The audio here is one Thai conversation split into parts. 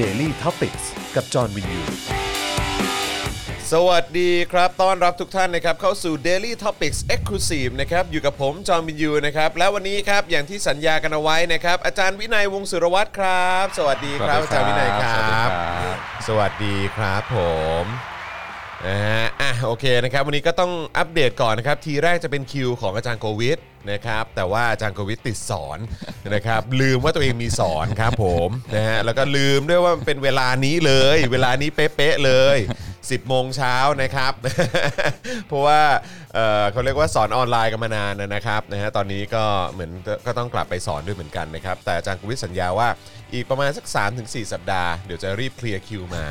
Daily t o p i c กกับจอห์นวินยู สวัสดีครับ ต้อนรับทุกท่านนะครับ เข้าสู่ Daily Topics Exclusive นะครับ อยู่กับผม จอห์นวินยูนะครับ และวันนี้ครับ อย่างที่สัญญากันเอาไว้นะครับ อาจารย์วินัยวงศ์สุรวัตรครับ สวัสดีครับ อาจารย์วินัยครับ สวัสดีครับผมนะฮะอะโอเคนะครับ วันนี้ก็ต้องอัปเดตก่อนนะครับ ทีแรกจะเป็นคิวของอาจารย์โควิด นะครับแต่ว่าอาจารย์โควิดติดสอนนะครับลืมว่าตัวเองมีสอนครับผมนะฮะแล้วก็ลืมด้วยว่ามันเป็นเวลานี้เลย เวลานี้เป๊ะๆเลย 10โมงเช้านะครับ เพราะว่าเอ่อเขาเรียกว่าสอนออนไลน์กันมานานนะครับนะฮะตอนนี้ก็เหมือนก็ต้องกลับไปสอนด้วยเหมือนกันนะครับ แต่อาจารย์กุวิทย์สัญญาว่าอีกประมาณสัก 3-4 สัปดาห์ เดี๋ยวจะรีบเคลียร์คิวมา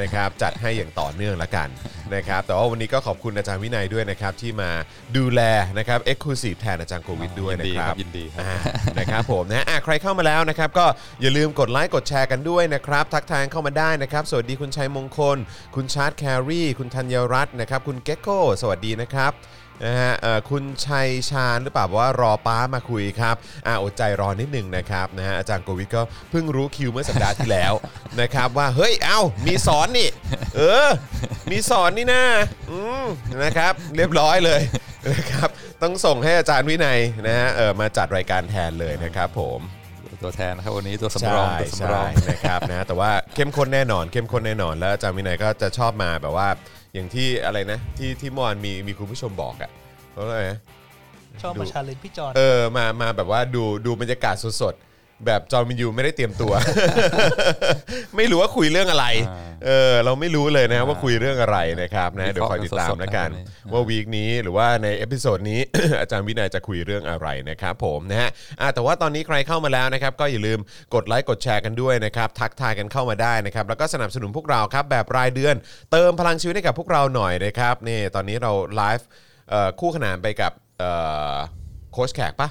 นะครับจัดให้อย่างต่อเนื่องละกันนะครับแต่ว่าวันนี้ก็ขอบคุณอาจารย์วินัยด้วยนะครับที่มาดูแลนะครับ exclusive แทนอาจารย์โกวิทด้วยนะครับยินดีครับอ่านะครับผมนะอะใครเข้ามาแล้วนะครับก็อย่าลืมกดไลค์กดแชร์กันด้วยนะครับทักทายเข้ามาได้นะครับ สวัสดีคุณชัยมงคล คุณชาร์ตแครีคุณธัญรัตน์นะครับคุณเก็กโก้สวัสดีนะครับ นะฮะเอ่อคุณชัยชาญหรือเปล่าว่ารอป้ามาคุยครับอ่าอดใจรอนิดหนึ่งนะครับนะฮะอาจารย์โกวิทก็เพิ่งรู้คิวเมื่อสัปดาห์ที่แล้ว นะครับว่าเฮ้ยเอ้ามีสอนนี่ เออ มีสอนนี่นะอืมนะครับ เรียบร้อยเลยนะครับต้องส่งให้อาจารย์วินัยนะฮะเออมาจัดรายการแทนเลยนะครับผม ตัวแทนนะครับวันนี้ตัวสำรองตัวสำรอง ใช่นะครับนะแต่ว่าเข้มข้นแน่นอนเข้มข้นแน่นอนแล้วอาจารย์วินัยก็จะชอบมาแบบว่า อย่างที่อะไรนะ ที่ที่เมื่อวานมีมีคุณผู้ชมบอกอะ่ะเพราะอะไรนะชอบมา challenge พี่จอห์นเออมามาแบบว่าดูดูบรรยากาศสดๆ แบบจอห์นวิญญูไม่ได้เตรียมตัว ไม่รู้ว่าคุยเรื่องอะไรอ่าเออเราไม่รู้เลยนะอ่าว่าคุยเรื่องอะไรนะครับนะวิเดี๋ยวเคราะห์คอยติดตามกันสดๆแล้วกันนะครับว่า week นี้หรือว่าใน episode นี้ อาจารย์วินัยจะคุยเรื่องอะไรนะครับผมนะฮะอะแต่ว่าตอนนี้ใครเข้ามาแล้วนะครับ ก็อย่าลืมกดไลค์กดแชร์กันด้วยนะครับ ทักทายกันเข้ามาได้นะครับ แล้วก็สนับสนุนพวกเราครับแบบรายเดือน เติมพลังชีวิตให้กับพวกเราหน่อยนะครับนี่ตอนนี้เราไลฟ์เอ่อคู่ขนานไปกับเอ่อโค้ชแขกปะ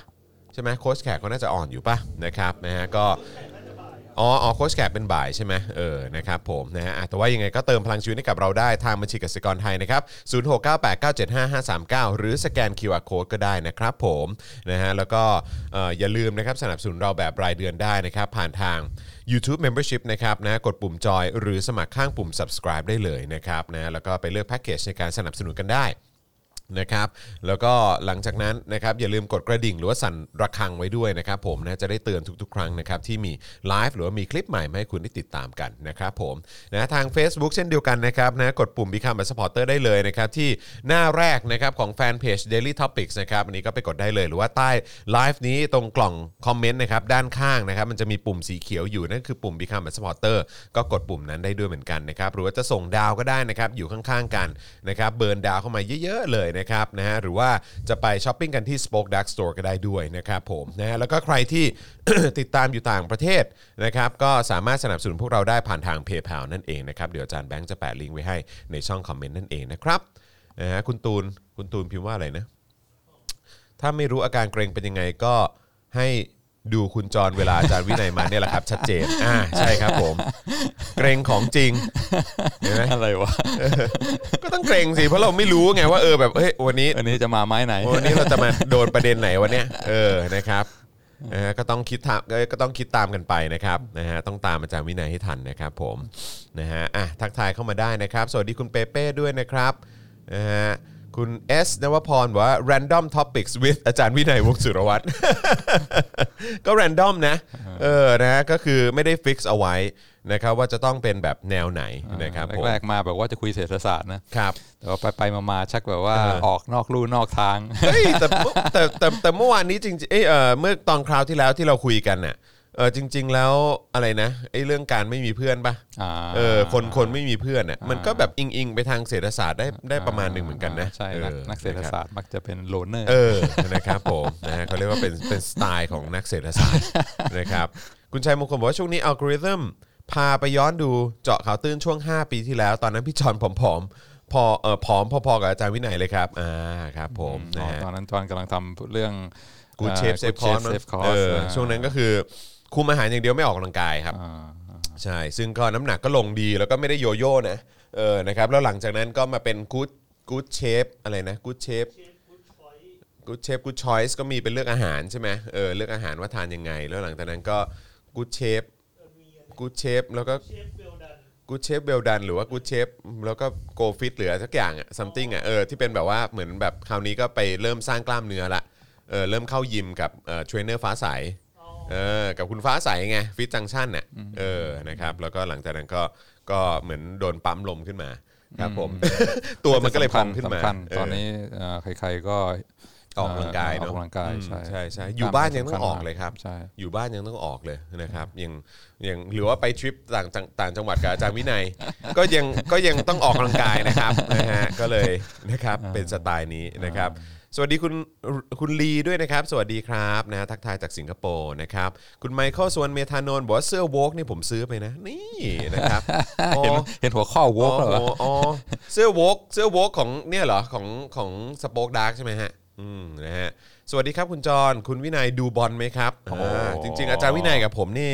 ใช่ไหมโค้ชแขกก็น่าจะ on อยู่ปะนะครับนะฮะก็อ๋ออ๋อโค้ชแขกเป็นบ่ายใช่ไหมเออ นะครับผมนะฮะแต่ว่ายังไงก็เติมพลังชีวิตให้กับเราได้ทางบัญชีกสิกรไทยนะครับ 0698975539 หรือสแกน QR Code ก็ได้นะครับผมนะฮะ แล้วก็เอ่ออย่าลืมนะครับสนับสนุนเราแบบรายเดือนได้นะครับ ผ่านทาง YouTube Membership นะครับนะกดปุ่มจอยหรือสมัครข้างปุ่ม subscribe ได้เลยนะครับนะแล้วก็ไปเลือกแพ็กเกจในการสนับสนุนกันได้ นะครับแล้วก็หลังจากนั้นนะครับอย่าลืมกดกระดิ่งหรือว่าสั่นระฆังไว้ด้วยนะครับผมนะจะได้เตือนทุกๆ ครั้งนะครับที่มีไลฟ์หรือว่ามีคลิปใหม่มาให้คุณได้ติดตามกันนะครับผมนะทาง Facebook เช่นเดียวกันนะครับนะกดปุ่ม Become a supporter ได้เลยนะครับที่หน้าแรกนะครับของแฟนเพจ Daily Topics นะครับอันนี้ก็ไปกดได้เลย หรือว่าใต้ไลฟ์นี้ตรงกล่องคอมเมนต์นะครับด้านข้างนะครับมันจะมีปุ่มสีเขียวอยู่นั่นคือปุ่ม Become a supporter ก็กดปุ่มนั้นได้ด้วยเหมือนกันนะครับหรือว่าจะส่งดาวก็ได้นะครับอยู่ข้างๆกันนะครับ burn ดาวเข้ามาเยอะๆเลยนะครับนะฮะหรือว่าจะไปช้อปปิ้งกันที่ SpokeDark Store ก็ได้ด้วยนะครับผมนะฮะแล้วก็ใครที่ ติดตามอยู่ต่างประเทศนะครับก็สามารถสนับสนุนพวกเราได้ผ่านทาง PayPal นั่นเองนะครับเดี๋ยวอาจารย์แบงค์จะแปะลิงก์ไว้ให้ในช่องคอมเมนต์นั่นเองนะครับนะฮะคุณตูนคุณตูนพิมพ์ว่าอะไรนะถ้าไม่รู้อาการเกร็งเป็นยังไงก็ให้ ดูคุณจอห์นเวลาอาจารย์วินัยมาเนี่ยแหละครับ ชัดเจนอ่าใช่ครับผม เกรงของจริงเห็นไหมอะไรวะก็ต้องเกรงสิเพราะเราไม่รู้ไงว่าเออแบบเฮ้ยวันนี้วันนี้จะมาไม้ไหนวันนี้เราจะมาโดนประเด็นไหนวันเนี้ยเออนะครับนะฮะก็ต้องคิดตามก็ก็ต้องคิดตามกันไปนะครับนะฮะต้องตามอาจารย์วินัยให้ทันนะครับ ผมนะฮะอะทักทายเข้ามาได้นะครับ สวัสดีคุณเปเป้ด้วยนะครับนะฮะ คุณ S นวพรบอกว่า random topics with อาจารย์วินัยวงศ์สุรวัตร ก็ random นะ เออนะฮะก็คือไม่ได้ fix เอาไว้นะครับว่าจะต้องเป็นแบบแนวไหนนะครับผมแรกๆมาแบบว่าจะคุยเศรษฐศาสตร์นะครับ แต่ว่าไปไปๆมาๆชักแบบว่าเออออกนอกลู่นอกทาง เฮ้ยแต่เมื่อแต่แต่แต่เมื่อวานนี้จริงๆเอยเออเมื่อตอนคราวที่แล้วที่เราคุยกันน่ะ เออจริง ๆ แล้วอะไรนะไอ้เรื่องการไม่มีเพื่อนปะอ่า เออคนคนไม่มีเพื่อนน่ะมันก็แบบอิงอิงๆไปทางเศรษฐศาสตร์ได้ได้ประมาณหนึ่งเหมือนกันนะใช่นักออนักเศรษฐศาสตร์มักจะเป็น loner เออนะครับผมนะฮะเขาเรียกว่าเป็นเป็นสไตล์ของนักเศรษฐศาสตร์นะครับคุณชัยมงคลบอกว่าช่วงนี้อัลกอริทึมพาไปย้อนดูเจาะข่าวตื้นช่วง 5 ปีที่แล้ว ตอนนั้นพี่จอห์นผอมๆพอเออผอมพอๆกับอาจารย์วินัยเลยครับอ่าครับผมอ๋นะอฮะ ตอนนั้นตอนกำลังทำเรื่องกูเชฟเซฟคอร์สเซฟคอเอร์สอช่วงนั้นก็คือ คุมอาหารอย่างเดียวไม่ออกกำลังกายครับใช่ ซึ่งก็น้ำหนักก็ลงดีแล้วก็ไม่ได้โยโย่นะ เออ นะครับ แล้วหลังจากนั้นก็มาเป็นกู๊ดกู๊ดเชฟอะไรนะ กู๊ดเชฟ กู๊ดเชฟกู๊ดชอยส์ก็มีเป็นเลือกอาหารใช่ไหมเออ เลือกอาหารว่าทานยังไง แล้วหลังจากนั้นก็กู๊ดเชฟ กูเชฟ แล้วก็กูเชฟเบลดัน หรือว่ากูเชฟ แล้วก็โกฟิตหรืออะไรสักอย่างอะ something อะเออ ที่เป็นแบบว่าเหมือนแบบคราวนี้ก็ไปเริ่มสร้างกล้ามเนื้อละ เออ เริ่มเข้ายิมกับเออเทรนเนอร์ฟ้าใส เออกับคุณฟ้าใสไงฟิตจังชั่นน่ะเออนะครับแล้วก็หลังจากนั้นก็ก็เหมือนโดนปั๊มลมขึ้นมาครับผมตัวมันก็เลยพองขึ้นมาสำคัญเตอนนี้เอ่อใครๆก็ออกกำลังกายอเนาะอกกำลังกายอืมใช่ใช่ใช่อยู่บ้านยังต้องออกเลยครับใช่อยู่บ้านยังต้องออกเลยนะครับยังยังหรือว่าไปทริปต่างจังต่างจังหวัดกับอาจารย์วินัย ก็ยังก็ยังต้องออกกำลังกายนะครับนะฮะก็เลยนะครับเป็นสไตล์นี้นะครับ สวัสดีคุณคุณลีด้วยนะครับ สวัสดีครับนะฮะทักทายจากสิงคโปร์นะครับ คุณไมเคิลสวนเมธานนท์บอกว่าเสื้อ woke นี่ผมซื้อไปนะ นี่นะครับอ๋อ เห็นเห็นหัวข้อ woke เหรออ๋ออ๋อเสื้อ woke เสื้อ woke ของเนี่ยเหรอของของสป็อคดาร์กใช่ไหมฮะ อืมนะฮะ สวัสดีครับคุณจร คุณวินัยดูบอลไหมครับอ่าจริง ๆ อาจารย์วินัยกับผมนี่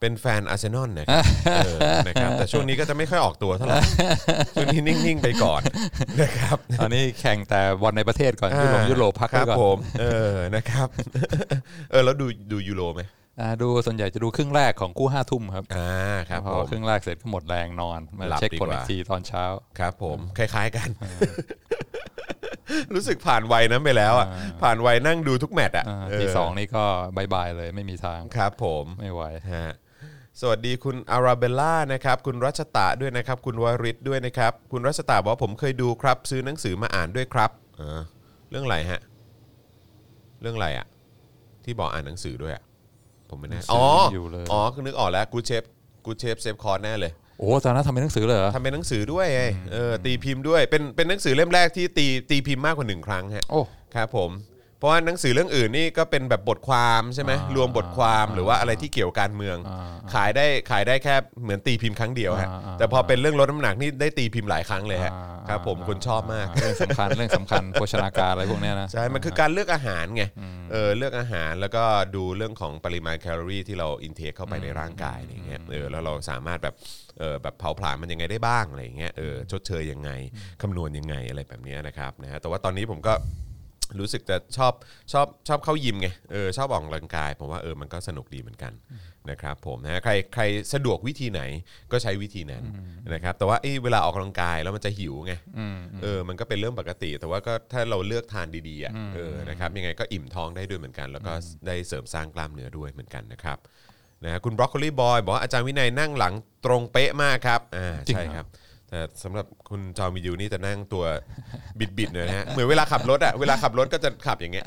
เป็นแฟนอาร์เซนอลนะครับเออนะครับ แต่ช่วงนี้ก็จะไม่ค่อยออกตัวเท่าไหร่ ช่วงนี้นิ่ง ๆ ไปก่อนนะครับ ตอนนี้แข่งแต่บอลในประเทศก่อนยุโรปยุโรปพักไว้ก่อนครับผม เออนะครับ เออแล้วดูดูยูโรไหมอ่าดูส่วนใหญ่จะดูครึ่งแรกของกู้ห้าทุ่มครับอ่าครับพผอม ครึ่งแรกเสร็จก็หมดแรงนอนมาหลับดีกว่า เช็คผลอีกทีตอนเช้า ครับผมคล้าย ๆกัน รู้สึกผ่านวัยนั้นไปแล้วอะผ่านวัยนั่งดูทุกแมตช์อะอ่าตีสองนี่ก็บายบายเลยไม่มีทางครับ ผมไม่ไหวฮะสวัสดีคุณอาราเบลล่านะครับคุณรัชตะด้วยนะครับ คุณวริศด้วยนะครับ คุณรัชตะบอกว่าผมเคยดูครับ ซื้อหนังสือมาอ่านด้วยครับอ่าเรื่องอะไรฮะ เรื่องอะไรอะ ที่บอกอ่านหนังสือด้วยอะผมไม่แน่หนังสืออ๋ออยู่เลยอ๋อคือนึกออกแล้วกู้ shape กู้ shape save core แน่เลย โอ้ตอนนั้นทำเป็นหนังสือเลยเหรอ ทำเป็นหนังสือด้วยไงเออตีพิมพ์ด้วยเป็นเป็นหนังสือเล่มแรกที่ตีตีพิมพ์มากกว่าหนึ่งครั้งฮะโอ้ ครับผม เพราะว่าหนังสือเรื่องอื่นนี่ก็เป็นแบบบทความใช่ไหมอ่ารวมบทความหรือว่าอะไรที่เกี่ยวกับการเมือง อ่าขายได้ขายได้แค่เหมือนตีพิมพ์ครั้งเดียวฮะอ่าอ่าแต่พอเป็นเรื่องลดน้ำหนักนี่ได้ตีพิมพ์หลายครั้งเลยฮะอ่า ครับผมคนชอบมาก เรื่องสำคัญเรื่องสำคัญโภชนาการอะไรพวกเนี้ยนะใช่ มันคือการเลือกอาหารไง เออ เลือกอาหารแล้วก็ดูเรื่องของปริมาณแคลอรี่ที่เราอินเทคเข้าไปในร่างกายอะไรเงี้ย เออ แล้วเราสามารถแบบ เออ แบบเผาผลาญมันยังไงได้บ้างอะไรเงี้ย เออ ชดเชยยังไง คำนวณยังไงอะไรแบบเนี้ยนะครับ นะฮะ แต่ว่าตอนนี้ผมก็ รู้สึกจะชอบชอบชอบเข้ายิมไงเออชอบออกกำลังกายผมว่าเออมันก็สนุกดีเหมือนกันนะครับผมนะฮะใครใครสะดวกวิธีไหนก็ใช้วิธีนั้นนะครับแต่ว่าเอ้เวลาออกกำลังกายแล้วมันจะหิวไงเออมันก็เป็นเรื่องปกติ แต่ว่าก็ถ้าเราเลือกทานดีๆอะเออนะครับยังไงก็อิ่มท้องได้ด้วยเหมือนกัน แล้วก็ได้เสริมสร้างกล้ามเนื้อด้วยเหมือนกันนะครับนะฮะคุณบรอกโคลีบอยบอกว่าอาจารย์วินัยนั่งหลังตรงเป๊ะมากครับอ่าจริงใช่เหรอครับ แต่สำหรับคุณจอมิยูนี่จะนั่งตัวบิดๆหน่อยนะฮะเหมือนเวลาขับรถอะเวลาขับรถก็จะขับอย่างเงี้ย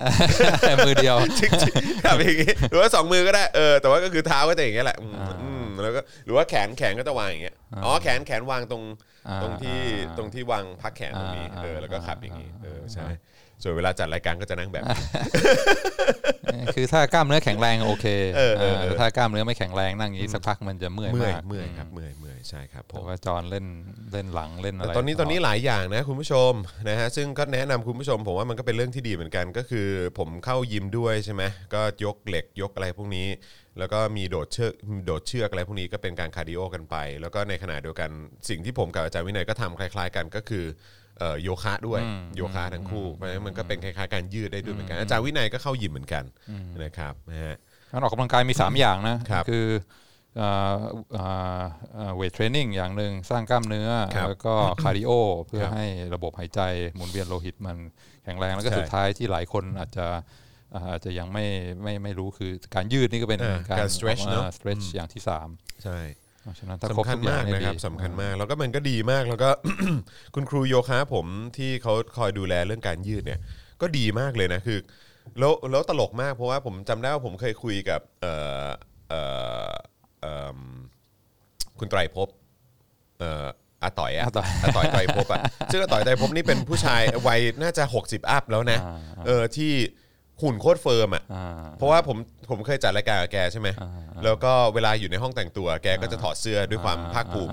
มือเดียวจริงๆขับอย่างงี้หรือว่าสองมือก็ได้เออแต่ว่าก็คือเท้าก็จะอย่างเงี้ยแหละอืมอืมแล้วก็หรือว่าแขนแขนก็จะวางอย่างเงี้ยอ๋อแขนแขนวางตรงอ่าตรงที่อ่า ตรงที่วางพักแขนตรงนี้อ่าเออแล้วก็ขับอย่างงี้อ่าเออใช่ส่วนเวลาจัดรายการก็จะนั่งแบบนี้ คือถ้ากล้ามเนื้อแข็งแรงโอเคเออเออเออ เออถ้ากล้ามเนื้อไม่แข็งแรงนั่งอย่างนี้สักพักมันจะเมื่อยเมื่อยมาก เมื่อยครับเมื่อยเมื่อย ใช่ครับผแต่มว่าจอนเล่นเล่นหลังเล่นอะแต่ไรตอนนี้ตอนนี้หลายอย่างนะคุณผู้ชมนะฮะซึ่งก็แนะนำคุณผู้ชม ผมว่ามันก็เป็นเรื่องที่ดีเหมือนกัน ก็คือผมเข้ายิมด้วยใช่ไหมก็ยกเหล็กยกอะไรพวกนี้ แล้วก็มีโดดเชือกโดดเชือกอะไรพวกนี้ก็เป็นการ cardio กันไป แล้วก็ในขณะเดียวกันสิ่งที่ผมกับอาจารย์วินัยก็ทำคล้าย ๆ กันก็คือเอ่อโยคะด้วยโยคะทั้งคู่เพราะฉะนั้นมันก็เป็นคล้ายๆการยืดได้ด้วยเหมือนกันอาจารย์วินัยก็เข้ายิมเหมือนกันนะครับนะฮะการออกกำลังกายมี 3 อย่างนะครับคือ weight training อย่างหนึ่งสร้างกล้ามเนื้อครับแล้วก็ cardio เพื่อครับให้ระบบหายใจหมุนเวียนโลหิตมันแข็งแรง แล้วก็ใช่สุดท้ายที่หลายคนอาจจะอ่าอาจจะยังไม่ไม่ไม่รู้คือการยืดนี่ก็เป็นอ่าการ stretch เนอะสเตรชอย่างที่สามใช่เพราะฉะนั้นถ้าครบสำคัญทุกอย่ามางกเนี่ยนะครับดีสำคัญมาก แล้วก็มันก็ดีมากแล้วก็คุณครูโยคะผมที่เขาคอยดูแลเรื่องการยืดเนี่ย ก็ดีมากเลยนะคือแล้วแล้วตลกมากเพราะว่าผมจำได้ว่าผมเคยคุยกับเอ่อเอ่อเอิ่ม คุณไตรภพเอ่ออาต่อยอะอาต่อยอาต่อยไตรภพอะซึ่งอาต่อยไตรภพนี่เป็นผู้ชายวัยน่าจะ 60 up แล้วนะอ่าเออที่ หุ่นโคตร firm อะอ่าเพราะว่าผมผมเคยจัดรายการกับแกใช่ไหมอ่าแล้วก็เวลาอยู่ในห้องแต่งตัว แกก็จะถอดเสื้อด้วยความอ่าภาคภูมิ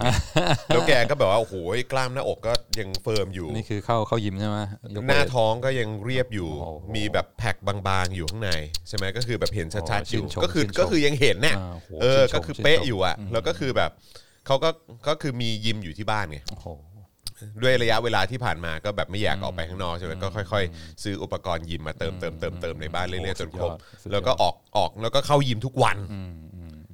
แล้วแกก็แบบว่าโอ้โหกล้ามหน้าอกก็ยัง firm อยู่นี่คือเข้าเข้ายิมใช่ไหมยก weight หน้าท้องก็ยังเรียบอยู่โอ้โหมีแบบแพ็คบางๆอยู่ข้างในใช่ไหมก็คือแบบเห็นชัดๆอยู่ชื่นชมก็คือชื่นชมก็คือยังเห็นเนี่ยอ่าโหเออชื่นชมก็คือชื่นชมเป๊ะอยู่อะแล้วก็คือแบบเขาก็ก็คือมียิมอยู่ที่บ้านไงโอ้โห ด้วยระยะเวลาที่ผ่านมาก็แบบไม่อยากออกไปข้างนอกใช่ไหมก็ค่อย ๆ ซื้ออุปกรณ์ยิมมาเติมเติมเติมเติมในบ้านเรื่อยๆจนครบสุดยอดแล้วก็ออกออกแล้วก็เข้ายิมทุกวัน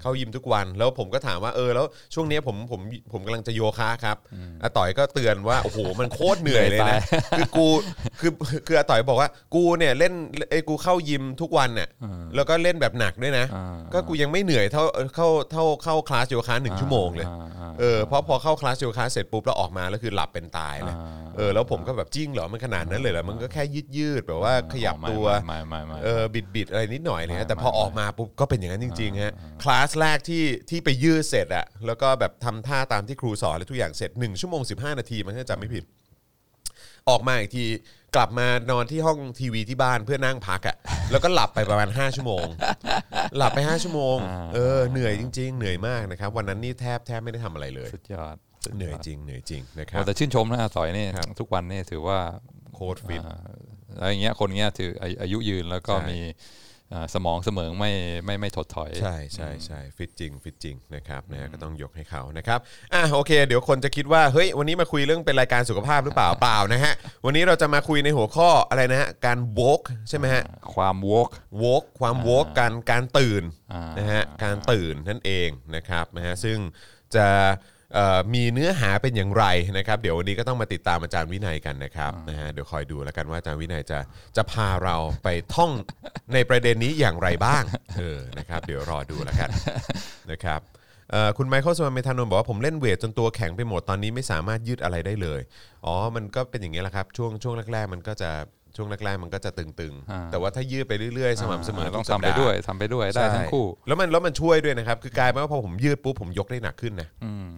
เข้ายิมทุกวัน แล้วผมก็ถามว่าเออแล้วช่วงเนี้ยผมผมผมกำลังจะโยคะครับอาต่อยก็เตือนว่าโอ้โหมันโคตรเหนื่อยเลยเหนื่นะอยตายคือกูคือคืออาต่อยบอกว่ากูเนี่ยเล่นไอ้ยกูเข้ายิมทุกวันเนี่ยแล้วก็เล่นแบบหนักด้วยนะอ่าก็กูยังไม่เหนื่อยเท่าเข้าเท่าเข้าคลาสโยคะหนึ่งชั่วโมงเลยอ่าอ่าเออเพราะพอเข้าคลาสโยคะเสร็จปุ๊บแล้วออกมาแล้วคือหลับเป็นตายเลยอ่าเออแล้วผมก็แบบจริงเหรอมันขนาดนั้นเลยเหรอมันก็แค่ยืดยืดๆแบบว่าขยับตัวไม่ไม่ไม่ไม่เออบิดบิดๆอะไรนิดหน่อยอะไรเงี้ยแต่ไม่พอไม่ออกมาปุ๊บก็เป็นอย่างนั้นจริงๆฮะคลาสแรกที่ที่ไปยืดเสร็จอะแล้วก็แบบทำท่าตามที่ครูสอนแล้วทุกอย่างเสร็จ 1 ชั่วโมง 15 นาทีมันถ้าจำไม่ผิด ออกมาอีกทีกลับมานอนที่ห้องทีวีที่บ้านเพื่อนั่งพักอะ่ะแล้วก็หลับไปประมาณ 5 ชั่วโมง หลับไป 5 ชั่วโมงเออเหนื่อยจริง ๆ เหนื่อยมากนะครับ วันนั้นนี่แทบแทบไม่ได้ทำอะไรเลย สุดยอดสุดเหนื่อยจริงเหนื่อยจริงนะครัโอ้บแต่ชื่นชมนะอาต่อยนี่ครับทุกวันนี่ถือว่าโค้ดฟิต อ่าแล้วอย่างเงี้ยคนเงี้ยถืออาอายุยืนแล้วก็ใช่ มีอ่า สมองเสมอไม่ไม่ไม่ถดถอย ใช่ใช่ใช่ฟิตจริงฟิตจริงนะครับนะฮะก็ต้องยกให้เขานะครับอะโอเค เดี๋ยวคนจะคิดว่าเฮ้ยวันนี้มาคุยเรื่องเป็นรายการสุขภาพหรือเปล่าเปล่านะฮะวันนี้เราจะมาคุยในหัวข้ออะไรนะฮะการ walk ใช่ไหมฮะความวก walk ความ walk การการตื่นอ่านนะฮะการตื่นนั่นเองนะครับนะฮะซึ่งจะเอ่อ มีเนื้อหาเป็นอย่างไรนะครับ เดี๋ยววันนี้ก็ต้องมาติดตามอาจารย์วินัยกันนะครับนะฮะเดี๋ยวคอยดูแล้วกันว่าอาจารย์วินัยจะจะพาเราไปท่องในประเด็นนี้อย่างไรบ้างเออนะครับ เดี๋ยวรอดูแล้วกันนะครับเอ่อคุณไมเคิลสมานเมธานนท์บอกว่าผมเล่นเวทจนตัวแข็งไปหมดตอนนี้ไม่สามารถยืดอะไรได้เลย อ๋อ มันก็เป็นอย่างนี้ยแหละครับ ช่วงช่วงแรก ๆ มันก็จะ ช่วงแรกๆมันก็จะตึงอ่าๆแต่ว่าถ้ายืดไปเรื่อยๆ สม่ำเสมอต้องทุกสัทำไปดาห์ด้วยทำไปด้วยได้ทั้งคู่ใช่แล้วมันแล้วมันช่วยด้วยนะครับ คือกลายเป็นว่าพอผมยืดปุ๊บผมยกได้หนักขึ้นนะ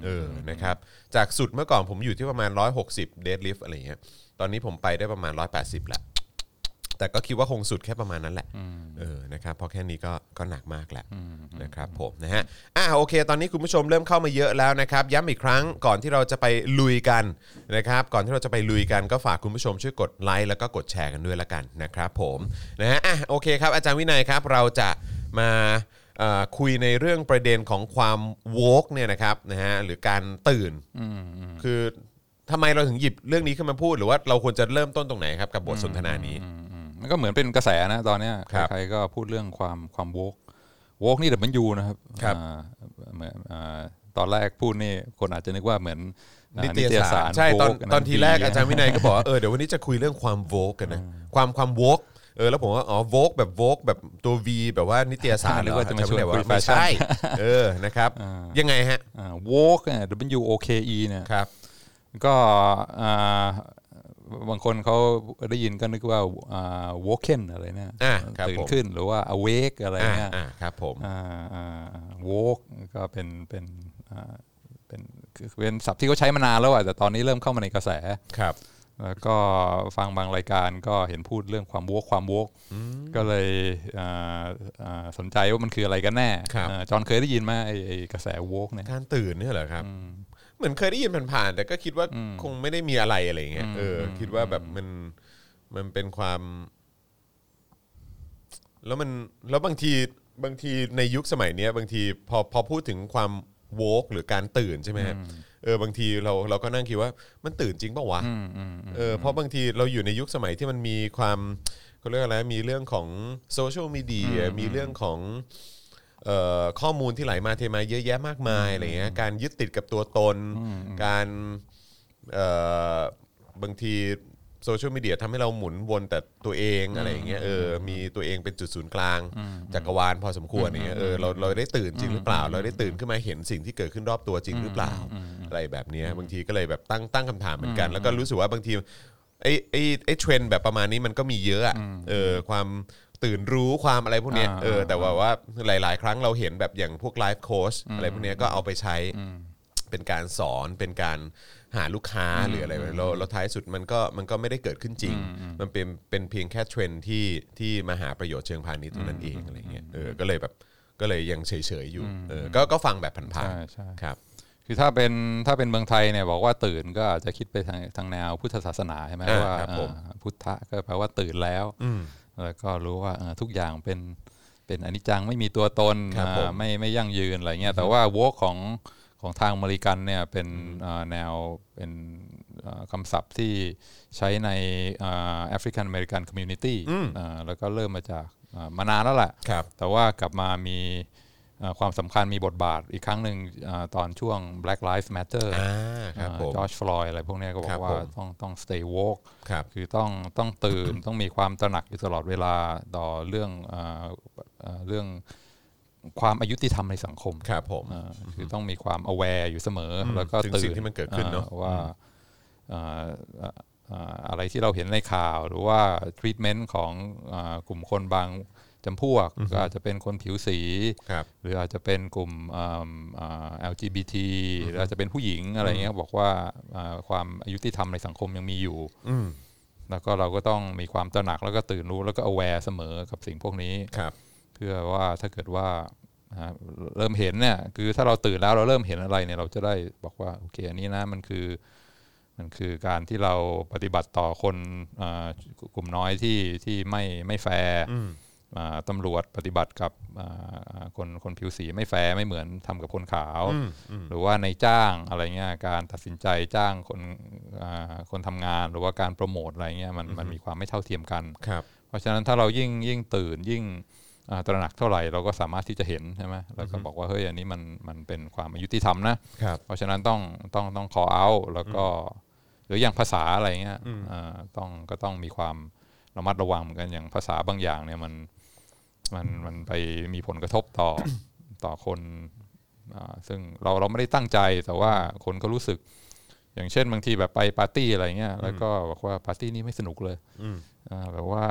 เออนะครับจากสุดเมื่อก่อนผมอยู่ที่ประมาณ 160 เดดลิฟอะไรเงี้ยตอนนี้ผมไปได้ประมาณ 180แล้ว แต่ก็คิดว่าคงสุดแค่ประมาณนั้นแหละเออนะครับเพราะแค่นี้ก็ก็หนักมากแล้วนะครับผมนะฮะอะโอเค ตอนนี้คุณผู้ชมเริ่มเข้ามาเยอะแล้วนะครับ ย้ำอีกครั้งก่อนที่เราจะไปลุยกันนะครับ ก่อนที่เราจะไปลุยกันก็ฝากคุณผู้ชมช่วยกดไลค์แล้วก็กดแชร์กันด้วยละกันนะครับผมนะฮะอะโอเคครับอาจารย์วินัยครับ เราจะมาเอ่อคุยในเรื่องประเด็นของความโวกเนี่ยนะครับนะฮะหรือการตื่นคือทำไมเราถึงหยิบเรื่องนี้ขึ้นมาพูด หรือว่าเราควรจะเริ่มต้นตรงไหนครับกับบทสนทนานี้อื มมันก็เหมือนเป็นกระแสนะตอนเนี้ยครับใครๆก็พูดเรื่องความความวกวกนี่แต่มันยูนะครับครับอ่าเหมือนอ่าตอนแรกพูดนี่คนอาจจะนึกว่าเหมือนอ่านิตยสารใช่ตอน Vogue ตอนทีแรกะอาจารย์วินัยก็บอกว่าเออเดี๋ยววันนี้จะคุยเรื่องความโวกกันนะความความโวกเออแล้วผมว่าอ๋อโวกแบบโวกแบบตัว V แบบว่านิตยสารนึกว่าจะมาชวนอจรย์คุยวินัยบอกว่าไม่แฟชั่นใช่เออนะครับยังไงฮะอ่าวกเนี่ย W O K E เนี่ยครับก็อ่า บางคนเขาได้ยินก็นึกว่าอ่า woken อะไรเนี่ยอ่าครับตื่นผมขึ้นหรือว่า awake อะไรอ่าเนี่ยอ่าครับผมอ่าอ่าอ่า woke ก็เป็นเป็นอ่าเป็นคือเป็นศัพท์ที่เขาใช้มานานแล้วอะแต่ตอนนี้เริ่มเข้ามาในกระแสครับ แล้วก็ฟังบางรายการก็เห็นพูดเรื่องความวกความวกก็เลยอ่าอ่าสนใจว่ามันคืออะไรกันแน่ครับอ่าจอห์นเคยได้ยินไหมไอ้ไอ้กระแสวกเนี่ยการตื่นเนี่ยเหรอครับ เหมือนเคยได้ยินผ่านๆแต่ก็คิดว่าคงไม่ได้มีอะไรอะไรอย่างเงี้ยเอออ คิดว่าแบบมันมันเป็นความ แล้วมันแล้วบางทีบางทีในยุคสมัยเนี้ยบางทีพอพอพูดถึงความโวกหรือการตื่นใช่ไหมฮะเออบางทีเราเราก็นั่งคิดว่ามันตื่นจริงเปล่าวะเออเพราะบางทีเราอยู่ในยุคสมัยที่มันมีความเขาเรียกอะไรมีเรื่องของโซเชียลมีเดียมีเรื่องของเอ่อ ข้อมูลที่ไหลมาเทมาเยอะแยะมากมายอะไรเงี้ยการยึดติดกับตัวตน การเอ่อบางทีโซเชียลมีเดียทำให้เราหมุนวนแต่ตัวเองอะไรอย่างเงี้ยเออมีตัวเองเป็นจุดศูนย์กลางจักรวาลพอสมควรอย่างเงี้ยเออเราเราได้ตื่นจริงหรือเปล่า เราได้ตื่นขึ้นมาเห็นสิ่งที่เกิดขึ้นรอบตัวจริงหรือเปล่าอะไรแบบเนี้ยบางทีก็เลยแบบตั้งตั้งคำถามเหมือนกัน แล้วก็รู้สึกว่าบางทีไอ้ไอ้ไอ้เทรนด์แบบประมาณนี้มันก็มีเยอะอะเออความ ตื่นรู้ความอะไรพวกเนี้ยอ่าเออแต่ว่าว่าหลาย ๆ ครั้งเราเห็นแบบอย่างพวกไลฟ์โค้ชอะไรพวกเนี้ยก็เอาไปใช้เป็นการสอนเป็นการหาลูกค้าหรืออะไรแบบนี้แล้วแล้วท้ายสุดมันก็มันก็ไม่ได้เกิดขึ้นจริง มันเป็นเป็นเพียงแค่เทรนด์ที่ที่มาหาประโยชน์เชิงพาณิชย์เท่านั้นเองอะไรเงี้ยเออก็เลยแบบก็เลยยังเฉยๆอยู่เออก็ก็ฟังแบบผ่านใช่ใช่ ๆครับ คือถ้าเป็นถ้าเป็นเมืองไทยเนี่ยบอกว่าตื่นก็อาจจะคิดไปทางทางแนวพุทธศาสนาใช่ไหมอ่าว่าครับผม เอ่อพุทธะก็แปลว่าตื่นแล้วอืม แล้วก็รู้ว่าเอ่อทุกอย่างเป็นเป็นอนิจจังไม่มีตัวตนครับผมอ่าไม่ไม่ยั่งยืนอะไรเงี้ยแต่ว่าวกของของทางอเมริกันเนี่ยเป็นอ่าแนวเป็นอ่าคำศัพท์ที่ใช้ใน African American community แล้วก็เริ่มมาจากอ่ามานานแล้วแหละครับแต่ว่ากลับมามีเอ่อ ความสำคัญมีบทบาทอีกครั้งหนึ่งเอ่อตอนช่วง Black Lives Matter อ่าครับผมจอร์จฟลอยด์อะไรพวกเนี้ยก็ครับบอกว่าผมต้องต้อง stay woke ครับคือต้องต้องตื่นต้องมีความตระหนักอยู่ตลอดเวลาต่อเรื่องเอ่อเอ่อเรื่องความอายุติธรรมในสังคมครับผมเอ่อคือต้องมีความ aware อยู่เสมออมแล้วก็ถึงตื่นสิ่งที่มันเกิดขึ้นเนอะอ่อว่าเอ่อเอ่อเอ่ออะไรที่เราเห็นในข่าวหรือว่า treatment ของเอ่อกลุ่มคนบาง จำพวกก็อาจจะเป็นคนผิวสีครับหรืออาจจะเป็นกลุ่มเอิ่มเอ่อ LGBT หรืออาจจะเป็นผู้หญิงอะไรเงี้ยบอกว่าเอ่อความอายุติธรรมในสังคมยังมีอยู่อืมแล้วก็เราก็ต้องมีความตระหนักแล้วก็ตื่นรู้แล้วก็ aware เสมอกับสิ่งพวกนี้ครับเพื่อว่าถ้าเกิดว่าอ่าเริ่มเห็นเนี่ยคือถ้าเราตื่นแล้วเราเริ่มเห็นอะไรเนี่ยเราจะได้บอกว่าโอเคอันนี้นะมันคือมันคือการที่เราปฏิบัติต่อคนอ่ากลุ่มน้อยที่ที่ไม่ไม่แฟร์อืมอ่า ตำรวจปฏิบัติกับอ่าอ่าคนคนผิวสีไม่แฟร์ไม่เหมือนทำกับคนขาวอืมอืมหรือว่าในจ้างอะไรเงี้ยการตัดสินใจจ้างคนอ่าคนทำงาน หรือว่าการโปรโมทอะไรเงี้ยมันมันมีความไม่เท่าเทียมกันครับเพราะฉะนั้นถ้าเรายิ่งยิ่งตื่นยิ่งอ่าตระหนักเท่าไหร่เราก็สามารถที่จะเห็นใช่ไหมแล้วก็บอกว่าเฮ้ยอันนี้มันมันเป็นความอายุติธรรมนะครับเพราะฉะนั้นต้องต้องต้อง call out แล้วก็หรืออย่างภาษาอะไรเงี้ยอืมอ่าต้องก็ต้องมีความระมัดระวังเหมือนกันอย่างภาษาบางอย่างเนี่ยมัน มันมันไปมีผลกระทบต่อต่อคนอ่าซึ่งเราเราไม่ได้ตั้งใจแต่ว่าคนก็รู้สึก อย่างเช่นบางทีแบบไปปาร์ตี้อะไรเงี้ยแล้วก็บอกว่าปาร์ตี้นี้ไม่สนุกเลยอืมอ่าแบบว่า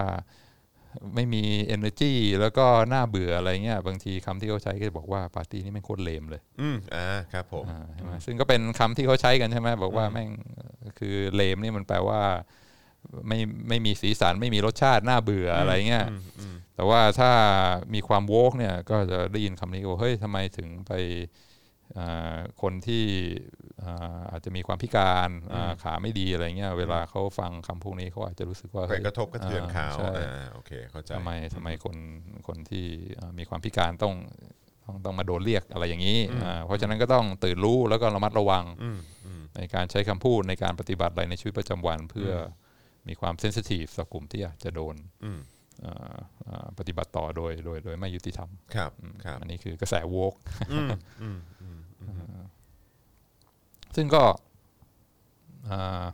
ไม่มี energy แล้วก็น่าเบื่ออะไรเงี้ยบางทีคำที่เขาใช้ก็จะบอกว่าปาร์ตี้นี้แม่งโคตรเลมเลย อืมอ่าครับผมอ่าใช่ไหมซึ่งก็เป็นคำที่เขาใช้กันใช่ไหมบอกว่าแม่งคือเลมนี่มันแปลว่า ไม่ไม่มีสีสันไม่มีรสชาติน่าเบื่ออะไรเงี้ยอืมอืมแต่ว่าถ้ามีความโวกเนี่ยก็จะได้ยินคำนี้ก็บอกเฮ้ยทำไมถึงไปอ่าคนที่อ่าอาจจะมีความพิการอ่าขาไม่ดีอะไรเงี้ยเวลาเขาฟังคำพวกนี้เขาอาจจะรู้สึกว่าไปเฮ้ยกระทบกระเทือนข่าวใช่อ่าโอเคเข้าใจทำไมทำไมคนคนที่เอ่อมีความพิการต้องต้องต้องมาโดนเรียกอะไรอย่างนี้อ่าเพราะฉะนั้นก็ต้องตื่นรู้แล้วก็ระมัดระวังอืมอืมในการใช้คำพูดในการปฏิบัติอะไรในชีวิตประจำวันเพื่อ มีความเซนซิทีฟต่อกลุ่มที่อาจจะโดนอืมเอ่อเอ่อปฏิบัติต่อโดยโดยโดยไม่ยุติธรรมครับครับอันนี้คือกระแสโวกอืมอืมอืมซึ่งก็อ่า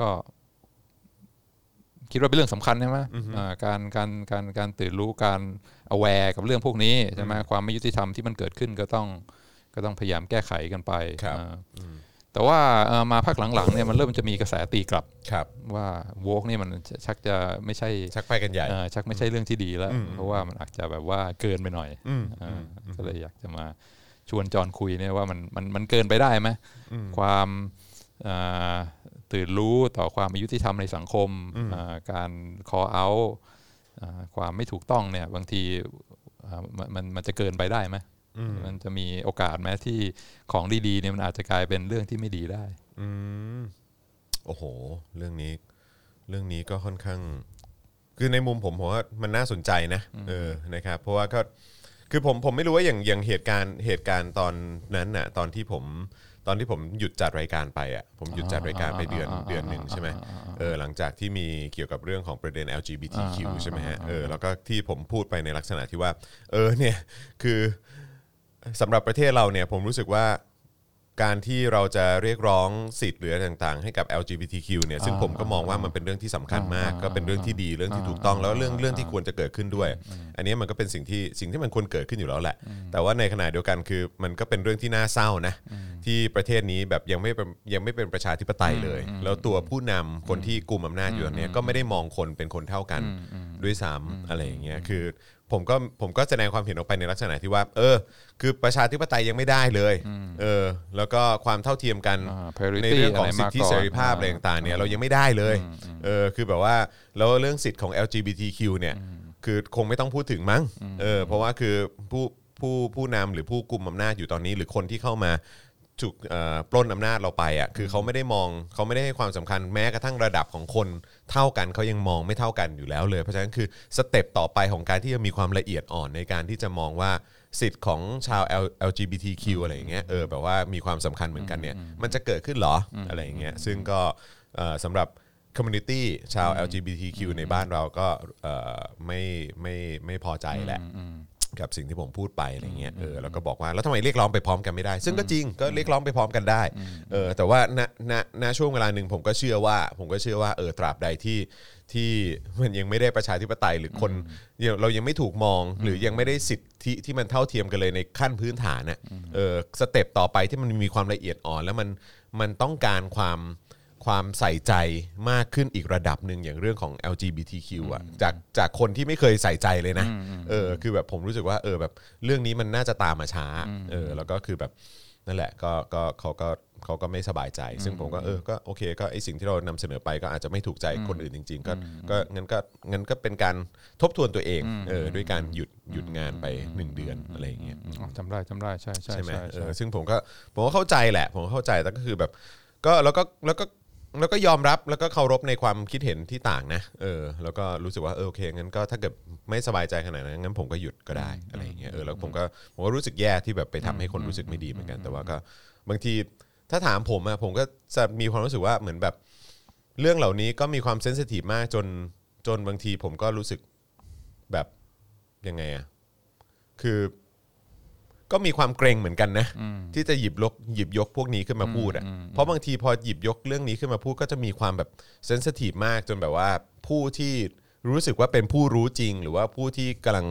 ก็คิดว่าเป็นเรื่องสำคัญใช่ไหมอ่าการการการการตื่นรู้การ aware กับเรื่องพวกนี้ใช่ไหมความไม่ยุติธรรมที่มันเกิดขึ้นก็ต้องก็ต้องพยายามแก้ไขกันไปครับอ่า แต่ว่าเอ่อมาพักหลังๆเนี่ยมันเริ่มจะมีกระแสตีกลับครับ ว่าโวกนี่มันชักจะไม่ใช่ชักไปกันใหญ่เอ่อชักไม่ใช่เรื่องที่ดีแล้วอืมเพราะว่ามันอาจจะแบบว่าเกินไปหน่อยอืมอ่าก็เลยอยากจะมาชวนจอนคุยเนี่ยว่ามันมันมันเกินไปได้ไหมความอ่าตื่นรู้ต่อความอายุติธรรมในสังคมอ่าการ call out อ่าความไม่ถูกต้องเนี่ยบางทีอ่ามันมันมันจะเกินไปได้ไหม มันจะมีโอกาสไหมที่ของดีๆเนี่ยมันอาจจะกลายเป็นเรื่องที่ไม่ดีได้อืมโอ้โห เรื่องนี้ เรื่องนี้ก็ค่อนข้าง คือในมุมผมผมว่ามันน่าสนใจนะเออนะครับ เพราะว่าก็คือผมผมไม่รู้ว่าอย่างอย่างเหตุการณ์เหตุการณ์ตอนนั้นน่ะ ตอนที่ผมตอนที่ผมหยุดจัดรายการไปอะผมหยุดจัดรายการไปเดือนเดือนหนึ่งใช่ไหมเออหลังจากที่มีเกี่ยวกับเรื่องของประเด็น LGBTQ ใช่ไหมฮะเออแล้วก็ที่ผมพูดไปในลักษณะที่ว่า เออเนี่ยคือ สำหรับประเทศเราเนี่ยผมรู้สึกว่าการที่เราจะเรียกร้องสิทธิ์หรืออะไรต่างๆ ให้กับ LGBTQ เนี่ยซึ่งผมก็มองว่ามันเป็นเรื่องที่สำคัญมาก ก็เป็นเรื่องที่ดีเรื่องที่ถูกต้องแล้วเรื่องเรื่องที่ควรจะเกิดขึ้นด้วย อันนี้มันก็เป็นสิ่งที่สิ่งที่มันควรเกิดขึ้นอยู่แล้วแหละ แต่ว่าในขณะเดียวกันคือมันก็เป็นเรื่องที่น่าเศร้านะที่ประเทศนี้แบบยังไม่เป็นยังไม่เป็นประชาธิปไตยเลย แล้วตัวผู้นำคนที่กุมอำนาจอยู่ตอนเนี้ยก็ไม่ได้มองคนเป็นคนเท่ากันด้วยซ้ำอะไรอย่างเงี้ยคือ ผมก็ผมก็แสดงความเห็นออกไปในลักษณะที่ว่า เออ คือประชาธิปไตยยังไม่ได้เลย เออ แล้วก็ความเท่าเทียมกันอ่า parity ในเรื่องของอะไรสิมาทธิก่อนเสรีภาพอ่าอะไรต่างๆเนี่ยเรายังไม่ได้เลย เออ คือแบบว่าแล้วเรื่องสิทธิ์ของ LGBTQ เนี่ย คือคงไม่ต้องพูดถึงมั้ง เออ เพราะว่าคือผู้ผู้ผู้นำหรือผู้กุมอำนาจอยู่ตอนนี้ หรือคนที่เข้ามา ถูกเอ่อปล้นอำนาจเราไปอะคือเขาไม่ได้มองเขาไม่ได้ให้ความสำคัญแม้กระทั่งระดับของคนเท่ากันเขายังมองไม่เท่ากันอยู่แล้วเลยเพราะฉะนั้นคือ step ต่อไปของการที่จะมีความละเอียดอ่อนในการที่จะมองว่าสิทธิ์ของชาว L- LGBTQ อะไรอย่างเงี้ยเออแบบว่ามีความสำคัญเหมือนกันเนี่ยมันจะเกิดขึ้นเหรออะไรอย่างเงี้ยซึ่งก็เอ่อสำหรับ community ชาว LGBTQ ในบ้านเราก็เอ่อไม่ไม่ไม่พอใจแหละ กับสิ่งที่ผมพูดไปอะไรเงี้ยเออแล้วก็บอกว่าแล้วทำไมเรียกร้องไปพร้อมกันไม่ได้ ซึ่งก็จริงก็เรียกร้องไปพร้อมกันได้เออแต่ว่าณณณช่วงเวลาหนึ่งผมก็เชื่อว่า ผมก็เชื่อว่าเออตราบใดที่ที่มันยังไม่ได้ประชาธิปไตยหรือคนเรายังไม่ถูกมองหรือยังไม่ได้สิทธิที่มันเท่าเทียมกันเลยในขั้นพื้นฐานน่ะเออสเต็ปต่อไปที่มันมีความละเอียดอ่อน แล้วมันมันต้องการความ ความใส่ใจมากขึ้นอีกระดับหนึ่งอย่างเรื่องของ LGBTQ อะจากจากคนที่ไม่เคยใส่ใจเลยนะเออคือแบบผมรู้สึกว่าเออแบบเรื่องนี้มันน่าจะตามมาช้าเออแล้วก็คือแบบนั่นแหละก็ก็เขาก็เขาก็ไม่สบายใจ ซึ่งผมก็เออก็โอเคก็ไอสิ่งที่เรานำเสนอไปก็อาจจะไม่ถูกใจคนอื่นจริง ๆ ก็ก็งั้นก็งั้นก็เป็นการทบทวนตัวเองเออด้วยการหยุดหยุดงานไปหนึ่งเดือนอะไรอย่างเงี้ยอ๋อจำได้จำได้ใช่ใช่ใช่ไหมใช่เอใช่อซึ่งผมก็ผมก็เข้าใจแหละ ผมก็เข้าใจแต่ก็คือแบบก็แล้วก็แล้วก็ แล้วก็ยอมรับแล้วก็เคารพในความคิดเห็นที่ต่างนะเออแล้วก็รู้สึกว่าเออโอเคงั้นก็ถ้าเกิดไม่สบายใจขนาดนั้นงั้นผมก็หยุดก็ได้อะไรอย่างเงี้ยเออแล้วผมก็ผมก็รู้สึกแย่ที่แบบไปทำให้คนรู้สึกไม่ดีเหมือนกัน แต่ว่าก็บางทีถ้าถามผมอะผมก็จะมีความรู้สึกว่าเหมือนแบบ เรื่องเหล่านี้ก็มีความเซนซิทีฟมากจนจนบางทีผมก็รู้สึกแบบยังไงอะคือ ก็มีความเกรงเหมือนกันนะที่จะหยิบลกหยิบยกพวกนี้ขึ้นมาพูดอะเพราะบางทีพอหยิบยกเรื่องนี้ขึ้นมาพูดก็จะมีความแบบเซนซิทีฟมากจนแบบว่าผู้ที่รู้สึกว่าเป็นผู้รู้จริง หรือว่าผู้ที่กำลัง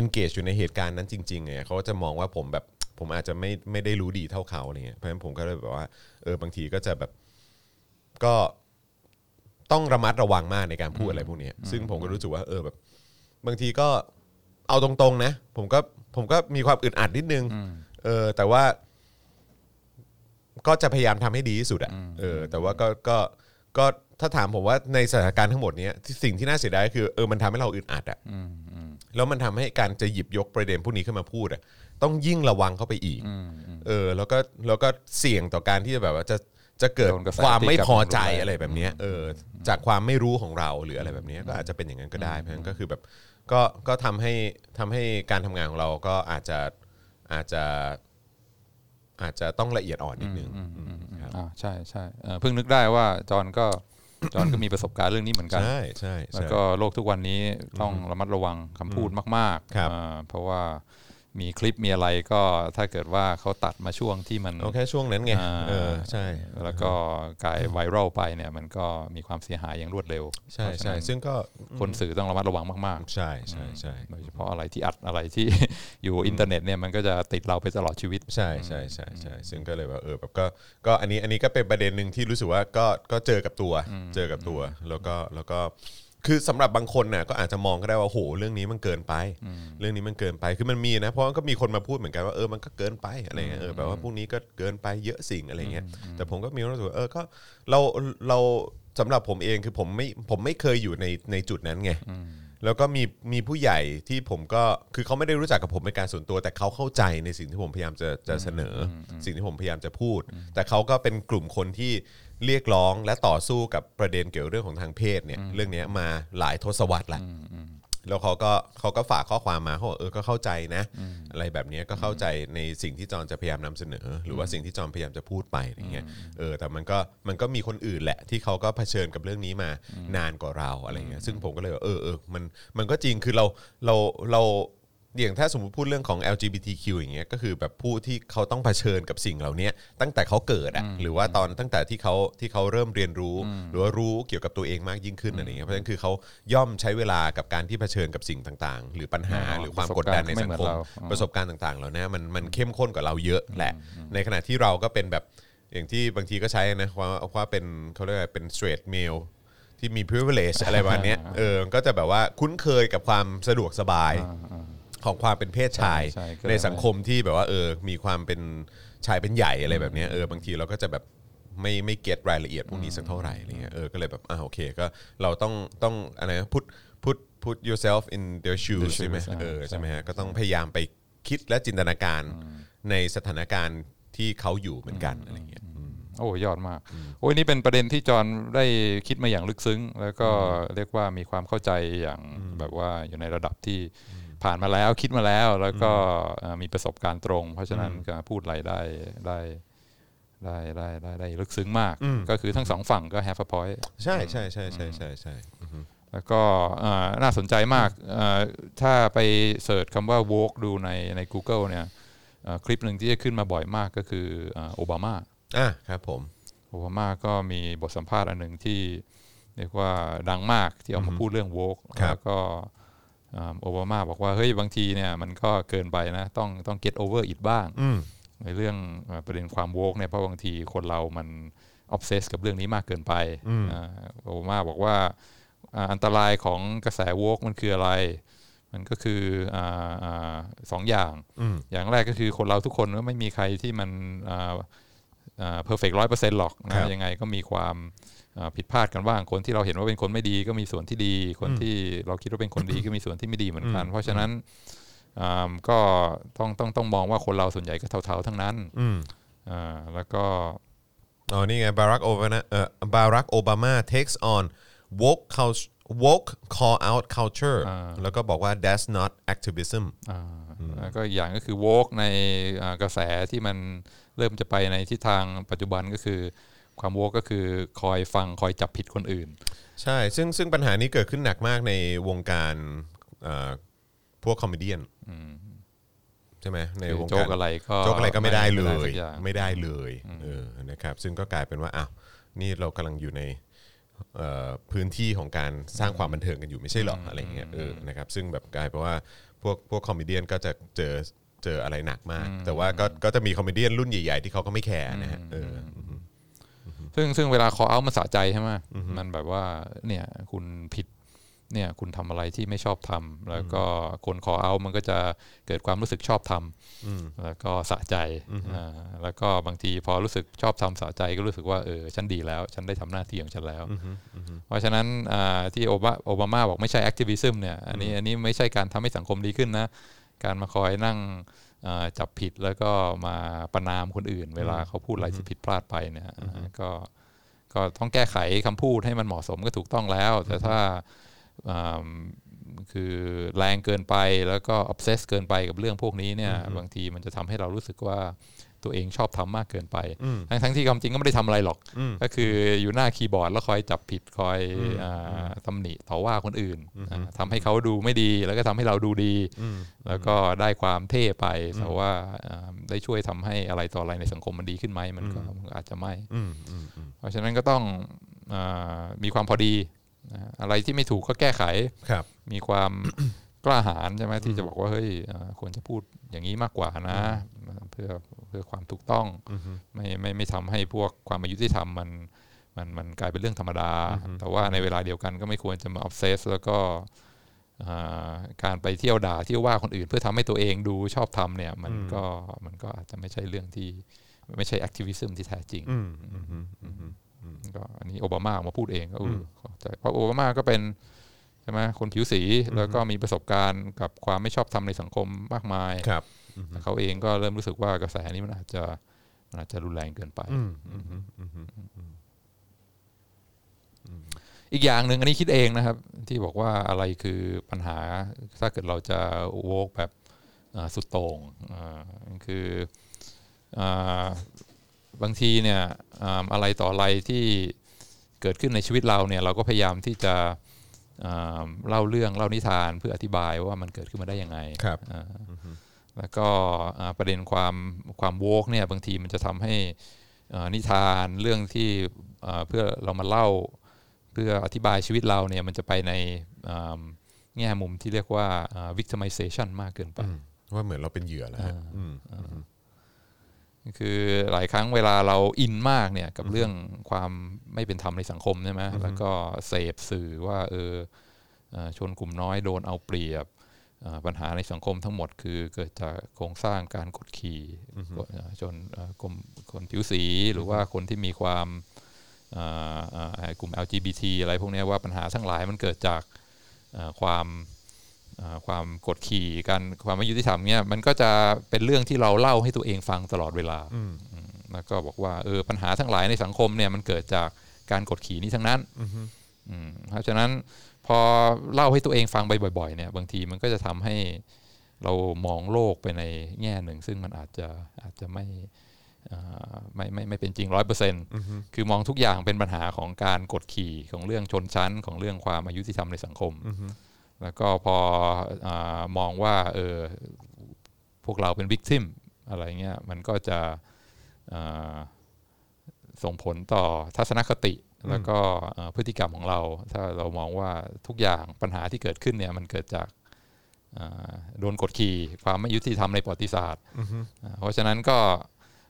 engage อยู่ในเหตุการณ์นั้นจริงๆเนี่ยเขาก็จะมองว่าผมแบบผมอาจจะไม่ไม่ได้รู้ดีเท่าเขาอะไรเงี้ยเพราะฉะนั้นผมก็เลยแบบว่าเออบางทีก็จะแบบก็ต้องระมัดระวังมากในการพูดอะไรพวกเนี้ยซึ่งผมก็รู้สึกว่าเออแบบ บางทีก็เอาตรงๆนะ ผมก็ ผมก็มีความอึดอัดนิดนึง เออ แต่ว่า ก็จะพยายามทำให้ดีที่สุดอะเออ แต่ว่าก็ก็ก็ถ้าถามผมว่าในสถานการณ์ทั้งหมดเนี้ยที่สิ่งที่น่าเสียดายก็คือเออมันทำให้เราอึดอัดอะแล้วมันทำให้การจะหยิบยกประเด็นพวกนี้ขึ้นมาพูดอะต้องยิ่งระวังเข้าไปอีกเออแล้วก็แล้วก็เสี่ยงต่อการที่จะแบบว่าจะจะเกิดโดนกระแสความไม่ตีกลับพอใจมารุนแรงอะไรแบบเนี้ยเออจากความไม่รู้ของเราหรืออะไรแบบเนี้ยก็อาจจะเป็นอย่างนั้นก็ได้เพราะฉะนั้นก็คือแบบ ก็ก็ทำให้ทำให้การทำงานของเราก็อาจจะอาจจะอาจจะต้องละเอียดอ่อนนิดนึงครับอ่าใช่ใช่เอ่อเพิ่งนึกได้ว่าจอห์นก็จอห์นก็มีประสบการณ์เรื่องนี้เหมือนกันใช่ใช่แล้วใช่ก็โลกทุกวันนี้ต้องระมัดระวังคำพูดมากครับๆอ่าเพราะว่า มีคลิปมีอะไรก็ถ้าเกิดว่าเขาตัดมาช่วงที่มันเอาแค่ช่วงนั้นไงอ่าเออใช่ แล้วก็กลายไวรัลไปเนี่ยมันก็มีความเสียหายอย่างรวดเร็ว ใช่เพราะฉะใช่นั้นซึ่งก็คนสื่อต้องระมัดระวังมากใช่ใช่ใช่ๆโดยเฉพาะอะไรที่อัดอะไรที่อยู่อินเทอร์เน็ตเนี่ยมันก็จะติดเราไปตลอดชีวิต ใช่ใช่ใช่ใช่ซึ่งก็เลยว่าเออแบบก็ก็อันนี้อันนี้ก็เป็นประเด็นหนึ่งที่รู้สึกว่าก็ก็เจอกับตัวเจอกับตัว แล้วก็แล้วก็ คือสำหรับบางคนน่ะก็อาจจะมองก็ได้ว่าโหเรื่องนี้มันเกินไป เรื่องนี้มันเกินไปคือมันมีนะเพราะว่าก็มีคนมาพูดเหมือนกันว่าเออมันก็เกินไปอะไรเงี้ยเออแบบว่าพวกนี้ก็เกินไปเยอะสิ่งอะไรเงี้ยแต่ผมก็มีความรู้สึกว่าเออก็เราเราสำหรับผมเองคือผมไม่ผมไม่เคยอยู่ในในจุดนั้นไงแล้วก็มีมีผู้ใหญ่ที่ผมก็คือเขาไม่ได้รู้จักกับผมเป็นการส่วนตัว แต่เขาเข้าใจในสิ่งที่ผมพยายามจะจะเสนออสิ่งที่ผมพยายามจะพูด แต่เขาก็เป็นกลุ่มคนที่ เรียกร้องและต่อสู้กับประเด็นเกี่ยวเรื่องของทางเพศเนี่ยเรื่องเนี้ยมาหลายทศวรรษละแล้วเขาก็เขาก็ฝากข้อความมาเขาบอกเออก็เข้าใจนะ อะไรแบบเนี้ยก็เข้าใจในสิ่งที่จอนจะพยายามนำเสนอ หรือว่าสิ่งที่จอนพยายามจะพูดไปอย่างเงี้ยเออแต่มันก็มันก็มีคนอื่นแหละ ที่เขาก็เผชิญกับเรื่องนี้มานานกว่าเราอะไรเงี้ยซึ่งผมก็เลยว่าเออเออมันมันก็จริงคือเราเราเรา อย่างถ้าสมมติพูดเรื่องของ LGBTQ อย่างเงี้ยก็คือแบบผู้ที่เขาต้องเผชิญกับสิ่งเหล่านี้ตั้งแต่เขาเกิดอะหรือว่าตอนตั้งแต่ที่เขาที่เขาเริ่มเรียนรู้ หรือว่ารู้เกี่ยวกับตัวเองมากยิ่งขึ้นอะไรเงี้ยเพราะฉะนั้นคือเขาย่อมใช้เวลากับการที่เผชิญกับสิ่งต่างๆ หรือปัญหาอ๋อหรือความกดดันในสังคมประสบการณ์ไม่เหมือนเราประสบการณ์ต่างๆเหล่านี้มันมันเข้มข้นกว่าเราเยอะแหละ ในขณะที่เราก็เป็นแบบอย่างที่บางทีก็ใช้นะว่าว่าเป็นเขาเรียกว่าเป็น straight male ที่มี privilege อะไรประมาณเนี้ยเออก็จะแบบว่าคุ้นเคยกับความสะดวกสบาย ของความเป็นเพศชายใช่ใช่ก็ ในสังคมที่แบบว่าเออมีความเป็นชายเป็นใหญ่อะไรแบบเนี้ยเออบางทีเราก็จะแบบไม่ไม่เก็ตรายละเอียดพวกนี้สักเท่าไหร่อะไรเงี้ยเออก็เลยแบบอ่าโอเคก็เราต้องต้องอะไรนะ put put put yourself in their shoes shoes ใช่ไหมอ่าเออใช่ใช่ไหมฮะก็ต้องพยายามไปคิดและจินตนาการในสถานการณ์ที่เขาอยู่เหมือนกันอะไรเงี้ยอืม โอ้ยอดมาก โอ้ยนี่เป็นประเด็นที่จอห์นได้คิดมาอย่างลึกซึ้ง แล้วก็เรียกว่ามีความเข้าใจอย่างแบบว่าอยู่ในระดับที่ ผ่านมาแล้วคิดมาแล้วแล้วก็เอ่อมีประสบการณ์ตรง เพราะฉะนั้นการพูดอะไรได้ได้ได้ได้ได้ได้ลึกซึ้งมาก ก็คือทั้งสองฝั่งก็ have a point ใช่ใช่ใช่ใช่ใช่ใช่อือฮึแล้วก็อ่าน่าสนใจมากอ่าถ้าไปเสิร์ชคำว่า woke ดูในใน Google เนี่ยอ่าคลิปหนึ่งที่จะขึ้นมาบ่อยมากก็คืออ่าโอบามาอะครับผมโอบามาก็มีบทสัมภาษณ์อันหนึ่งที่เรียกว่าดังมากที่ออกมาพูดเรื่อง woke แล้วก็อ่า โอบามาบอกว่าเฮ้ยบางทีเนี่ยมันก็เกินไปนะต้องต้อง get over it บ้างอืมในเรื่องเอ่อประเด็นความโวกเนี่ยเพราะบางทีคนเรามันobsess กับเรื่องนี้มากเกินไปอ่าโอบามาบอกว่าอ่าอันตรายของกระแส woke มันคืออะไร มันก็คืออ่าอ่าสองอย่างอืมอย่างแรกก็คือคนเราทุกคนก็ไม่มีใครที่มัน perfect ร้อยเปอร์เซ็นต์หรอกนะครับยังไงก็มีความอ่า ผิดพลาดกันบ้างคนที่เราเห็นว่าเป็นคนไม่ดีก็มีส่วนที่ดี คนที่เราคิดว่าเป็นคนดีก็มีส่วนที่ไม่ดีเหมือนกัน เพราะฉะนั้นอ่าก็ต้องต้องต้องมองว่าคนเราส่วนใหญ่ก็เท่าๆทั้งนั้นอืมอ่าแล้วก็อ๋อนี่ไงบารักโอบามาเอ่อบารักโอบามา takes on woke culture woke call out culture แล้วก็บอกว่า that's not activism อ่าแล้วก็อีกอย่างก็คือโวกในอ่ากระแสที่มันเริ่มจะไปในทิศทางปัจจุบันก็คือ ความโวกก็คือคอยฟังคอยจับผิดคนอื่น ใช่ ซึ่งซึ่งปัญหานี้เกิดขึ้นหนักมากในวงการเอ่อพวกคอมเมดี้ใช่ไหมในคือวงการกอะไรก็โจ๊กอะไรก็ไม่ได้เลยไม่ได้สักอย่างไม่ได้เลยเออนะครับซึ่งก็กลายเป็นว่าอ้าวนี่เรากำลังอยู่ในเอ่อพื้นที่ของการสร้างความบันเทิงกันอยู่ไม่ใช่หรออะไรเงี้ยเออนะครับซึ่งแบบกลายเป็นว่าพวกพวก comedy ก็จะเจอเจออะไรหนักมาก แต่ว่าก็ก็จะมี comedy รุ่นใหญ่ ๆ ที่เขาก็ไม่ care นะฮะเออ ซึ่งซึ่งเวลาเขาเอามันสะใจใช่ไหมมันแบบว่าเนี่ยคุณผิดเนี่ยคุณทำอะไรที่ไม่ชอบทำแล้วก็คนคอเอามันก็จะเกิดความรู้สึกชอบทำแล้วก็สะใจอ่าแล้วก็บางทีพอรู้สึกชอบทำสะใจก็รู้สึกว่าเออฉันดีแล้ว ฉันได้ทำหน้าที่ของฉันแล้ว เพราะฉะนั้นอ่าที่โอบาโอบามาบอกไม่ใช่แอคทิวิซึมเนี่ยอันนี้อันนี้ไม่ใช่การทำให้สังคมดีขึ้นนะ การมาคอยนั่งอ่า จับผิดแล้วก็มาประนามคนอื่น เวลาเขาพูดอะไรที่ผิดพลาดไปเนี่ยอ่าก็ก็ต้องแก้ไขคำพูดให้มันเหมาะสมก็ถูกต้องแล้ว แต่ถ้าอ่าคือแรงเกินไปแล้วก็ obsess เกินไปกับเรื่องพวกนี้เนี่ยบางทีมันจะทำให้เรารู้สึกว่า ตัวเองชอบธรรมมากเกินไป ทั้งทั้งที่ความจริงก็ไม่ได้ทำอะไรหรอก ก็คืออยู่หน้าคีย์บอร์ดแล้วคอยจับผิดคอยอาตำหนิต่อว่าคนอื่นอ่าทำให้เขาดูไม่ดีแล้วก็ทำให้เราดูดี แล้วก็ได้ความเท่ไปแต่ว่าอ่าได้ช่วยทำให้อะไรต่ออะไรในสังคมมันดีขึ้นไหมมันก็มันก็อาจจะไม่อืมอืมอืมเพราะฉะนั้นก็ต้องอามีความพอดีนะอะไรที่ไม่ถูกก็แก้ไขครับมีความกล้าหาญใช่ไหมที่จะบอกว่าเฮ้ยอ่าควรจะพูดอย่างนี้มากกว่านะ เพื่อเพื่อความถูกต้องไม่ไม่ไม่ทำให้พวกความอายุที่ทำมันมันมันกลายเป็นเรื่องธรรมดา แต่ว่าในเวลาเดียวกันก็ไม่ควรจะมาออฟเซสแล้วก็อ่าการไปเที่ยวด่าเที่ยวว่าคนอื่น เพื่อทำให้ตัวเองดูชอบทำเนี่ย มันก็มันก็อาจจะไม่ใช่เรื่องที่ไม่ใช่แอคทิวิซึมที่แท้จริงอืมอืมอืมอืมก็อันนี้โอบามาออกมาพูดเองก็เออเข้าใจเพราะโอบามาก็เป็นใช่ไหมคนผิวสีแล้วก็มีประสบการณ์กับความไม่ชอบธรรมในสังคมมากมายครับ แต่เขาเองก็เริ่มรู้สึกว่ากระแสนี้มันอาจจะมันอาจจะรุนแรงเกินไปอีกอย่างหนึ่งอันนี้คิดเองนะครับ ที่บอกว่าอะไรคือปัญหาถ้าเกิดเราจะโวกแบบอ่าสุดโต่งอ่าคืออ่าบางทีเนี่ยอ่าอะไรต่ออะไรที่เกิดขึ้นในชีวิตเราเนี่ย เราก็พยายามที่จะอ่าเล่าเรื่องเล่านิทานเพื่ออธิบายว่ามันเกิดขึ้นมาได้ยังไงครับอ่า แล้วก็อ่าประเด็นความความโวกเนี่ยบางทีมันจะทำให้อ่านิทานเรื่องที่อ่าเพื่อเรามาเล่า เพื่ออธิบายชีวิตเราเนี่ยมันจะไปในอ่าแง่มุมที่เรียกว่าอ่า victimization มากเกินไป ว่าเหมือนเราเป็นเหยื่อแล้วฮะอืมคือหลายครั้งเวลาเราอินมากเนี่ยกับเรื่องความไม่เป็นธรรมในสังคมใช่ไหมแล้วก็เสพสื่อว่าเออเอ่อชนกลุ่มน้อยโดนเอาเปรียบเอ่อ ปัญหาในสังคมทั้งหมดคือเกิดจากโครงสร้างการกดขี่เอ่อจนเอ่อกลุ่มคนผิวสีหรือว่าคนที่มีความเอ่อเอ่อกลุ่ม LGBT อะไรพวกเนี้ยว่าปัญหาทั้งหลายมันเกิดจากเอ่อความเอ่อความกดขี่การความไม่ยุติธรรมเนี่ยมันก็จะเป็นเรื่องที่เราเล่าให้ตัวเองฟังตลอดเวลาอืมแล้วก็บอกว่าเออปัญหาทั้งหลายในสังคมเนี่ยมันเกิดจากการกดขี่นี้ทั้งนั้นอืมเพราะฉะนั้น พอเล่าให้ตัวเองฟังไปบ่อยๆเนี่ยบางทีมันก็จะทำให้เรามองโลกไปในแง่หนึ่ง ซึ่งมันอาจจะอาจจะไม่อ่าไม่ไม่ไม่เป็นจริงร้อยเปอร์เซ็นต์คือมองทุกอย่างเป็นปัญหาของการกดขี่ของเรื่องชนชั้นของเรื่องความอายุติธรรมในสังคม แล้วก็พออามองว่าเออพวกเราเป็นวิกทิมอะไรเงี้ยมันก็จะอ่าส่งผลต่อทัศนคติ แล้วก็เอ่อพฤติกรรมของเรา ถ้าเรามองว่าทุกอย่างปัญหาที่เกิดขึ้นเนี่ยมันเกิดจากอ่าโดนกดขี่ความไม่ยุติธรรมในประวัติศาสตร์อ่าเพราะฉะนั้นก็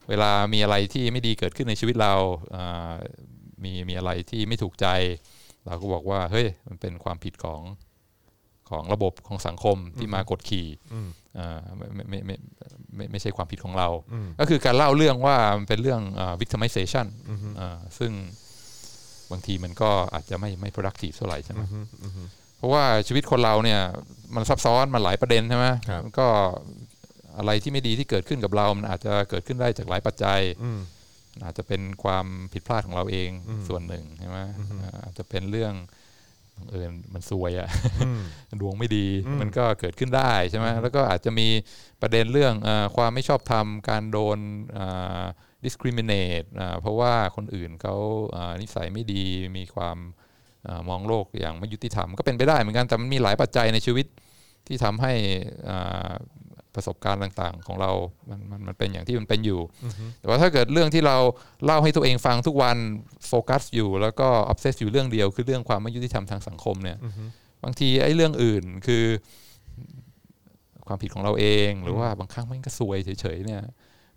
เวลามีอะไรที่ไม่ดีเกิดขึ้นในชีวิตเราอ่ามีมีอะไรที่ไม่ถูกใจ เราก็บอกว่าเฮ้ยมันเป็นความผิดของของระบบของสังคมที่มากดขี่อ่าไม่ไม่ไม่ไม่ไม่ไม่ใช่ความผิดของเรา ก็คือการเล่าเรื่องว่ามันเป็นเรื่องอ่า victimization อ่าซึ่ง บางทีมันก็อาจจะไม่ไม่ productive เท่าไหร่ใช่ไหมเพราะว่าชีวิตคนเราเนี่ย มันซับซ้อนมันหลายประเด็นใช่ไหมครับมันก็อะไรที่ไม่ดีที่เกิดขึ้นกับเรา มันอาจจะเกิดขึ้นได้จากหลายปัจจัยอาจจะเป็นความผิดพลาดของเราเองส่วนหนึ่งใช่ไหมอ่าอาจจะเป็นเรื่องบังเออมันซวยอะดวงไม่ดีมันก็เกิดขึ้นได้ใช่ไหมแล้วก็อาจจะมีประเด็นเรื่องเออความไม่ชอบธรรมการโดนอ่า discriminate อ่าเพราะว่าคนอื่นเขาอ่านิสัยไม่ดีมีความอามองโลกอย่างไม่ยุติธรรมก็เป็นไปได้เหมือนกันแต่มันมีหลายปัจจัยในชีวิตที่ทำให้อ่าประสบการณ์ต่างๆ ของเรา มันมันมันเป็นอย่างที่มันเป็นอยู่ แต่ว่าถ้าเกิดเรื่องที่เราเล่าให้ตัวเองฟังทุกวันโฟกัสอยู่ แล้วก็ออฟเซสอยู่เรื่องเดียว คือเรื่องความไม่ยุติธรรมทางสังคมเนี่ยบางทีไอ้เรื่องอื่นคือความผิดของเราเอง หรือว่าบางครั้งมันก็ซวยเฉยๆเนี่ย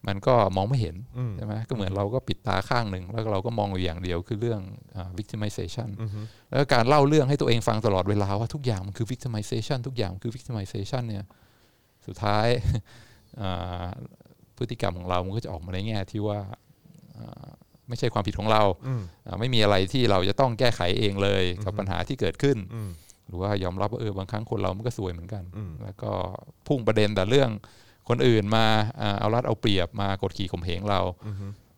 มันก็มองไม่เห็นใช่ไหมก็เหมือนเราก็ปิดตาข้างหนึ่งแล้วก็เราก็มองอยู่อย่างเดียวคือเรื่องอ่า victimization แล้วก็การเล่าเรื่องให้ตัวเองฟังตลอดเวลาว่าทุกอย่างมันคือ victimization ทุกอย่างมันคือ victimization เนี่ยสุดท้ายอ่าพฤติกรรมของเรามันก็จะออกมาในแง่ที่ว่าอ่าไม่ใช่ความผิดของเราอ่าไม่มีอะไรที่เราจะต้องแก้ไขเองเลยกับปัญหาที่เกิดขึ้น หรือว่ายอมรับว่าเออบางครั้งคนเรามันก็สวยเหมือนกัน แล้วก็พุ่งประเด็นแต่เรื่อง คนอื่นมาอ่าเอารัดเอาเปรียบมากดขี่ข่มเหงเรา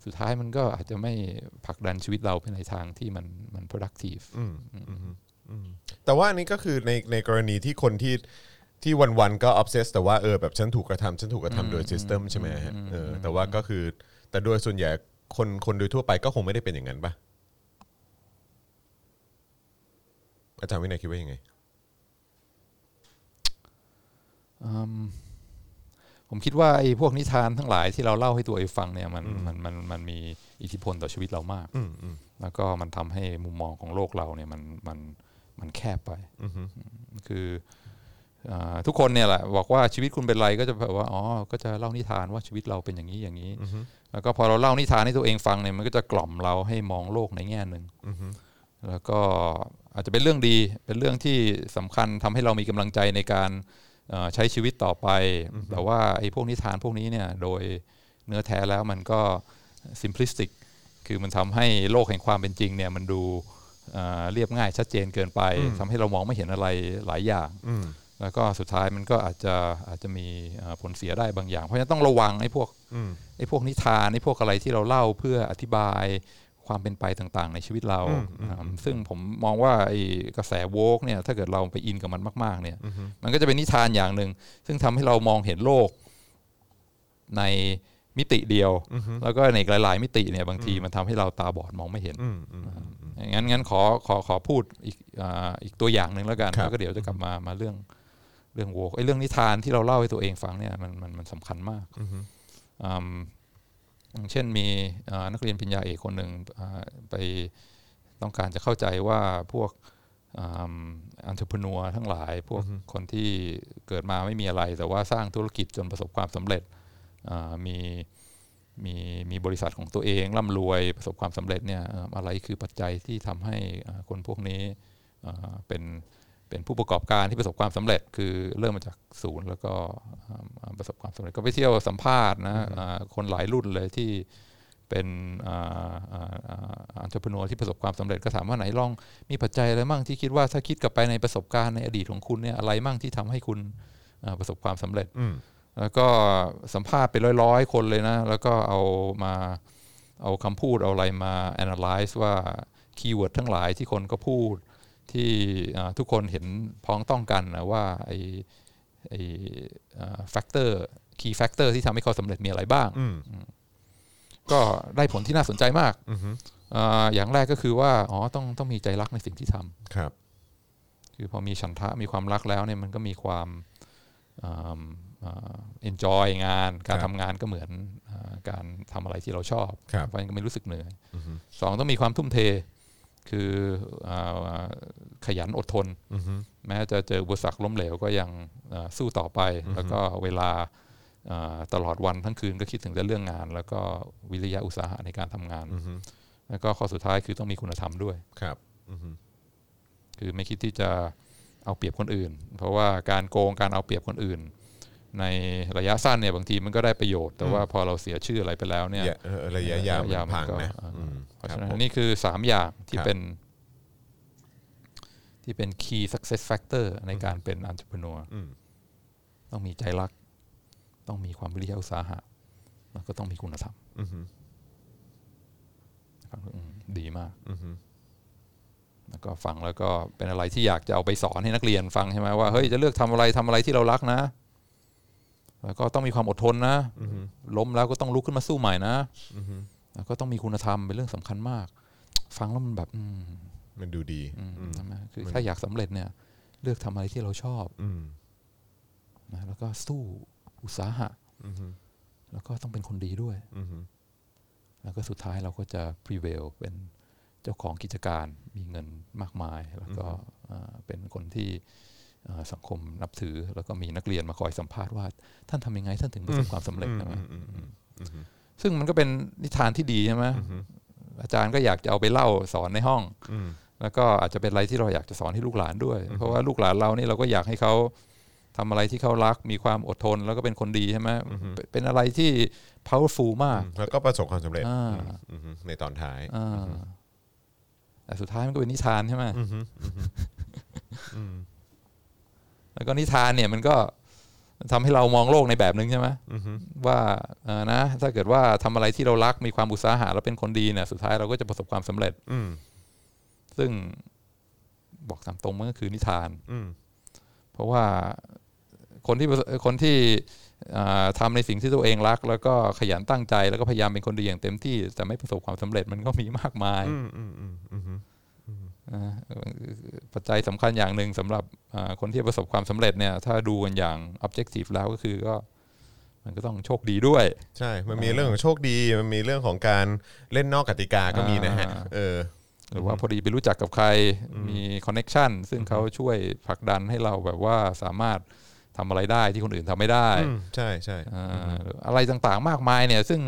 สุดท้ายมันก็อาจจะไม่ผลักดันชีวิตเราไปในทางที่มันมัน productive แต่ว่าอันนี้ก็คือในในกรณีที่คนที่ที่วันๆก็ obsess แต่ว่าเออแบบฉันถูกกระทำฉันถูกกระทำโดย system ใช่ไหมฮะเออแต่ว่าก็คือแต่โดยส่วนใหญ่คนคนโดยทั่วไปก็คงไม่ได้เป็นอย่างนั้นปะอาจารย์วินัยคิดว่ายังไงอืม ผมคิดว่าไอ้พวกนิทานทั้งหลายที่เราเล่าให้ตัวเองฟังเนี่ยมันมันมันมันมีอิทธิพลต่อชีวิตเรามากแล้วก็มันทำให้มุมมองของโลกเราเนี่ยมันมันมันแคบไปคืออาทุกคนเนี่ยแหละบอกว่าชีวิตคุณเป็นไรก็จะแบบว่าอ๋อก็จะเล่านิทานว่าชีวิตเราเป็นอย่างนี้อย่างนี้ แล้วก็พอเราเล่านิทานให้ตัวเองฟังเนี่ยมันก็จะกล่อมเราให้มองโลกในแง่หนึ่งแล้วก็อาจจะเป็นเรื่องดีเป็นเรื่องที่สำคัญทำให้เรามีกำลังใจในการเอ่อ ใช้ชีวิตต่อไป แต่ว่าไอ้พวกนิทานพวกนี้เนี่ยโดยเนื้อแท้แล้วมันก็ simplistic คือมันทำให้โลกแห่งความเป็นจริงเนี่ยมันดูเอ่อเรียบง่ายชัดเจนเกินไปทำให้เรามองไม่เห็นอะไรหลายอย่าง แล้วก็สุดท้ายมันก็อาจจะอาจจะมีเอ่อผลเสียได้บางอย่าง เพราะฉะนั้นต้องระวังไอ้พวกไอ้พวกนิทานไอ้พวกอะไรที่เราเล่าเพื่ออธิบาย ความเป็นไปต่างๆ ในชีวิตเราอ่าซึ่งผมมองว่าไอ้กระแสโวกเนี่ยถ้าเกิดเราไปอินกับมันมาก ๆ เนี่ย มันก็จะเป็นนิทานอย่างหนึ่ง ซึ่งทำให้เรามองเห็นโลกในมิติเดียว แล้วก็ในหลาย ๆ มิติเนี่ยบางทีมันทำให้เราตาบอดมองไม่เห็นงั้นงั้นขอขอขอพูดอีกอ่าอีกตัวอย่างหนึ่งแล้วกันครับแล้วก็เดี๋ยวจะกลับมามาเรื่องเรื่องโวกไอ้เรื่องนิทานที่เราเล่าให้ตัวเองฟังเนี่ยมันมันมันสำคัญมากอืมอย่าง เช่นมีอ่านักเรียนปริญญาเอกคนหนึ่งอ่าไปต้องการจะเข้าใจว่าพวกอันเทอร์พนัวทั้งหลาย พวกคนที่เกิดมาไม่มีอะไร แต่ว่าสร้างธุรกิจจนประสบความสำเร็จอ่ามีมีมีบริษัทของตัวเองร่ำรวยประสบความสำเร็จเนี่ยเอ่ออะไรคือปัจจัยที่ทำให้อ่าคนพวกนี้อ่าเป็น เป็นผู้ประกอบการที่ประสบความสำเร็จ คือเริ่มมาจากศูนย์แล้วก็อ่าประสบความสำเร็จก็ไปเที่ยวสัมภาษณ์นะอ่าคนหลายรุ่นเลยที่เป็น entrepreneur ที่ประสบความสำเร็จก็ถามว่าไหนลองมีปัจจัยอะไรมั่งที่คิดว่าถ้าคิดกลับไปในประสบการณ์ในอดีตของคุณเนี่ยอะไรมั่งที่ทำให้คุณอ่าประสบความสำเร็จแล้วก็สัมภาษณ์ไปร้อยๆ คนเลยนะ แล้วก็เอามาเอาคำพูดเอาอะไรมา analyze ว่า keyword ทั้งหลายที่คนก็พูด ที่อ่าทุกคนเห็นพ้องต้องกันนะว่าไอไอ factor key factor ที่ทำให้เขาสำเร็จมีอะไรบ้าง ก็ได้ผลที่น่าสนใจมากอือฮึอ่าอย่างแรกก็คือว่าอ๋อต้องต้องมีใจรักในสิ่งที่ทำครับ คือพอมีฉันทะมีความรักแล้วเนี่ยมันก็มีความอ่าอ่า enjoy งาน การครับทำงานก็เหมือนอาการทำอะไรที่เราชอบครับเพราะฉะนั้นก็ไม่รู้สึกเหนื่อยอือฮึสองต้องมีความทุ่มเท คืออาขยันอดทนอือฮึแม้จะเจออุปสรรคล้มเหลวก็ยังอ่าสู้ต่อไป แล้วก็เวลาอ่าตลอดวันทั้งคืนก็คิดถึงแต่เรื่องงาน แล้วก็วิริยะอุตสาหะในการทำงานอือฮึแล้วก็ข้อสุดท้ายคือต้องมีคุณธรรมด้วยครับอือฮึคือไม่คิดที่จะเอาเปรียบคนอื่น เพราะว่าการโกงการเอาเปรียบคนอื่น ในระยะสั้นเนี่ยบางทีมันก็ได้ประโยชน์ แต่ว่าพอเราเสียชื่ออะไรไปแล้วเนี่ยอย่าเออระยะยาวระยะยาวมันพังมันก็นะอ่าอืมเพราะครัฉะบนั้นผมนี่คือสามอย่างที่ครับเป็น ที่เป็น key success factor ในการเป็น entrepreneur อืมต้องมีใจรัก ต้องมีความวิริยะอุตสาหะ แล้วก็ต้องมีคุณธรรมอือฮึฟังดูอืมดีมากอือฮึแล้วก็ฟังแล้วก็เป็นอะไรที่อยากจะเอาไปสอนให้นักเรียนฟังใช่ไหมว่าเฮ้ยจะเลือกทำอะไรทำอะไรที่เรารักนะ แล้วก็ต้องมีความอดทนนะอือฮึล้มแล้วก็ต้องลุกขึ้นมาสู้ใหม่นะอือฮึแล้วก็ต้องมีคุณธรรมเป็นเรื่องสำคัญมาก ฟังแล้วมันแบบอืมมันดูดีอืมอืมใช่ไหมคือมันถ้าอยากสำเร็จเนี่ย เลือกทำอะไรที่เราชอบอืมนะแล้วก็สู้อุตสาหะอือฮึแล้วก็ต้องเป็นคนดีด้วยอือฮึแล้วก็สุดท้ายเราก็จะ prevail เป็นเจ้าของกิจการมีเงินมากมาย แล้วก็เอ่อเป็นคนที่เอ่อ สังคมนับถือ แล้วก็มีนักเรียนมาคอยสัมภาษณ์ว่า ท่านทำยังไงท่านถึงประสบความสำเร็จใช่ไหมอืมอืมอืมอืมซึ่งมันก็เป็นนิทานที่ดีใช่ไหมอือฮึอาจารย์ก็อยากจะเอาไปเล่าสอนในห้องอืมแล้วก็อาจจะเป็นอะไรที่เราอยากจะสอนให้ลูกหลานด้วย เพราะว่าลูกหลานเรานี่เราก็อยากให้เขาทำอะไรที่เขารักมีความอดทนแล้วก็เป็นคนดีใช่ไหมเป็นเป็นอะไรที่ powerful มาก แล้วก็ประสบความสำเร็จอ่าอืมอืมในตอนท้ายอ่าแต่สุดท้ายมันก็เป็นนิทานใช่ไหมอือฮึอือฮึอืม แล้วก็นิทานเนี่ยมันก็ทำให้เรามองโลกในแบบหนึ่งใช่ไหมอือฮึว่าเออนะถ้าเกิดว่าทำอะไรที่เรารักมีความอุตสาหะเราเป็นคนดีเนี่ยสุดท้ายเราก็จะประสบความสำเร็จ อืมซึ่งบอกตามตรงมันก็คือนิทาน อืมเพราะว่าคนที่ประสคนที่อ่าทำในสิ่งที่ตัวเองรัก แล้วก็ขยันตั้งใจแล้วก็พยายามเป็นคนดีอย่างเต็มที่ แต่ไม่ประสบความสำเร็จมันก็มีมากมายอืมอืมอืมอืมอืมนะปัจจัยสำคัญอย่างหนึ่งสำหรับอ่าคนที่ประสบความสำเร็จเนี่ยถ้าดูกันอย่าง objective แล้วก็คือก็มันก็ต้องโชคดีด้วย ใช่ มันมีเรื่องของโชคดี มันมีเรื่องของการเล่นนอกกติกาก็มีนะฮะอ่าเออหรือว่าพอดีไปรู้จักกับใครมี connection ซึ่งเขาช่วยผลักดันให้เราแบบว่าสามารถทำอะไรได้ที่คนอื่นทำไม่ได้อืมใช่ใช่อ่าหรืออะไรต่างๆมากมายเนี่ย ซึ่ง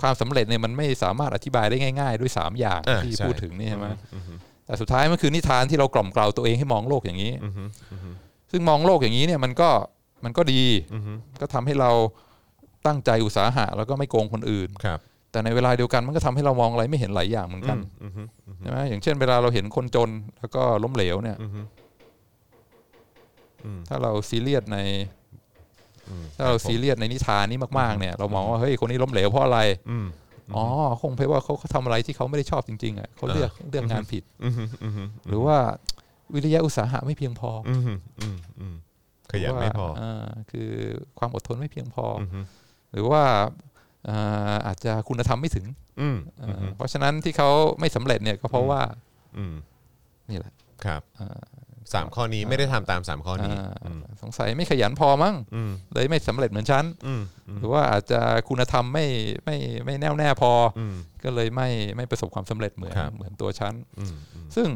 ความสำเร็จเนี่ยมันไม่สามารถอธิบายได้ง่าย ๆ ด้วย 3 อย่างอ่าที่ใช่พูดถึงนี่ใช่ไหมอือฮึ แต่สุดท้ายมันคือนิทานที่เรากล่อมเกลาตัวเองให้มองโลกอย่างนี้อือฮึอือฮึซึ่งมองโลกอย่างนี้เนี่ยมันก็มันก็ดีอือฮึก็ทำให้เราตั้งใจอุตสาหะ แล้วก็ไม่โกงคนอื่นครับ แต่ในเวลาเดียวกันมันก็ทำให้เรามองอะไรไม่เห็นหลายอย่างเหมือนกันอือฮึอือฮึใช่ไหมอย่างเช่น เวลาเราเห็นคนจนแล้วก็ล้มเหลวเนี่ยอือฮึอืมถ้าเราซีเรียสในอืมถ้าเราซีเรียสในนิทานนี้มากๆเนี่ย เรามองว่าเฮ้ยคนนี้ล้มเหลวเพราะอะไร อืมอ๋อคงเพราะว่าเขาเขาทำอะไรที่เขาไม่ได้ชอบจริงๆอะเขาเลือกเลือกงานผิดอือฮึอือฮึหรือว่าวิริยะอุตสาหะไม่เพียงพออืมอืมอืมขยันไม่พอหรืว่าาคือความอดทนไม่เพียงพอออือฮึหรือว่าอ่าอาจจะคุณธรรมไม่ถึงอืมอ่าอือฮึเพราะฉะนั้นที่เขาไม่สำเร็จเนี่ยก็เพราะว่าอืมนี่แหละครับอ่า สามข้อนี้ไม่ได้ทำตามสามข้อนี้อ่าอืมสงสัยไม่ขยันพอมั้งอืมเลยไม่สำเร็จเหมือนฉันอืมอืมหรือว่าอาจจะคุณธรรมไม่ไม่ไม่แน่วแน่พอออืมก็เลยไม่ไม่ประสบความสำเร็จเหมือนครับเหมือนตัวฉันอืมอืมซึ่ง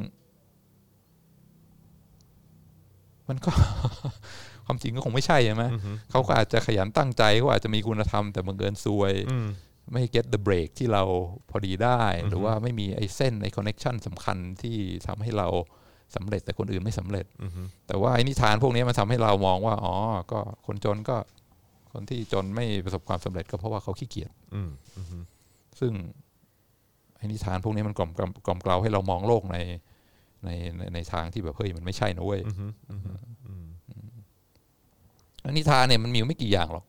มันก็ความจริงก็คงไม่ใช่ใช่ไหมอือฮึเขาก็อาจจะขยันตั้งใจเขาอาจจะมีคุณธรรมแต่บังเอิญซวยอืมไม่ get the break ที่เราพอดีได้ หรือว่าไม่มีไอ้เส้นไอ้ connection สำคัญที่ทำให้เรา สำเร็จแต่คนอื่นไม่สำเร็จอือฮึแต่ว่าไอ้นิทานพวกนี้มันทำให้เรามองว่าอ๋อก็คนจนก็คนที่จนไม่ประสบความสำเร็จก็เพราะว่าเขาขี้เกียจอืมอือฮึซึ่งไอ้นิทานพวกนี้มันกล่อมกล่อมกล่อมเกลาให้เรามองโลกในในในในทางที่แบบเฮ้ยมันไม่ใช่นะเว้ยอือฮึอือฮึอืมแล้วนิทานเนี่ยมันมีไม่กี่อย่างหรอก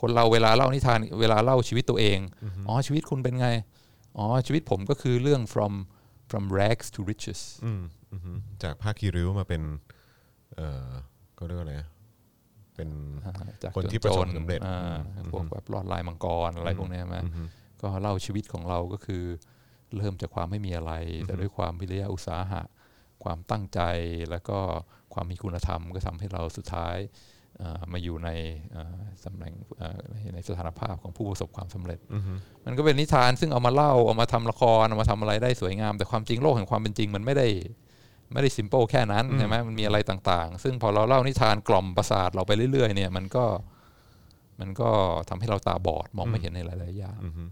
คนเราเวลาเล่านิทานเวลาเล่าชีวิตตัวเอง อ๋อชีวิตคุณเป็นไง อ๋อชีวิตผมก็คือเรื่อง from from rags to riches อืมอือฮึ จากผ้าคีริ้วมาเป็น เอ่อก็เรียกว่าอะไรอะเป็นอ่าจากคนที่จประสบนๆสำเร็จอ่าอืมพวกแบบรอดลายมังกรอะไรพวกเนี้ยใช่ไหมอือฮึก็ก็เล่าชีวิตของเราก็คือ เริ่มจากความไม่มีอะไร แต่ด้วยความวิริยะอุตสาหะ ความตั้งใจแล้วก็ความมีคุณธรรมก็ทำให้เราสุดท้ายเอ่อมาอยู่ในเอ่อตำแหน่งเอ่อในสถานภาพของผู้ประสบความสำเร็จ มันก็เป็นนิทานซึ่งเอามาเล่าเอามาทำละครเอามาทำอะไรได้สวยงาม แต่ความจริงโลกแห่งความเป็นจริงมันไม่ได้ ไม่ได้ s ิม p ป e แค่นั้นใช่ไหมมันมีอะไรต่างๆ ซึ่งพอเราเล่านิทานกล่อมประสาทเราไปเรื่อยๆ เนี่ย มันก็มันก็ทำให้เราตาบอดมองไม่เห็นในหลายๆอย่างอือฮึ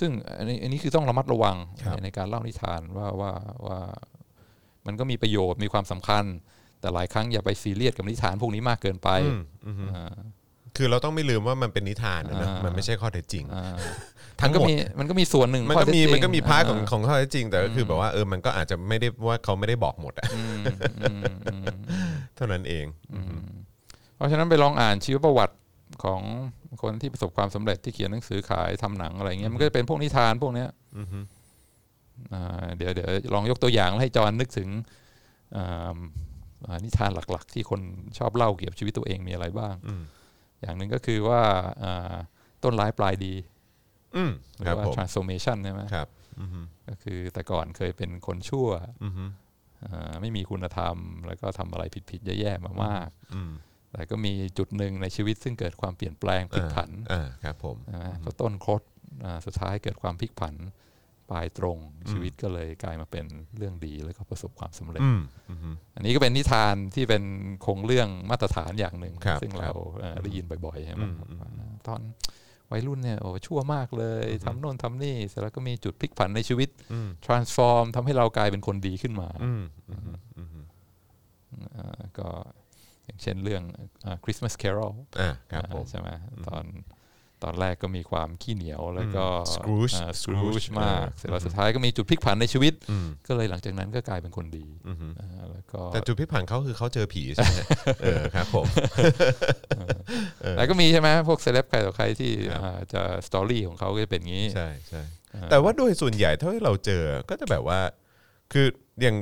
ซึ่งอันนี้อันนี้คือต้องระมัดระวังครับในในการเล่านิทานว่าว่าว่า มันก็มีประโยชน์มีความสำคัญ แต่หลายครั้งอย่าไปซีเรียสกับนิทานพวกนี้มากเกินไปอืมอือฮึอ่าคือเราต้องไม่ลืมว่ามันเป็นนิทานนะนะอ่ามัมันไม่ใช่ข้อเท็จจริงอ่า ทั้มังนก็หมดมีมันก็มีส่วนหนึ่งมันข้อก็เท็จมีจริงมันก็มี part ของอ่าของข้อเท็จจริง แต่ก็คือแบบว่าเออมันก็อาจจะไม่ได้ว่าเขาไม่ได้บอกหมดอะอืมอืมอืมเท่านั้นเองเพราะฉะนั้นไปลองอ่านชีวประวัติของคนที่ประสบความสำเร็จที่เขียนหนังสือขายทำหนังอะไรเงี้ยมันก็จะเป็นพวกนิทานพวกเนี้ยอือฮึอ่าเดี๋ยวเดี๋ยวลองยกตัวอย่างให้จอห์นนึกถึงอ่าอ่านิทานหลัก ๆ ที่คนชอบเล่าเกี่ยวกับชีวิตตัวเองมีอะไรบ้างอืมอย่างหนึ่งก็คือว่าอ่าต้นร้ายปลายดี อืมหรืครับอว่า ผม transformation ใช่ไหมครับอือฮึก็คือแต่ก่อนเคยเป็นคนชั่วอือฮึอ่าไม่มีคุณธรรม แล้วก็ทำอะไรผิดๆแย่ๆมามาก อืมแต่ก็มีจุดหนึ่งในชีวิตซึ่งเกิดความเปลี่ยนแปลงพลิกผันอ่าครับผมนะพอต้นคดอ่าสุดท้ายเกิดความพลิกผันปลายตรงชีวิตก็เลยกลายมาเป็นเรื่องดีแล้วก็ประสบความสำเร็จ อืมอือฮึ อันนี้ก็เป็นนิทานที่เป็นโครงเรื่องมาตรฐานอย่างหนึ่งครับซึ่งเราเอ่อได้ยินบ่อยๆใช่ไหมอืมอืมตอน วัยรุ่นเนี่ยโอ้ชั่วมากเลยทำโน่นทำนี่เสร็จแล้วก็มีจุดพลิกผันในชีวิตอืม transform ทำให้เรากลายเป็นคนดีขึ้นมาอืมอืมอืมอ่าก็อย่างเช่นเรื่องอ่า Christmas Carol อ่าครับผมใช่ไหมตอน ตอนแรกก็มีความขี้เหนียวแล้วก็อืม Scrooge อ่า Scrooge Scrooge มากเออเสร็จแล้วสุดท้ายก็มีจุดพลิกผันในชีวิตอืมก็เลยหลังจากนั้นก็กลายเป็นคนดีอืมอ่าแล้วก็แต่จุดพลิกผันเขาคือเขาเจอผีใช่ไหมเออครับผมแล้วก็มีใช่ไหมพวกเซเลบใครต่อใครที่ครับอ่าจะสตอรี่ของเขาก็จะเป็นอย่างนี้ใช่ใช่แต่ว่าโดยส่วนใหญ่เท่าที่เราเจอก็จะแบบว่า คืออย่าง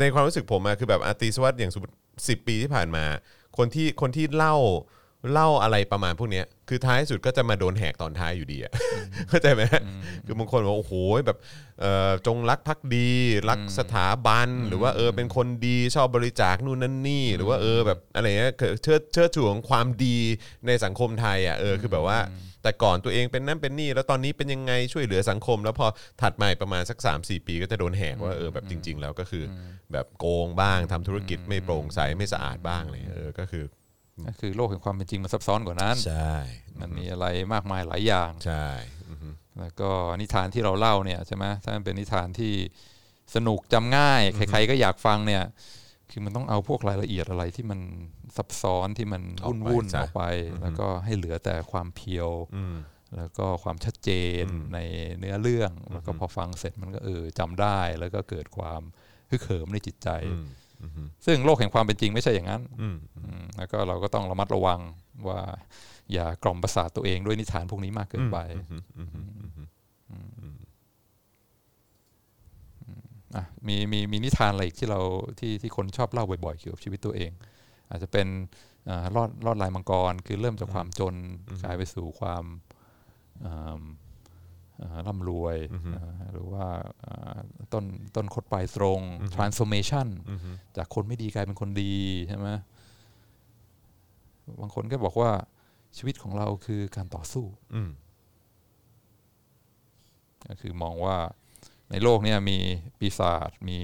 ในความรู้สึกผมอะคือแบบอาร์ติสวัตอย่างสมมติสิปีที่ผ่านมา คนที่คนที่เล่า เล่าอะไรประมาณพวกเนี้ยคือท้ายสุดก็จะมาโดนแหกตอนท้ายอยู่ดีอะเข้าใจไหมคือบางคนบอกโอ้โหแบบเอ่อจงรักภักดีรักสถาบัน หรือว่าเออเป็นคนดีชอบบริจาคนู่นนั่นนี่ หรือว่าเออแบบอะไรเงี้ยเชิดเชิดชูของความดีในสังคมไทยอะเออคือแบบว่า แต่ก่อนตัวเองเป็นนั่นเป็นนี่ แล้วตอนนี้เป็นยังไงช่วยเหลือสังคม แล้วพอถัดมาอีกประมาณสัก 3-4 ปีก็จะโดนแหกว่าเออแบบจริง ๆ แล้วก็คืออแบบโกงบ้างทำธุรกิจไม่โปร่งใสไม่สะอาดบ้างอะไรเลยเออก็คือ ก็คือโลกแห่งความเป็นจริงมันซับซ้อนกว่านั้นใช่มันมีอะไรมากมายหลายอย่างใช่อือฮึแล้วก็นิทานที่เราเล่าเนี่ยใช่ไหมถ้ามันเป็นนิทานที่สนุกจำง่ายใครๆก็อยากฟังเนี่ย คือมันต้องเอาพวกรายละเอียดอะไรที่มันซับซ้อนที่มันวุ่นวุ่นๆออกไป แล้วก็ให้เหลือแต่ความเพียวอืมแล้วก็ความชัดเจนในเนื้อเรื่องแล้วก็พอฟังเสร็จมันก็เออจำได้แล้วก็เกิดความฮึกเหิมในจิตใจอืมอืม ซึ่งโลกแห่งความเป็นจริงไม่ใช่อย่างนั้นอืมอืมแล้วก็เราก็ต้องระมัดระวังว่าอย่ากล่อมประสาทตัวเองด้วยนิทานพวกนี้มากเกินไปอะมีมีมีนิทานอะไรอีกที่เราที่ที่คนชอบเล่าบ่อยๆเกี่ยวกับชีวิตตัวเอง อาจจะเป็นอ่ารอดรอดลายมังกร คือเริ่มจากความจนกลายไปสู่ความอ่าอ่า ร่ำรวยอ่าหรือว่าอ่าต้นต้นคดปลายตรง transformation จากคนไม่ดีกลายเป็นคนดีใช่ไหมบางคนก็บอกว่าชีวิตของเราคือการต่อสู้อืมก็คือมองว่าในโลกเนี้มีปีศาจมี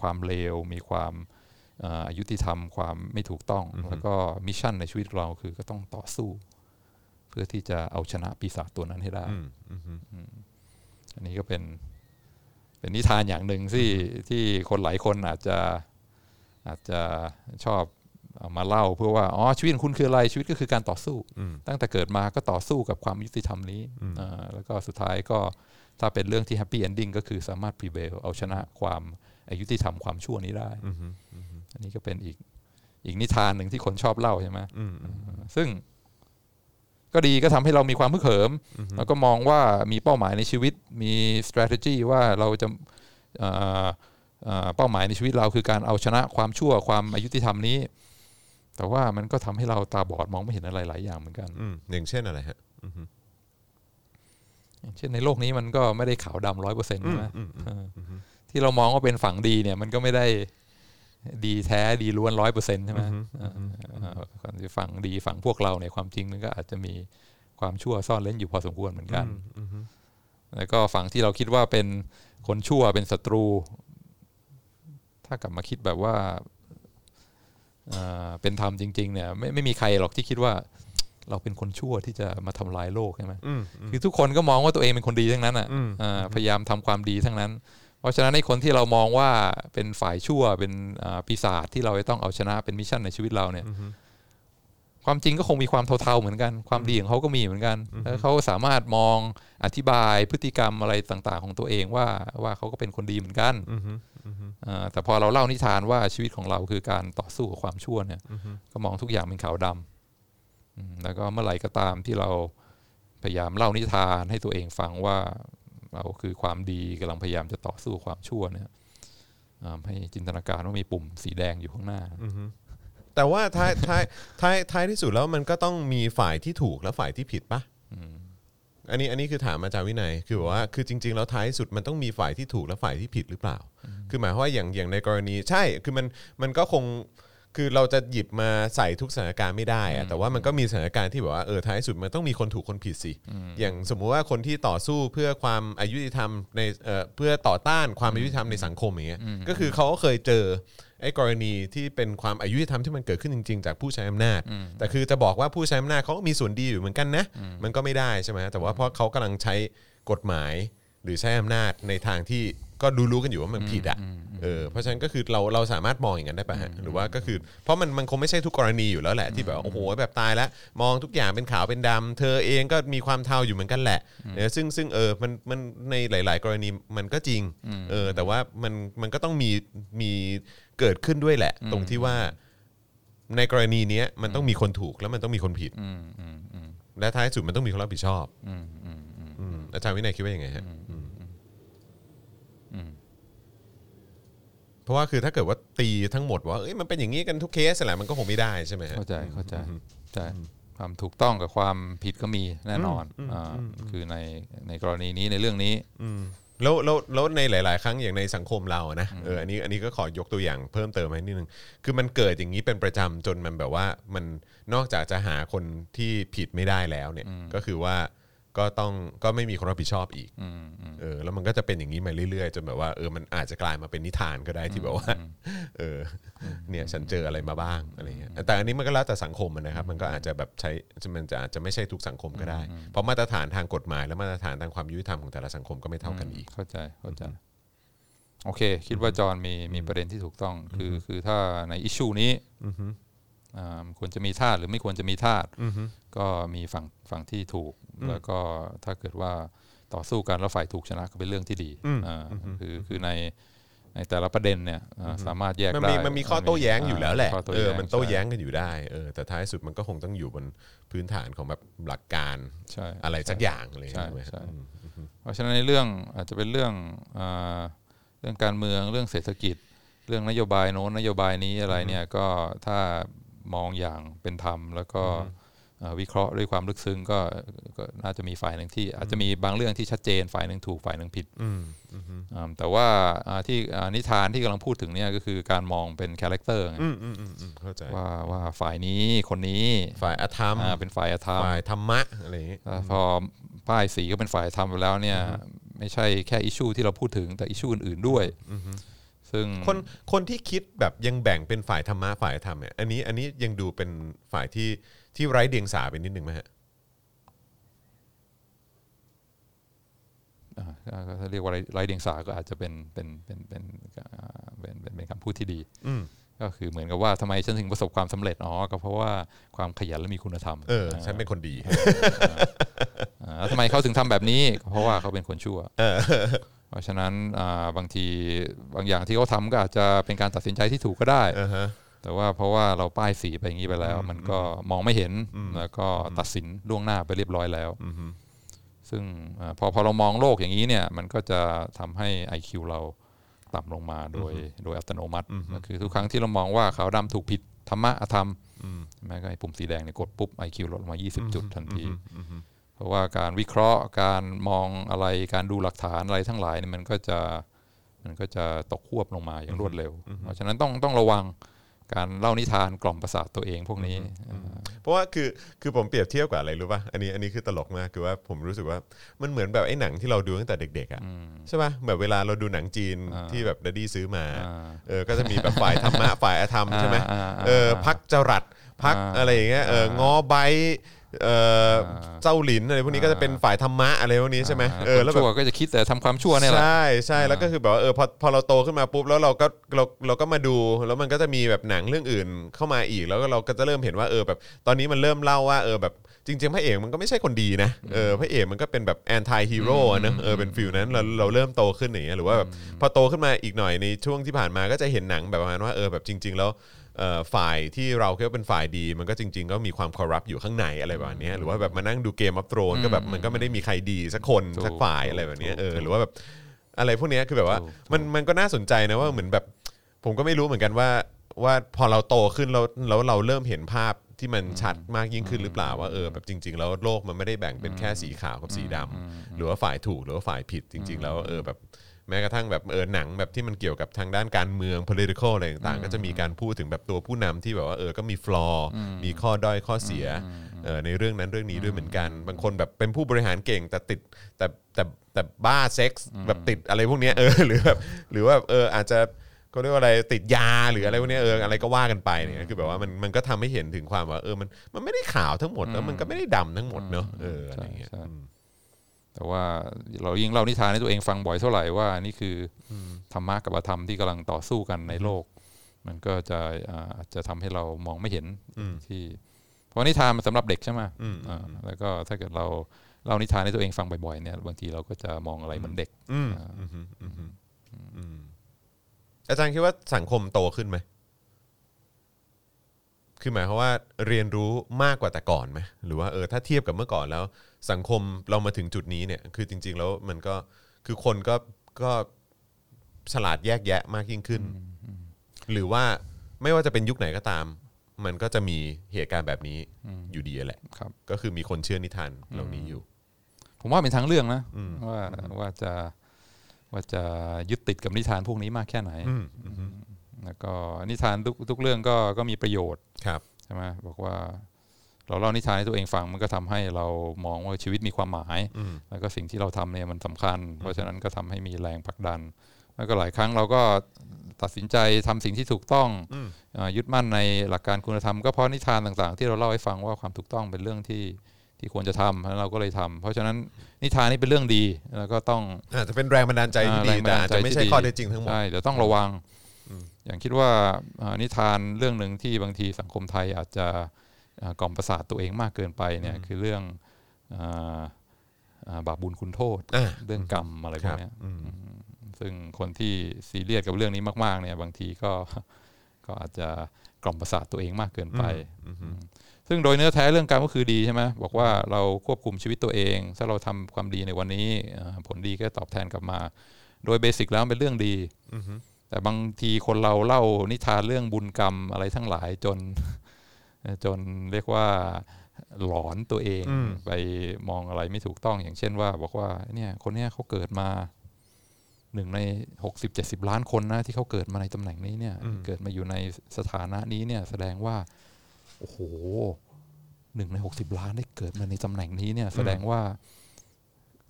ความเลว มีความเอ่ออายุติธรรม ความไม่ถูกต้อง แล้วก็มิชชั่นในชีวิตเราคือก็ต้องต่อสู้เพื่อที่จะเอาชนะปีศาจตัวนั้นให้ได้อืมอืมอันนี้ก็เป็น เป็นนิทานอย่างหนึ่งที่ที่คนหลายคนอาจจะอาจจะชอบเอามาเล่าเพื่อว่าอ๋อชีวิตของคุณคืออะไรชีวิตก็คือการต่อสู้อืมตั้งแต่เกิดมาก็ต่อสู้กับความยุติธรรมนี้อ่าแล้วก็สุดท้ายก็ถ้าเป็นเรื่องที่ happy ending ก็คือสามารถ prevail เอาชนะความอยุติธรรมความชั่วนี้ได้อืมอันนี้ก็เป็นอีกอีกนิทานหนึ่งที่คนชอบเล่าใช่ไหมอืมซึ่ง ก็ดีก็ทำให้เรามีความฮึกเหิม แล้วก็มองว่ามีเป้าหมายในชีวิตมี strategy ว่าเราจะเอ่อเอ่อเป้าหมายในชีวิตเราคือการเอาชนะความชั่วความอยุติธรรมนี้ แต่ว่ามันก็ทำให้เราตาบอดมองไม่เห็นอะไรหลายอย่างเหมือนกันอืมอย่างเช่นอะไรฮะเช่นในโลกนี้มันก็ไม่ได้ขาวดำร้อยเปอร์เซ็นต์ใช่ไหมอืมอืมเออที่เรามองว่าเป็นฝั่งดีเนี่ย มันก็ไม่ได้ ดีแท้ดีล้วนร้อยเปอร์เซ็นต์ใช่ไหมเออเออคนที่ฝั่งดีฝั่งพวกเราเนี่ยความจริงมันก็อาจจะมีความชั่วซ่อนเล่นอยู่พอสมควรเหมือนกันแล้วก็ฝั่งที่เราคิดว่าเป็นคนชั่วเป็นศัตรู ถ้ากลับมาคิดแบบว่าเอ่อเป็นธรรมจริง ๆ เนี่ย ไม่ไม่มีใครหรอกที่คิดว่า เราเป็นคนชั่วที่จะมาทำลายโลกใช่ไหมอืมคือทุกคนก็มองว่าตัวเองเป็นคนดีทั้งนั้นอะอืมอ่าพยายามทำความดีทั้งนั้นเพ ราะฉะนั้นในคนที่เรามองว่าเป็นฝ่ายชั่วเป็นอ่าปีศาจที่เราจะต้องเอาชนะเป็นมิชชั่นในชีวิตเราเนี่ยความจริงก็คงมีความเทาๆเหมือนกัน ความดีของเขาก็มีเหมือนกัน แล้วเขาสามารถมองอธิบายพฤติกรรมอะไรต่างๆ ของตัวเองว่าว่าเขาก็เป็นคนดีเหมือนกันอ่าแต่พอเราเล่านิทานว่าชีวิตของเราคือการต่อสู้กับความชั่วเนี่ย ก็มองทุกอย่างเป็นขาวดำอืมแล้วก็เมื่อไหร่ก็ตามที่เราพยายามเล่านิทานให้ตัวเองฟังว่า เราคือความดีกำลังพยายามจะต่อสู้กับความชั่วเนี่ยอ่าให้จินตนาการว่ามีปุ่มสีแดงอยู่ข้างหน้าแต่ว่าท้ายท้ายท้ายท้ายที่สุดแล้วมันก็ต้องมีฝ่ายที่ถูกและฝ่ายที่ผิดปะอันนี้อันนี้คือถามอาจารย์วินัย คือแบบว่าคือจริง ๆ แล้วท้ายที่สุดมันต้องมีฝ่ายที่ถูกและฝ่ายที่ผิดหรือเปล่า คือหมายความว่าอย่างอย่างในกรณีใช่ คือมันมันก็คง คือเราจะหยิบมาใส่ทุกสถานการณ์ไม่ได้อะแต่ว่ามันก็มีสถานการณ์ที่แบบว่าเออท้ายสุดมันต้องมีคนถูกคนผิดสิ อย่างสมมุติว่าคนที่ต่อสู้เพื่อความอายุติธรรมในเอ่อเพื่อต่อต้านความอายุติธรรมในสังคมอย่างเงี้ยก็คือเขาก็เคยเจอไอ้กรณีที่เป็นความอายุติธรรมที่มันเกิดขึ้นจริง ๆ จากผู้ใช้อำนาจ แต่คือจะบอกว่าผู้ใช้อำนาจเขาก็มีส่วนดีอยู่เหมือนกันนะ มันก็ไม่ได้ใช่ไหมแต่ว่าเพราะเขากำลังใช้กฎหมายหรือใช้อำนาจในทางที่ ก็ดูรู้กันอยู่ว่ามันผิดอะเออเพราะฉะนั้นก็คือเราเราสามารถมองอย่างนั้นได้ป่ะฮะหรือว่าก็คือ เพราะมันมันคงไม่ใช่ทุกกรณีอยู่แล้วแหละที่แบบโอ้โหแบบตายแล้วมองทุกอย่างเป็นขาวเป็นดำเธอเองก็มีความเทาอยู่เหมือนกันแหละเออซึ่งซึ่งเออมันมันในหลาย ๆ กรณีมันก็จริงเออแต่ว่ามันมันก็ต้องมีมีเกิดขึ้นด้วยแหละ ตรงที่ว่าในกรณีเนี้ยมันต้องมีคนถูกแล้วมันต้องมีคนผิดอืมอืมอืมและท้ายสุดมันต้องมีคนรับผิดชอบอืมอืมอืมอืมอาจารย์วินัยคิดว่ายังไงฮะอืม อืม เพราะว่าคือถ้าเกิดว่าตีทั้งหมดว่าเอ้ยมันเป็นอย่างนี้กันทุกเคสแหละมันก็คงไม่ได้ใช่ไหมฮะเข้าใจเข้าใจใช่ความถูกต้องกับความผิดก็มีแน่นอนอ่าคือในในกรณีนี้ในเรื่องนี้แล้วแล้วแล้วในหลาย ๆ ครั้งอย่างในสังคมเราอะนะเอออันนี้อันนี้ก็ขอยกตัวอย่างเพิ่มเติมให้นิดนึงคือมันเกิดอย่างนี้เป็นประจำจนมันแบบว่ามันนอกจากจะหาคนที่ผิดไม่ได้แล้วเนี่ยก็คือว่า ก็ต้องก็ไม่มีคนรับผิดชอบอีกอืมอืมเออแล้วมันก็จะเป็นอย่างนี้มาเรื่อยๆจนแบบว่าเออมันอาจจะกลายมาเป็นนิทานก็ได้ที่แบบว่าเออเนี่ยฉันเจออะไรมาบ้างอะไรเงี้ยแต่อันนี้มันก็แล้วแต่สังคมอะนะครับ มันก็อาจจะแบบใช้มันจะอาจจะไม่ใช่ทุกสังคมก็ได้ เพราะมาตรฐานทางกฎหมาย และมาตรฐานทางความยุติธรรมของแต่ละสังคมก็ไม่เท่ากันอีกเข้าใจเข้าใจโอเค คิดว่าจอห์นมีมีประเด็นที่ถูกต้อง คือคือถ้าในอิชชูนี้อ่า ควรจะมีทาสหรือไม่ควรจะมีทาสก็มีฝั่งฝั่งที่ถูก แล้วก็ถ้าเกิดว่าต่อสู้กันแล้วฝ่ายถูกชนะก็เป็นเรื่องที่ดีอ่าคือคือในในแต่ละประเด็นเนี่ยอ่าสามารถแยกมันได้มีมันมีข้อโต้แย้งอยู่แล้วแหละข้โต้เออแย้งมันโต้ใช่แย้งกันอยู่ได้เออแต่ท้ายสุดมันก็คงต้องอยู่บนพื้นฐานของแบบหลักการใช่อะไรสักอย่างอะไรอย่างใช่เงี้ยใช่อืมเพราะฉะนั้นในเรื่องอาจจะเป็นเรื่องอ่าเรื่องการเมืองเรื่องเศรษฐกิจ เรื่องนโยบายโน้นนโยบายนี้อะไรเนี่ยก็ถ้า มองอย่างเป็นธรรม แล้วก็เอ่อวิเคราะห์ด้วยความลึกซึ้งก็ก็น่าจะมีฝ่ายหนึ่งที่ อาจจะมีบางเรื่องที่ชัดเจนฝ่ายหนึ่งถูกฝ่ายหนึ่งผิดอืมอ่าแต่ว่าอ่าที่อ่านิทานที่กำลังพูดถึงเนี่ยก็คือการมองเป็น character ไงอืมอืมอืมอืมเข้าใจว่าว่าฝ่ายนี้คนนี้ฝ่ายอธรรมอ่าเป็นฝ่ายอธรรมฝ่ายธรรมะอะไรอย่างเงี้ยแล้วพอป้ายสีก็เป็นฝ่ายทำไปแล้วเนี่ยไม่ใช่แค่อิชชูที่เราพูดถึงแต่อิชชูอื่นๆด้วย ซึ่งคนคนที่คิดแบบยังแบ่งเป็นฝ่ายธรรมะฝ่ายธรรมเนี่ยอันนี้อันนี้ยังดูเป็นฝ่ายที่ที่ไร้เดียงสาไปนิดนึงไหมฮะอ่าก็ถ้าเรียกว่าไร้ไร้เดียงสาก็อาจจะเป็นเป็นเป็นเป็นอ่าเป็นเป็นเป็นคำพูดที่ดีอืมก็คือเหมือนกับว่าทำไมฉันถึงประสบความสำเร็จอ๋อก็เพราะว่าความขยันและมีคุณธรรมเออฉันเป็นคนดีอ่าแล้วทำไมเขาถึงทำแบบนี้ก็เพราะว่าเขาเป็นคนชั่วเออเพ ราะฉะนั้นอ่าบางทีบางอย่างที่เขาทำก็อาจจะเป็นการตัดสินใจที่ถูกก็ได้เออฮะแต่ว่าเพราะว่าเราป้ายสีไปอย่างนี้ไปแล้ว มันก็มองไม่เห็นแล้วก็ตัดสินล่วงหน้าไปเรียบร้อยแล้วอือฮึซึ่งอาพอพอเรามองโลกอย่างนี้เนี่ยมันก็จะทำให้ IQ เราต่ำลงมาโดยโดยอัตโนมัติก็คือทุกครั้งที่เรามองว่าขาวดำถูกผิดธรรมะอธรรมแม้ก็ไอ้ปุ่มสีแดงเนี่ยกดปุ๊บ IQ ลดลงมา 20 จุดทันที เพราะว่าการวิเคราะห์การมองอะไรการดูหลักฐานอะไรทั้งหลายเนี่ยมันก็จะมันก็จะตกควบลงมาอย่างรวดเร็ว เพราะฉะนั้นต้องต้องระวังการเล่านิทานกล่อมประสาทตัวเองพวกนี้ เพราะว่าคือคือผมเปรียบเทียบกับอะไรรู้ป่ะอันนี้อันนี้คือตลกมากคือว่าผมรู้สึกว่ามันเหมือนแบบไอ้หนังที่เราดูตั้งแต่เด็กๆอะใช่ป่ะแบบเวลาเราดูหนังจีนอ่าที่แบบ daddy ซื้อมาอ่าเออก็จะมีแบบฝ่ายธรรมะฝ่ายอธรรมใช่ไหมอ่าอ่าเออพักจรัดพักอ่าอะไรอย่างเงี้ยเอออ่าง้อไบ๊ เอออ่าเส้าหลินอะไรพวกนี้ก็จะเป็นฝ่ายธรรมะอะไรพวกนี้ใช่ไหมเออคนแล้วแบบชั่วก็จะคิดแต่ทำความชั่วเนี่ยแหละใช่ใช่แล้วก็คือแบบว่าเออพอพอเราโตขึ้นมาปุ๊บแล้วเราก็เราเราก็มาดูแล้วมันก็จะมีแบบหนังเรื่องอื่นเข้ามาอีกแล้วก็เราก็จะเริ่มเห็นว่าเออแบบ ตอนนี้มันเริ่มเล่าว่าเออแบบจริงๆพระเอกมันก็ไม่ใช่คนดีนะเออพระเอกมันก็เป็นแบบ anti-heroนะเออเป็นฟิลนั้นเราเราเริ่มโตขึ้นอย่างเงี้ยหรือว่าแบบพอโตขึ้นมาอีกหน่อยในช่วงที่ผ่านมาก็จะเห็นหนังแบบประมาณว่าเออแบบจริง ๆ แล้วเอ่อ ฝ่ายที่เราคิดว่าเป็นฝ่ายดี มันก็จริง ๆ ก็มีความคอร์รัปอยู่ข้างในอะไรแบบเนี้ยหรือว่าแบบมานั่งดูเกมอัพโตรนก็แบบมันก็ไม่ได้มีใครดีสักคนถูกสักฝ่ายอะไรแบบเนี้ยเออถูกหรือว่าแบบอะไรพวกเนี้ยคือแบบว่าถูกมันมันก็น่าสนใจนะว่าเหมือนแบบ ผมก็ไม่รู้เหมือนกันว่าว่าพอเราโตขึ้นแล้วแล้วเราเริ่มเห็นภาพที่มันชัดมากยิ่งขึ้นหรือเปล่าว่าเออแบบจริง ๆ แล้วโลกมันไม่ได้แบ่งเป็นแค่สีขาวกับสีดำหรือว่าฝ่ายถูกหรือว่าฝ่ายผิดจริง ๆ แล้วเออแบบ แม้กระทั่งแบบเออหนังแบบที่มันเกี่ยวกับทางด้านการเมือง political อะไรต่างๆ ก็จะมีการพูดถึงแบบตัวผู้นำที่แบบว่าเออก็มี flaw มีข้อด้อยข้อเสียเออในเรื่องนั้นเรื่องนี้ด้วยเหมือนกัน บางคนแบบเป็นผู้บริหารเก่งแต่ติดแต่แต่แต่บ้าเซ็กส์แบบติดอะไรพวกเนี้ยเออหรือแบบหรือว่าแบบเอออาจจะเขาเรียกว่าอะไรติดยาหรืออะไรพวกเนี้ยเอออะไรก็ว่ากันไปเนี่ยคือแบบว่ามันมันก็ทำให้เห็นถึงความว่าเออมันมันไม่ได้ขาวทั้งหมดแล้วมันก็ไม่ได้ดำทั้งหมดเนอะเอออะไรอย่างเงี้ยใช่อืม แต่ว่าเรายิ่งเล่านิทานให้ตัวเองฟังบ่อยเท่าไหร่ว่านี่คืออธรรมะกับอธรรมที่กำลังต่อสู้กันในโลก มันก็จะอ่าอาจจะทำให้เรามองไม่เห็นอืมที่ เพราะนิทานมันสำหรับเด็กใช่ไหมอืมอ่าแล้วก็ถ้าเกิดเราเล่านิทานให้ตัวเองฟังบ่อยๆเนี่ยบางทีเราก็จะมองอะไรเหมือนเด็กอืมอืมอืมอืมอืมอาจารย์คิดว่าสังคมโตขึ้นไหมคือหมายความว่าเรียนรู้มากกว่าแต่ก่อนไหมหรือว่าเออถ้าเทียบกับเมื่อก่อนแล้ว สังคมเรามาถึงจุดนี้เนี่ย คือจริง ๆ แล้วมันก็คือคนก็ก็ฉลาดแยกแยะมากยิ่งขึ้น หรือว่าไม่ว่าจะเป็นยุคไหนก็ตาม มันก็จะมีเหตุการณ์แบบนี้อยู่ดีแหละครับ ก็คือมีคนเชื่อนิทานเหล่านี้อยู่ ผมว่าเป็นทางเรื่องนะอืมว่าว่าจะว่าจะยึดติดกับนิทานพวกนี้มากแค่ไหนอืมอืมแล้วก็นิทานทุกทุกเรื่องก็ก็มีประโยชน์ครับใช่ไหมบอกว่า เราเล่านิทานให้ตัวเองฟังมันก็ทำให้เรามองว่าชีวิตมีความหมายอืมแล้วก็สิ่งที่เราทำเนี่ยมันสำคัญ เพราะฉะนั้นก็ทำให้มีแรงผลักดัน แล้วก็หลายครั้งเราก็ตัดสินใจทำสิ่งที่ถูกต้องอืมเอ่อยึดมั่นในหลักการคุณธรรมก็เพราะนิทานต่างๆ ที่เราเล่าให้ฟังว่าความถูกต้องเป็นเรื่องที่ที่ควรจะทำแล้วเราก็เลยทำเพราะฉะนั้นนิทานนี่เป็นเรื่องดีแล้วก็ต้องอาจจะเป็นแรงบันดาลใจที่ดีอ่าแรงบัแต่นดาลอาจใจจะไม่ใช่ที่ดีข้อเท็จจริงทั้งหมดใช่เดี๋ยวต้องระวัง อย่างคิดว่าอ่านิทานเรื่องหนึ่งที่บางทีสังคมไทยอาจจะอ่า กล่อมประสาทตัวเองมากเกินไปเนี่ยคือเรื่องอ่าอ่าบาปบุญคุณโทษอ่าเรื่องกรรมอะไรพควรักบเนี้ยอืมซึ่งคนที่ซีเรียสกับเรื่องนี้มากๆเนี่ยบางทีก็ก็อาจจะกล่อมประสาทตัวเองมากเกินไปอืมอืมซึ่งโดยเนื้อแท้เรื่องกรรมก็คือดีใช่ไหมบอกว่าเราควบคุมชีวิตตัวเอง ถ้าเราทำความดีในวันนี้เอ่อผลดีก็ตอบแทนกลับมา โดยเบสิกแล้วมันเป็นเรื่องดีอืมอืมแต่บางทีคนเราเล่านิทานเรื่องบุญกรรมอะไรทั้งหลายจน จนเรียกว่าหลอนตัวเองไปมองอะไรไม่ถูกต้องอย่างเช่นว่า บอกว่าเนี่ยคนเนี้ยเขาเกิดมาหนึ่งในหกสิบเจ็ดสิบล้านคนนะที่เขาเกิดมาในตำแหน่งนี้เนี่ย เกิดมาอยู่ในสถานะนี้เนี่ย แสดงว่าโอ้โหหนึ่งในหกสิบล้านได้เกิดมาในตำแหน่งนี้เนี่ย แสดงว่า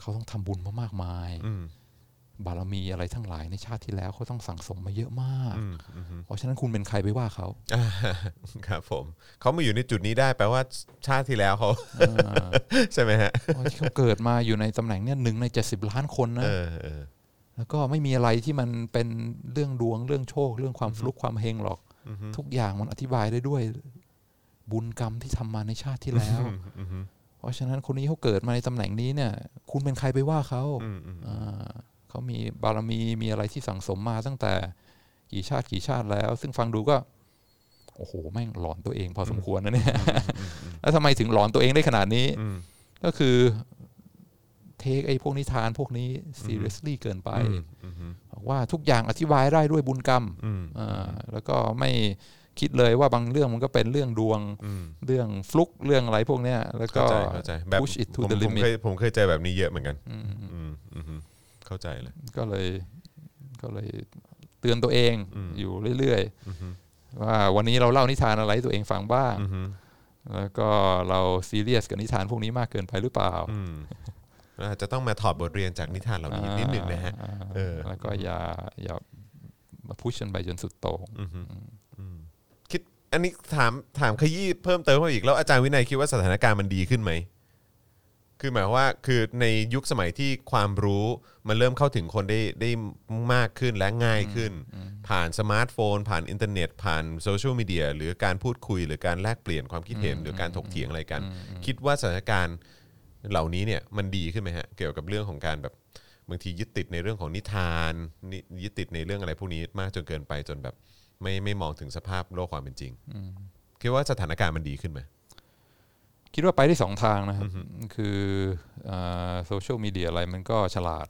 เขาต้องทำบุญมามากมายอืม บารมีอะไรทั้งหลายในชาติที่แล้วเขาต้องสั่งสมมาเยอะมากอืมอืมเพราะฉะนั้นคุณเป็นใครไปว่าเขาอ่าครับผมเขามาอยู่ในจุดนี้ได้แปลว่าชาติที่แล้วเขาใช่ไหมฮะเพราะที่เขาเกิดมาอยู่ในตำแหน่งเนี่ยหนึ่งในเจ็ดสิบล้านคนนะเออเออแล้วก็ไม่มีอะไรที่มันเป็นเรื่องดวงเรื่องโชค เรื่องความฟลุกความเฮงหรอก ทุกอย่างมันอธิบายได้ด้วย บุญกรรมที่ทำมาในชาติที่แล้วอืมอืมเพราะฉะนั้นคนนี้เขาเกิดมาในตำแหน่งนี้เนี่ย คุณเป็นใครไปว่าเขาอืมอืมอ่า เขามีบารมีมีอะไรที่สั่งสมมาตั้งแต่กี่ชาติกี่ชาติแล้ว ซึ่งฟังดูก็ โอ้โห แม่งหลอนตัวเองพอสมควรนะเนี่ยแล้วทำไมถึงหลอนตัวเองได้ขนาดนี้ ก็คือเทคไอ้พวกนิทานพวกนี้ seriously เกินไปบอกว่าทุกอย่างอธิบายได้ด้วยบุญกรรมอ่าแล้วก็ไม่คิดเลยว่าบางเรื่องมันก็เป็นเรื่องดวงเรื่องฟลุกเรื่องอะไรพวกเนี้ย แล้วก็ push it to the limit เคยผมเคยเจอแบบนี้เยอะเหมือนกันอออ เข้าใจเลย ก็เลยก็เลยเตือนตัวเองอืมอยู่เรื่อยอือฮึๆว่าวันนี้เราเล่านิทานอะไรให้ตัวเองฟังบ้างอือฮึแล้วก็เราซีเรียสกับนิทานพวกนี้มากเกินไปหรือเปล่าอืมอาจจะต้องมาถอดบทเรียนจากนิทานเหล่านี้นิดหนึ่งนะฮะอ่าเออแล้วก็อย่าอย่ามา push กันไปจนสุดโต่งอือฮึอืมคิดอันนี้ถามถามขยี้เพิ่มเติมเข้าไปอีกแล้วอาจารย์วินัยคิดว่าสถานการณ์มันดีขึ้นไหม คือหมายความว่าคือในยุคสมัยที่ความรู้มันเริ่มเข้าถึงคนได้ได้มากขึ้นและง่ายขึ้น ผ่านสมาร์ทโฟน ผ่านอินเทอร์เน็ต ผ่านโซเชียลมีเดียหรือการพูดคุย หรือการแลกเปลี่ยนความคิดเห็นหรือการถกเถียงอะไรกัน คิดว่าสถานการณ์เหล่านี้เนี่ยมันดีขึ้นไหมฮะเกี่ยวกับเรื่องของการแบบบางทียึดติดในเรื่องของนิทานนิยึดติดในเรื่องอะไรพวกนี้มากจนเกินไปจนแบบไม่ไม่มองถึงสภาพโลกความเป็นจริงคิดว่าสถานการณ์มันดีขึ้นไหม คิดว่าไปได้สองทางนะครับ คือโซเชียลมีเดียอะไรมันก็ฉลาด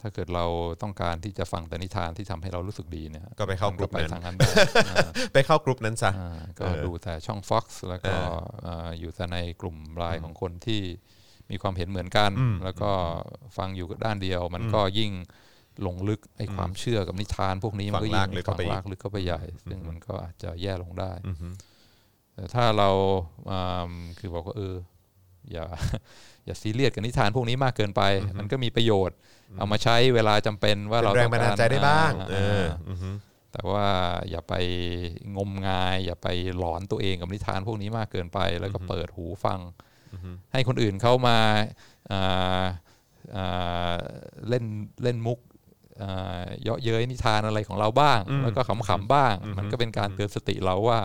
ถ้าเกิดเราต้องการที่จะฟังแต่นิทานที่ทำให้เรารู้สึกดีเนี่ยก็ไปเข้ากลุ่มไปนั้นทางนั้นได้อ่าไปเข้ากลุ่มนั้นซะอ่าก็เออดูแต่ช่อง Fox แล้วก็เออเอ่ออยู่แต่ในกลุ่มไลน์ของคนที่มีความเห็นเหมือนกันอืมแล้วก็ฟังอยู่ด้านเดียว มันก็ยิ่งลงลึกไอ้ความเชื่อกับนิทาน พวกนี้มันก็ยิ่งฝังรากลึกเข้าไปอีกฝังรากลึกเข้าไปใหญ่ ซึ่งมันก็อาจจะแย่ลงได้อือฮึ แต่ถ้าเราอ่าคือบอกว่าเอออย่าอย่าซีเรียสกับนิทานพวกนี้มากเกินไป มันก็มีประโยชน์ เอามาใช้เวลาจำเป็นว่าเป็นเราแรงต้องบันกดาลใจได้บ้างอ่เอออือฮึแต่ว่าอย่าไปงมงาย อย่าไปหลอนตัวเองกับนิทานพวกนี้มากเกินไป แล้วก็เปิดหูฟัง ให้คนอื่นเข้ามาอ่าอ่าเล่นเล่นมุกอ่าเยาะเย้ยนิทานอะไรของเราบ้างอืมแล้วก็ขำๆบ้างอืมมันก็เป็นการเตือนสติเราว่า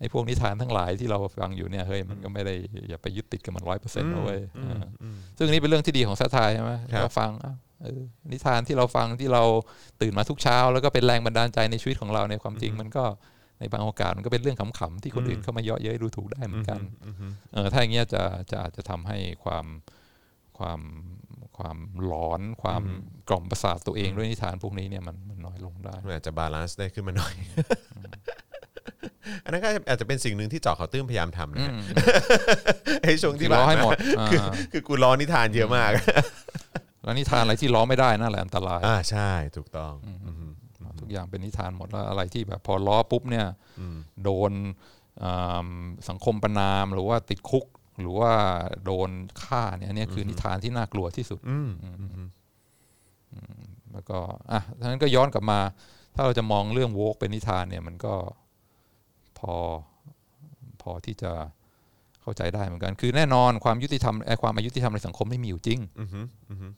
ไอ้พวกนิทานทั้งหลายที่เราฟังอยู่เนี่ยเฮ้ยมันก็ไม่ได้อย่าไปยึดติดกับมันร้อยเปอร์เซ็นต์นะเว้ยอืมอ่าอืมซึ่งอันนี้เป็นเรื่องที่ดีของซาทายใช่ไหมครับเราฟังอะเออนิทานที่เราฟังที่เราตื่นมาทุกเช้า แล้วก็เป็นแรงบันดาลใจในชีวิตของเราในความจริงมันก็ในบางโอกาสมันก็เป็นเรื่องขำๆที่คนอื่นเข้ามาเยาะเย้ยดูถูกได้เหมือนกันอือฮึเออถ้าอย่างเงี้ยจะจะอาจจะทำให้ความความความหลอนความกล่อมประสาทตัวเองด้วยนิทานพวกนี้เนี่ยมันมันน้อยลงได้มันอาจจะ balance ได้ขึ้นมาหน่อย อันนั้นก็อาจจะเป็นสิ่งหนึ่งที่เจาะข่าวตื้นพยายามทำนะฮะอืมไอ้ช่วงคืที่อล้อให้ผ่านหมดคืออ่าคือกูล้อนิทานเยอะมาก แล้วนิทานอะไรที่ล้อไม่ได้นั่นแหละอันตราย อ่าใช่ถูกต้องอืมทุกอย่างเป็นนิทานหมดแล้วอะไรที่แบบพอล้อปุ๊บเนี่ยอืมโดนอ่าสังคมประนามหรือว่าติดคุกหรือว่าโดนฆ่าเนี่ยอันเนี่ยคือนิทานที่น่ากลัวที่สุดอืมแล้วก็อะทั้งนั้นก็ย้อนกลับมา ถ้าเราจะมองเรื่องโวกเป็นนิทานเนี่ยมันก็ พอพอที่จะเข้าใจได้เหมือนกัน คือแน่นอนความยุติธรรมไอ้ความอายุติธรรมในสังคมไม่มีอยู่จริงอืมอืม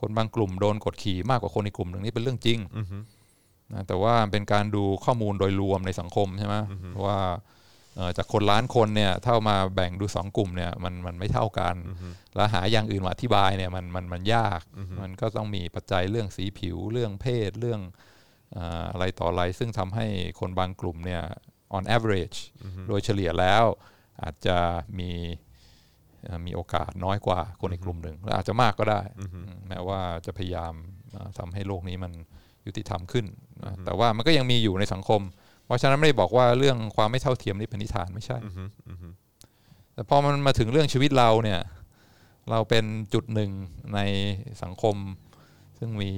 คนบางกลุ่มโดนกดขี่มากกว่าคนในกลุ่มหนึ่งนี่เป็นเรื่องจริงอืมนะแต่ว่าเป็นการดูข้อมูลโดยรวมในสังคมใช่ไหมว่าเอ่อจากคนล้านคนเนี่ยถ้าเอามาแบ่งดูสองกลุ่มเนี่ยมันมันไม่เท่ากัน แล้วหาอย่างอื่นมาอธิบายเนี่ยมันมันมันยาก มันก็ต้องมีปัจจัยเรื่องสีผิวเรื่องเพศเรื่องเอ่ออะไรต่ออะไร ซึ่งทำให้คนบางกลุ่มเนี่ย on average โดยเฉลี่ยแล้วอาจจะมีเอ่อมีโอกาสน้อยกว่าคนในกลุ่มหนึ่งและอาจจะมากก็ได้ แม้ว่าจะพยายามเอ่อทำให้โลกนี้มันยุติธรรมขึ้นนะแต่ว่ามันก็ยังมีอยู่ในสังคม เพราะฉะนั้นไม่ได้บอกว่าเรื่องความไม่เท่าเทียมนี่เป็นนิทานไม่ใช่แต่พอมันมาถึงเรื่องชีวิตเราเนี่ย เราเป็นจุดหนึ่งในสังคม ซึ่งมี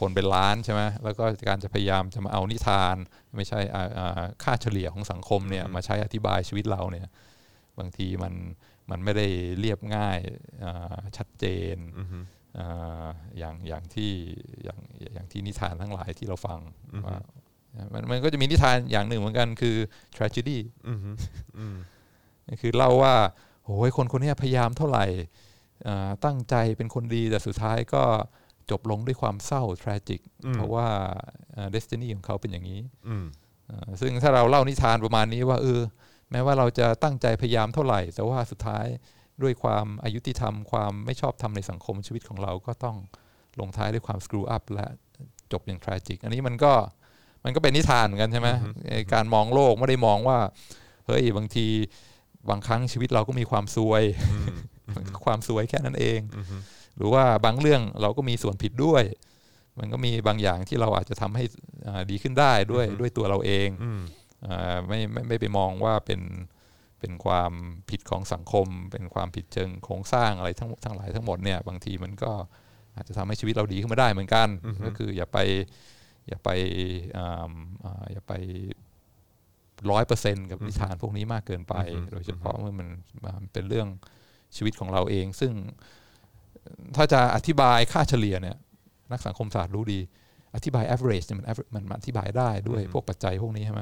คนเป็นล้านใช่ไหมแล้วก็การจะพยายามจะมาเอานิทาน ไม่ใช่อ่าอ่าค่าเฉลี่ยของสังคมเนี่ยมาใช้อธิบายชีวิตเราเนี่ยบางทีมันมันไม่ได้เรียบง่ายอ่าชัดเจนอ่าอย่างอย่างที่อย่างอย่างที่นิทานทั้งหลายที่เราฟังว่ามันมันก็จะมีนิทานอย่างหนึ่งเหมือนกันคือ tragedy อืมอืมคือเล่าว่าโอ้ยคนคนเนี้ยพยายามเท่าไหร่อ่าตั้งใจเป็นคนดีแต่สุดท้ายก็ จบลงด้วยความเศร้า tragic เพราะว่าอ่า destiny ของเขาเป็นอย่างนี้อืมอ่าซึ่งถ้าเราเล่านิทานประมาณนี้ว่าเออแม้ว่าเราจะตั้งใจพยายามเท่าไหร่ แต่ว่าสุดท้ายด้วยความอายุติธรรม ความไม่ชอบธรรมในสังคมชีวิตของเราก็ต้องลงท้ายด้วยความ screw up และจบอย่าง tragic อันนี้มันก็มันก็เป็นนิทานเหมือนกันใช่ไหมไอ้การมองโลกไม่ได้มองว่าเฮ้ยบางทีบางครั้งชีวิตเราก็มีความซวยมันก็ความซวยแค่นั้นเอง หรือว่าบางเรื่องเราก็มีส่วนผิดด้วย มันก็มีบางอย่างที่เราอาจจะทำให้อ่าดีขึ้นได้ด้วยด้วยตัวเราเองอืมอ่าไม่ไม่ไม่ไปมองว่าเป็นเป็นความผิดของสังคม เป็นความผิดเชิงโครงสร้างอะไรทั้งทั้งหลายทั้งหมดเนี่ยบางทีมันก็อาจจะทำให้ชีวิตเราดีขึ้นมาได้เหมือนกัน ก็คืออย่าไปอย่าไปอ่าอ่าอย่าไปร้อยเปอร์เซ็นต์กับนิทานพวกนี้มากเกินไป โดยเฉพาะเมื่อมันมันเป็นเรื่องชีวิตของเราเอง ซึ่ง ถ้าจะอธิบายค่าเฉลี่ยเนี่ยนักสังคมศาสตร์รู้ดี อธิบาย average เนี่ยมัน aver- มันมันอธิบายได้ด้วยพวกปัจจัยพวกนี้ใช่ไหม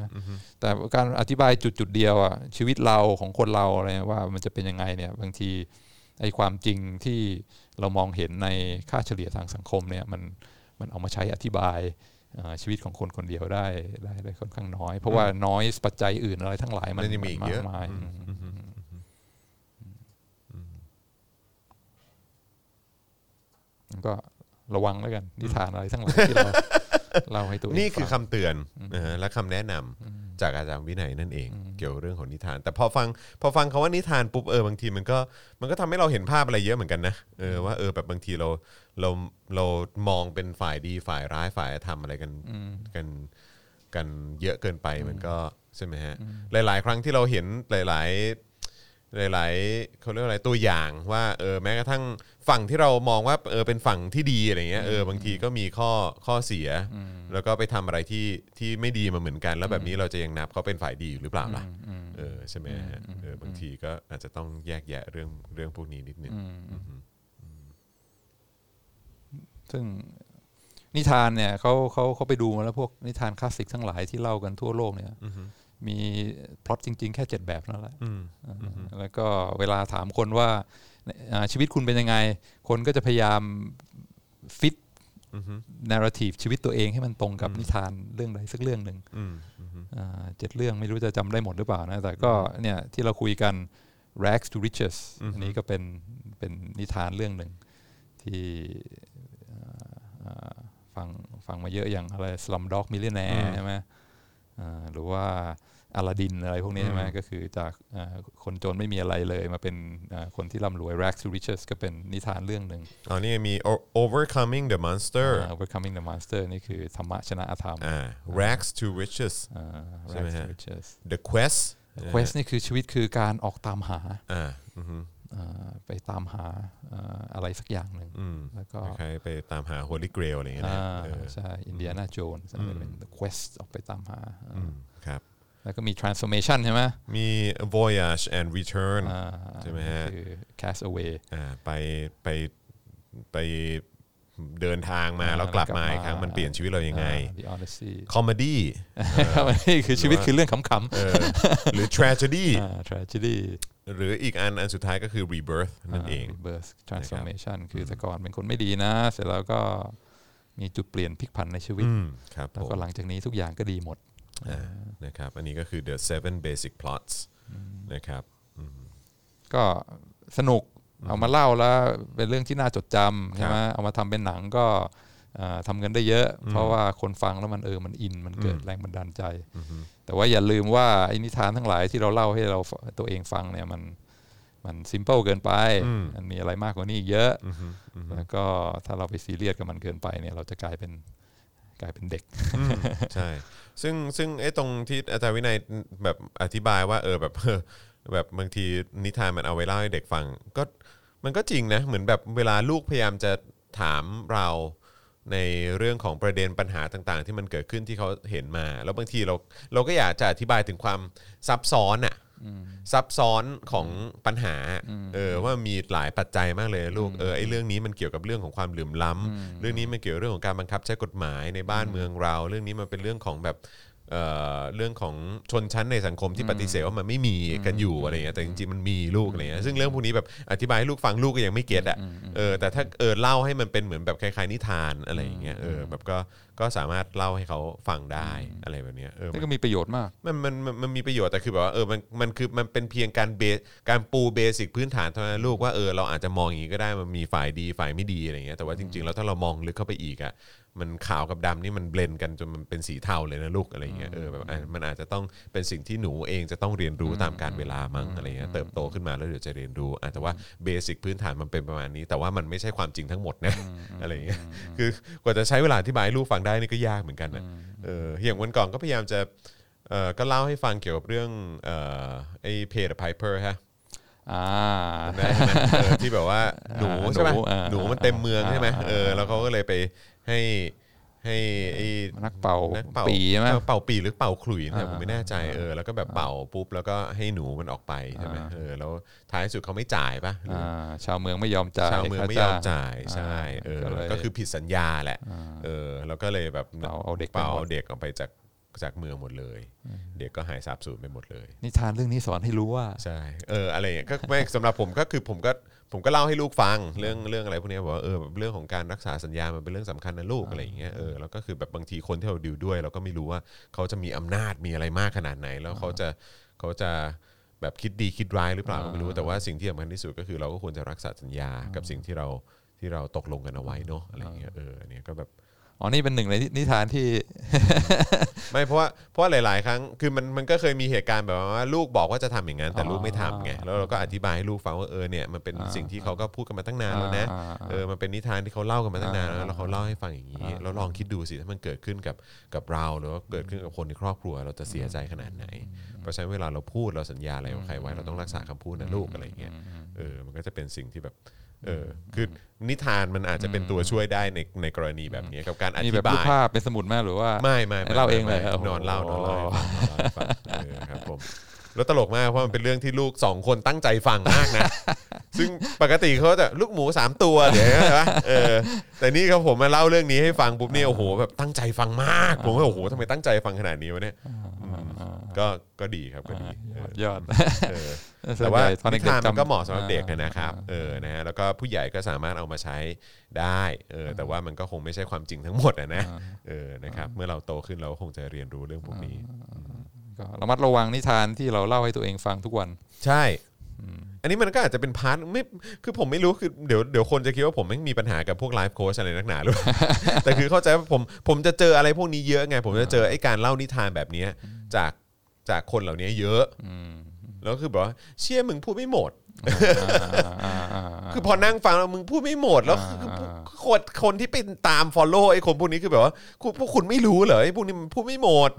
แต่การอธิบายจุดจุดๆเดียวอะชีวิตเราของคนเราอะไรว่ามันจะเป็นยังไงเนี่ยบางทีไอ้ความจริงที่เรามองเห็นในค่าเฉลี่ยทางสังคมเนี่ยมันมันเอามาใช้อธิบายเอ่อชีวิตของคนคนเดียวได้ได้ได้ค่อนข้างน้อย เพราะว่าน้อยปัจจัยอื่นอะไรทั้งหลายมันมันยังมีอีกเยอะมากมาย อืม อืม ก็ระวังแล้วกันนิทานอะไรทั้งหลายที่เราเล่าให้ตัวเองนี่คือฟัคำงเตือนนะฮะและคำแนะนำจากอาจารย์วินัยนั่นเอง เกี่ยวกับเรื่องของนิทาน แต่พอฟังพอฟังคาว่านิทานปุ๊บเออบางทีมันก็มันก็ทำให้เราเห็นภาพอะไรเยอะเหมือนกันนะเออว่าเออแบบบางทีเราเราเรามองเป็นฝ่ายดีฝ่ายร้ายฝ่ายทำอะไรกันกันกันเยอะเกินไปมันก็ใช่ไหมฮะหลาย ๆ ครั้งที่เราเห็นหลาย ๆ หลายๆเขาเรียกว่าอะไรตัวอย่างว่าเออแม้กระทั่งฝั่งที่เรามองว่าเออเป็นฝั่งที่ดีอะไรเงี้ยเออบางทีก็มีข้อข้อเสีย แล้วก็ไปทำอะไรที่ที่ไม่ดีมาเหมือนกัน แล้วแบบนี้เราจะยังนับเขาเป็นฝ่ายดีอยู่หรือเปล่าล่ะเออใช่ไหมฮะเออบางทีก็อาจจะต้องแยกแยะเรื่องเรื่องพวกนี้นิดนึงซึ่งนิทานเนี่ยเขาเขาเขาไปดูมาแล้วพวกนิทานคลาสสิกทั้งหลายที่เล่ากันทั่วโลกเนี่ย มีพล็อตจริง ๆ แค่เจ็ดแบบนั่นแหละอ่าแล้วก็เวลาถามคนว่าอ่าชีวิตคุณเป็นยังไง คนก็จะพยายามฟิตนาราทีฟชีวิตตัวเองให้มันตรงกับนิทานเรื่องใดสักเรื่องหนึ่งอืมอ่าเจ็ดเรื่องไม่รู้จะจำได้หมดหรือเปล่านะ แต่ก็เนี่ยที่เราคุยกัน rags to riches อันนี้ก็เป็นเป็นนิทานเรื่องหนึ่งที่อ่าอ่าฟังฟังมาเยอะอย่างอะไร slumdog millionaire ใช่ไหมอ่าหรือว่า อลาดินอะไรพวกนี้ใช่ไหมก็คือจากอ่าคนจนไม่มีอะไรเลยมาเป็นอ่าคนที่ร่ำรวย rags to riches ก็เป็นนิทานเรื่องหนึ่งอ๋อนี่มี O- overcoming the monster อ่า overcoming the monster นี่คือธรรมะชนะอธรรมอ่า rags to riches อ่าใช่ไหม rags to ฮะ riches the quest quest นี่คือชีวิตคือการออกตามหาอ่าอือฮึอ่าไปตามหาอ่าอะไรสักอย่างหนึ่งอืมแล้วก็คล้ายๆไปตามหา holy grail อะไรอย่างเงี้ยอ่านะเออใช่อินเดียนาโจนส์เป็น the quest ออกไปตามหาอ่าอืมครับ แล้วก็มี transformation ใช่ไหมมี voyage and return อ่าใช่ไหมฮะคือ cast away อ่าไปไปไปเดินทางมาแล้วกลับมาอีกครั้งมันเปลี่ยนชีวิตเรายังไงอ่า the odyssey คอมเมดี้นี่คือชีวิตคือเรื่องขำเออหรือ tragedy ๆอ่า tragedy หรืออีกอันอันสุดท้ายก็คือ rebirth นั่นเองา rebirth transformation คือแต่ก่อนเป็นคนไม่ดีนะ เสร็จแล้วก็มีจุดเปลี่ยนพลิกผันในชีวิตอืมครับผแล้วก็มหลังจากนี้ทุกอย่างก็ดีหมดอ่า นะครับอันนี้ก็คือ the seven basic plots นะครับก็สนุกเอามาเล่าแล้วเป็นเรื่องที่น่าจดจำใช่ไหมเอามาทำเป็นหนังก็อ่าทำเงินได้เยอะ เพราะว่าคนฟังแล้วมันเออมันอินมันเกิดแรงบันดาลใจ แต่ว่าอย่าลืมว่าไอ้นิทานทั้งหลายที่เราเล่าให้เราตัวเองฟังเนี่ยมันมันซิมเ l ิลเกินไป มันมีอะไรมากกว่านี้อีกเยอะ แล้วก็ถ้าเราไปซีเรียสกับมันเกินไปเนี่ยเราจะกลายเป็น กลายเป็นเด็ก ใช่ ซึ่งซึ่งไอ้ตรงที่อาจารย์วินัยแบบอธิบายว่าเออแบบแบบบางทีนิทานมันเอาไว้เล่าให้เด็กฟัง ก็มันก็จริงนะ เหมือนแบบเวลาลูกพยายามจะถามเรา ในเรื่องของประเด็นปัญหาต่างๆ ที่มันเกิดขึ้นที่เขาเห็นมา แล้วบางทีเราเราก็อยากจะอธิบายถึงความซับซ้อนอะซับซ้อนของปัญหาเออว่ามีหลายปัจจัยมากเลยลูกเออไอ้เรื่องนี้มันเกี่ยวกับเรื่องของความเหลื่อมล้ำเรื่องนี้มันเกี่ยวกับเรื่องของการบังคับใช้กฎหมายในบ้านเมืองเรา เรื่องนี้มันเป็นเรื่องของแบบ เอ่อเรื่องของชนชั้นในสังคมที่ปฏิเสธว่ามันไม่มีกันอยู่อะไรเงี้ยแต่จริงๆมันมีลูกอะไรเงี้ยซึ่งเรื่องพวกนี้แบบอธิบายให้ลูกฟังลูกก็ยังไม่เก็ตอะเออแต่ถ้าเออเล่าให้มันเป็นเหมือนแบบคล้ายๆนิทานอะไรอย่างเงี้ยเออแบบก็ก็สามารถเล่าให้เขาฟังได้อะไรแบบเนี้ยเออนี่ก็มีประโยชน์มากมันมันมันมันมีประโยชน์แต่คือแบบว่าเออมันมันคือมันเป็นเพียงการเบสการปูเบสิกพื้นฐานเท่านั้นลูกว่าเออเราอาจจะมองอย่างนี้ก็ได้มันมีฝ่ายดีฝ่ายไม่ดีอะไรเงี้ยแต่ว่าจริงๆแล้วถ้าเรามองลึกเข้าไปอีกอะ มันขาวกับดำนี่มันเบลนกันจนมันเป็นสีเทาเลยนะลูกอะไรเงี้ยเออแบบอะมันอาจจะต้องเป็นสิ่งที่หนูเองจะต้องเรียนรู้ตามการเวลามั้งอะไรเงี้ยเติบโตขึ้นมาแล้วเดี๋ยวจะเรียนรู้อะแต่ว่าเบสิกพื้นฐานมันเป็นประมาณนี้ แต่ว่ามันไม่ใช่ความจริงทั้งหมดนะอะไรเงี้ยคือกว่าจะใช้เวลาอธิบายให้ลูกฟังได้นี่ก็ยากเหมือนกันนะเอออย่างวันก่อนก็พยายามจะเออก็เล่าให้ฟังเกี่ยวกับเรื่องเออไอ้เพจไพเพอร์ฮะอ่าได้ใช่ไหมเออที่แบบว่าหนูอ่าใช่ไหมหนูอ่าหนูมันเต็มเมืองใช่ไหมอ่าเออแล้วเขาก็เลยไป ให้ให้ไอ้นักเป่านักเป่าปีใช่ไหมเออเป่าปีหรือเป่าขลุ่ยเนี่ยอ่าผมไม่แน่ใจเออแล้วก็แบบเป่าปุ๊บแล้วก็ให้หนูมันออกไปใช่ไหมอ่าเออแล้วท้ายสุดเขาไม่จ่ายป่ะหรืออ่าชาวเมืองไม่ยอมจ่ายชาวเมืองไม่ยอมจ่ายใช่เออก็เลยก็คือผิดสัญญาแหละอ่าเออแล้วก็เลยแบบเป่าเอาเด็กไปเป่าหมดเอาเด็กออกไปจากจากเมืองหมดเลย เด็กก็หายสาบสูญไปหมดเลยนิทานเรื่องนี้สอนให้รู้ว่าใช่เอออะไรอย่างเงี้ยก็ไม่สำหรับผมก็คือผมก็ ผมก็เล่าให้ลูกฟังเรื่องเรื่องอะไรพวกเนี้ยบอกว่าเออแบบเรื่องของการรักษาสัญญามันเป็นเรื่องสำคัญนะลูกอะไรอย่างเงี้ยเออแล้วก็คือแบบบางทีคนที่เราดิวด้วย เราก็ไม่รู้ว่าเขาจะมีอำนาจมีอะไรมากขนาดไหน แล้วเขาจะเขาจะแบบคิดดีคิดร้ายหรือเปล่าก็ไม่รู้แต่ว่าสิ่งที่สำคัญที่สุดก็คือเราก็ควรจะรักษาสัญญากับสิ่งที่เราที่เราตกลงกันเอาไว้เนอะอะไรอย่างเงี้ยเออเนี่ยก็แบบ อ๋อนี่เป็นหนึ่งในนิทานที่ ไม่เพราะว่าเพราะว่าหลาย ๆ ครั้งคือมันมันก็เคยมีเหตุการณ์แบบว่าลูกบอกว่าจะทำอย่างนั้นแต่ลูกไม่ทำไงแล้วเราก็อธิบายให้ลูกฟังว่าเออเนี่ยมันเป็นสิ่งที่เขาก็พูดกันมาตั้งนานแล้วนะอ่าอ่าเออมันเป็นนิทานที่เขาเล่ากันมาตั้งนานแล้วอ่าแล้วเขาเล่าให้ฟังอย่างนี้แล้วลองคิดดูสิถ้ามันเกิดขึ้นกับกับเราหรือว่าเกิดขึ้นกับคนในครอบครัว เราจะเสียใจขนาดไหนเพราะฉะนั้นเวลาเราพูดเราสัญญาอะไรกับใครไว้เราต้องรักษาคำพูดนะลูกอะไรอย่างเงี้ยเออมันก็จะเป็นสิ่งที่แบบเออคือนิทานมันอาจจะเป็นตัวช่วยได้ในในกรณีแบบนี้กับการอมีธิแบบบารูปยภาพเป็นสมุดแม่หรือว่าไม่ไม่ไม่เล่าเองเลยไม่โอ้โหนอนเล่านอนเล่าให้ฟังนอนเล่าให้ฟังเออครับผมแล้วตลกมากเพราะมันเป็นเรื่องที่ลูกสองคนตั้งใจฟังมากนะ ซึ่งปกติเขาจะลูกหมูสามตัวเดี๋ยวใช่ปะเออแต่นี่ครับผมมาเล่าเรื่องนี้ให้ฟังปุ๊บเนี่ยโอ้โหแบบตั้งใจฟังมาก ผมก็โอ้โหทำไมตั้งใจฟังขนาดนี้วะเนี่ย ก็ก็ดีครับก็ดีเออยอดเออส่แต่นว่าใหญ่ตอนนิเด็กทานๆมันก็จำเหมาะสำหรับเด็กอ่านะครับเออนะฮะแล้วก็ผู้ใหญ่ก็สามารถเอามาใช้ได้เออแต่ว่ามันก็คงไม่ใช่ความจริงทั้งหมดอะนะเออนะครับเมื่อเราโตขึ้นเราก็คงจะเรียนรู้เรื่องพวกนี้ก็ระมัดระวังนิทานที่เราเล่าให้ตัวเองฟังทุกวัน ใช่อันนี้มันก็อาจจะเป็น part ไม่คือผมไม่รู้คือเดี๋ยวเดี๋ยวคนจะคิดว่าผมไม่มีปัญหากับพวกไลฟ์โค้ชอะไรนักหนาหรือเปล่าแต่คือเข้าใจว่าผมผมจะเจออะไรพวกนี้เยอะไง ผมจะเจอไอ้การเล่านิทานแบบเนี้ยจาก จากคนเหล่านี้เยอะแล้วคือแบบว่าเชี่ยมึงพูดไม่หมด คือพอนั่งฟังแล้วมึงพูดไม่หมดแล้วคือคนคนที่เป็นตาม follow ไอ้คนพวกนี้คือแบบว่าคุณพวกคุณไม่รู้เหรอไอ้พวกนี้มันพูดไม่หมด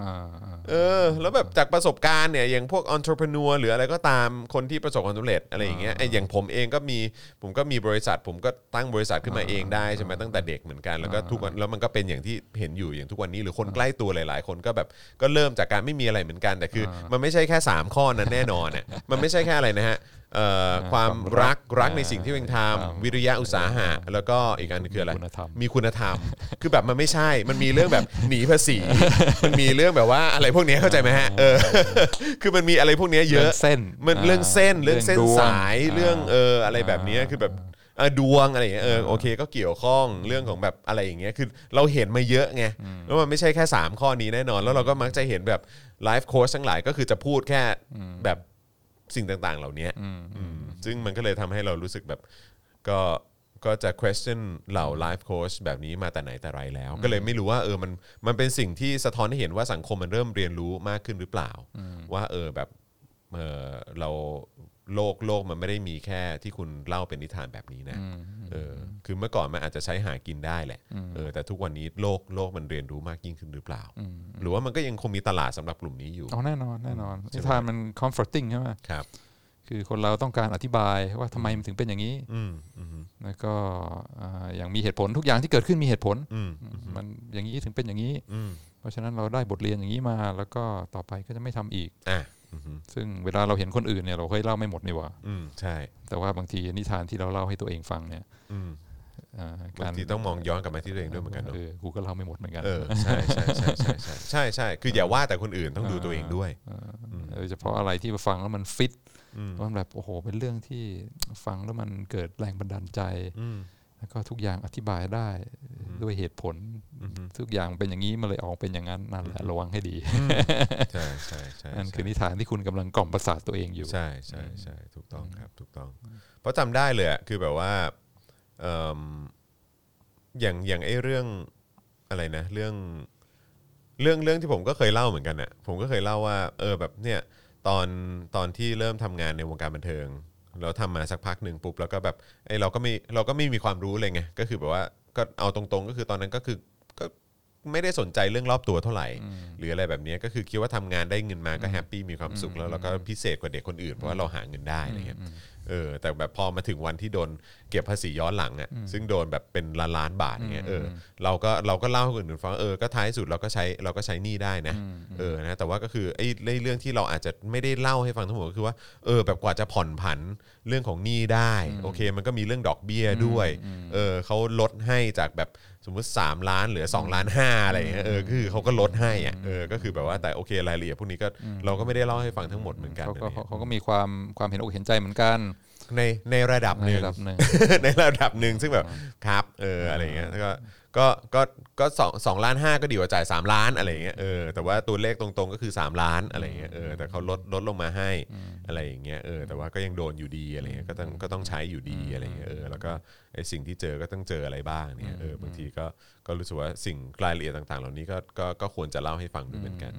เออ แล้วแบบจากประสบการณ์เนี่ยอย่างพวก entrepreneur หรืออะไรก็ตามคนที่ประสบความสำเร็จอะไรอย่างเงี้ยไอ้อย่างผมเองก็มีผมก็มีบริษัท ผมก็ตั้งบริษัทขึ้นมาเองได้ใช่ไหมตั้งแต่เด็กเหมือนกันแล้วก็ทุกวันแล้วมันก็เป็นอย่างที่เห็นอยู่อย่างทุกวันนี้หรือคนใกล้ตัวหลาย ๆ คนก็แบบก็เริ่มจากการไม่มีอะไรเหมือนกันแต่คือ มันไม่ใช่แค่ 3 ข้อนั้นแน่นอนเนี่ยมันไม่ใช่แค่อะไรนะฮะเอ่อความรักรักในสิ่งที่ตัวเองทำวิริยะอุตสาหะ แล้วก็อีกอันหนึงคืออะไรคุณธรรมมีคุณธรรม คือแบบมันไม่ใช่ มันมีเรื่องแบบหนีภาษี มันมีเรื่องแบบว่าอะไรพวกเนี้ยเข้าใจไหมฮะเออคือมันมีอะไรพวกเนี้ยเยอะเรื่องเส้นมันเรื่องเส้นอ่าเรื่องเส้นเรื่องดวงสายอ่าเรื่องเอออะไรแบบเนี้ยคือแบบเออดวงอะไรอย่างเงี้ยเออโอเคก็เกี่ยวข้องเรื่องของแบบอะไรอย่างเงี้ยคือเราเห็นมาเยอะไงแล้วมันไม่ใช่แค่ 3 ข้อนี้แน่นอน แล้วเราก็มักจะเห็นแบบไลฟ์โค้ชทั้งหลายก็คือจะพูดแค่แบบสิ่งต่างๆ เหล่านี้อืมซึ่งมันก็เลยทำให้เรารู้สึกแบบก็ ก็จะ question เหล่า life coach แบบนี้มาแต่ไหนแต่ไรแล้ว ก็เลยไม่รู้ว่าเออมันมันเป็นสิ่งที่สะท้อนให้เห็นว่าสังคมมันเริ่มเรียนรู้มากขึ้นหรือเปล่า ว่าเออแบบเออเราโลกโลกมันไม่ได้มีแค่ที่คุณเล่าเป็นนิทานแบบนี้นะเออคือเมื่อก่อนมันอาจจะใช้หากินได้แหละเออแต่ทุกวันนี้โลกโลกมันเรียนรู้มากยิ่งขึ้นหรือเปล่า หรือว่ามันก็ยังคงมีตลาดสำหรับกลุ่มนี้อยู่อ๋อแน่นอนแน่นอนใช่ไหมนิทานมัน comforting ใช่ไหมครับ คือคนเราต้องการอธิบายว่าทำไมมันถึงเป็นอย่างนี้อืมอืมแล้วก็อ่าอย่างมีเหตุผลทุกอย่างที่เกิดขึ้นมีเหตุผลอืมมันอย่างนี้ถึงเป็นอย่างนี้อืมเพราะฉะนั้นเราได้บทเรียนอย่างนี้มา แล้วก็ต่อไปก็จะไม่ทำอีกอะอืมซึ่งเวลาเราเห็นคนอื่นเนี่ยเราเคยเล่าไม่หมดนี่หว่าอืมใช่ แต่ว่าบางทีนิทานที่เราเล่าให้ตัวเองฟังเนี่ยอืมอ่าบางทีต้องมองย้อนกลับมาที่ตัวเองด้วยเหมือนกันเนอะเออกูก็เล่าไม่หมดเหมือนกันเออใช่ใช่ใช่ใช่ใช่ใช่ใช่คืออย่าว่าแต่คนอื่นต้องดูตัวเองด้วยโดยเฉพาะอะไรที่ฟังแล้วมันฟิต มันแบบโอ้โห เป็นเรื่องที่ฟังแล้วมันเกิดแรงบันดาลใจอืมแล้วก็ทุกอย่างอธิบายได้ด้วยเหตุผลทุกอย่างเป็นอย่างนี้มาเลยออกเป็นอย่างนั้นนั่นแหละระวังให้ดีใช่ใช่ใช่นั่นคือใช่นิทานที่คุณกำลังกล่อมประสาทตัวเองอยู่ใช่ใช่ใช่ถูกต้องครับถูกต้อง เพราะจำได้เลยอะคือแบบว่าเอิ่มอย่างอย่างไอ้เรื่องอะไรนะ เรื่องเรื่องเรื่องที่ผมก็เคยเล่าเหมือนกันน่ะผมก็เคยเล่าว่า เออแบบเนี่ย ตอนตอนที่เริ่มทำงานในวงการบันเทิงแล้วทำมาสักพักหนึ่งปุ๊บแล้วก็แบบไอ้เราก็ไม่เราก็ไม่มีความรู้เลยไงก็คือแบบว่าก็เอาตรงๆ ก็คือตอนนั้นก็คือก็ไม่ได้สนใจเรื่องรอบตัวเท่าไหร่ หรืออะไรแบบเนี้ยก็คือคิดว่าทำงานได้เงินมาก็ happy มีความสุขแล้วเราก็พิเศษกว่าเด็กคนอื่นเพราะว่าเราหาเงินได้อะไรเงี้ยเออแต่แบบพอมาถึงวันที่โดนเก็บภาษีย้อนหลังอะซึ่งโดนแบบเป็นล้านล้านๆบาทอย่างเงี้ยเออเราก็เราก็เล่าให้คนอื่นฟังเออก็ท้ายสุดเราก็ใช้เราก็ใช้หนี้ได้นะเออนะแต่ว่าก็คือไอ้ไอ้เรื่องที่เราอาจจะไม่ได้เล่าให้ฟังทั้งหมดก็คือว่าเออแบบกว่าจะผ่อนผันเรื่องของหนี้ได้โอเค มันก็มีเรื่องดอกเบี้ยด้วยเออเขาลดให้จากแบบ สมมุติ 3 ล้านเหลือ 2 ล้าน5อะไรอย่างเงี้ยเออคือเขาก็ลดให้อะเออก็คือแบบว่าแต่โอเครายละเอียดพวกนี้ก็เราก็ไม่ได้เล่าให้ฟังทั้งหมดเหมือนกันเขาก็อะไรเงี้ยเขาก็มีความความเห็นอกเห็นใจเหมือนกัน ในในระดับหในนึ่งระดับหนึ่งในระดับหนึ่งซึ่งแบบครับเอออะไรอย่างเงี้ยแล้วก็ ก็ก็ก็สองสองล้านห้าก็ดีกว่าจ่าย 3 ล้านอะไรอย่างเงี้ยเออแต่ว่าตัวเลขตรงๆก็คือ 3 ล้านอะไรอย่างเงี้ยเออแต่เขาลดลดลงมาให้อะไรอย่างเงี้ยเออแต่ว่าก็ยังโดนอยู่ดีอะไรเงี้ยก็ต้องก็ต้องใช้อยู่ดีอะไรเงี้ยเออแล้วก็ไอสิ่งที่เจอก็ต้องเจออะไรบ้างเนี่ยเออบางทีก็ก็รู้สึกว่าสิ่งรายละเอียดต่าง ๆ เหล่านี้ก็ก็ก็ควรจะเล่าให้ฟังด้วยเหมือนกัน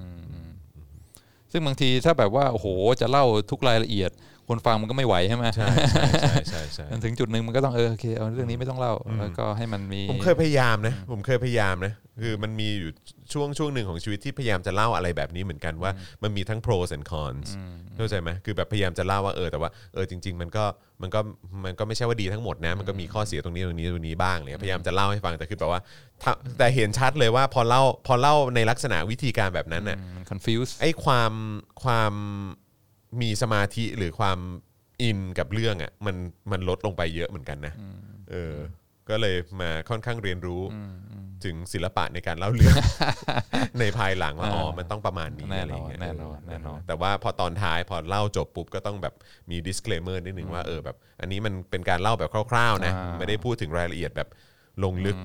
ซึ่งบางทีถ้าแบบว่าโอ้โหจะเล่าทุกรายละเอียด คนฟังมันก็ไม่ไหวใช่ไหมใช่ใช่ใช่ใช่ใช่มันถึงจุดหนึ่งมันก็ต้องเออโอเคเอาเรื่องนี้ไม่ต้องเล่าแล้วก็ให้มันมีผมเคยพยายามนะผมเคยพยายามนะคือมันมีอยู่ช่วงช่วงหนึ่งของชีวิตที่พยายามจะเล่าอะไรแบบนี้เหมือนกันว่ามันมีทั้ง pros and cons เข้าใจไหมคือแบบพยายามจะเล่าว่าเออแต่ว่าเออจริง ๆ มันก็มันก็มันก็ไม่ใช่ว่าดีทั้งหมดนะมันก็มีข้อเสียตรงนี้ตรงนี้ตรงนี้บ้างเนี่ยพยายามจะเล่าให้ฟังแต่คือแบบว่าถ้าแต่เห็นชัดเลยว่าพอเล่าพอเล่าในลักษณะวิธีการแบบนั้นน่ะมัน confuse ไอ้ความความ มีสมาธิหรือความอินกับเรื่องอะมันมันลดลงไปเยอะเหมือนกันนะเออ ก็เลยมาค่อนข้างเรียนรู้ถึงศิลปะในการเล่าเรื่อง ในภายหลังว่าอ๋อมันต้องประมาณนี้แน่นอนอะไรเงี้ยแน่นอนเแน่นอนแต่ว่าพอตอนท้ายพอเล่าจบปุ๊บก็ต้องแบบมี disclaimer นิดนึงว่าเออแบบ อันนี้มันเป็นการเล่าแบบคร่าวๆนะอ่าไม่ได้พูดถึงรายละเอียดแบบลงลึก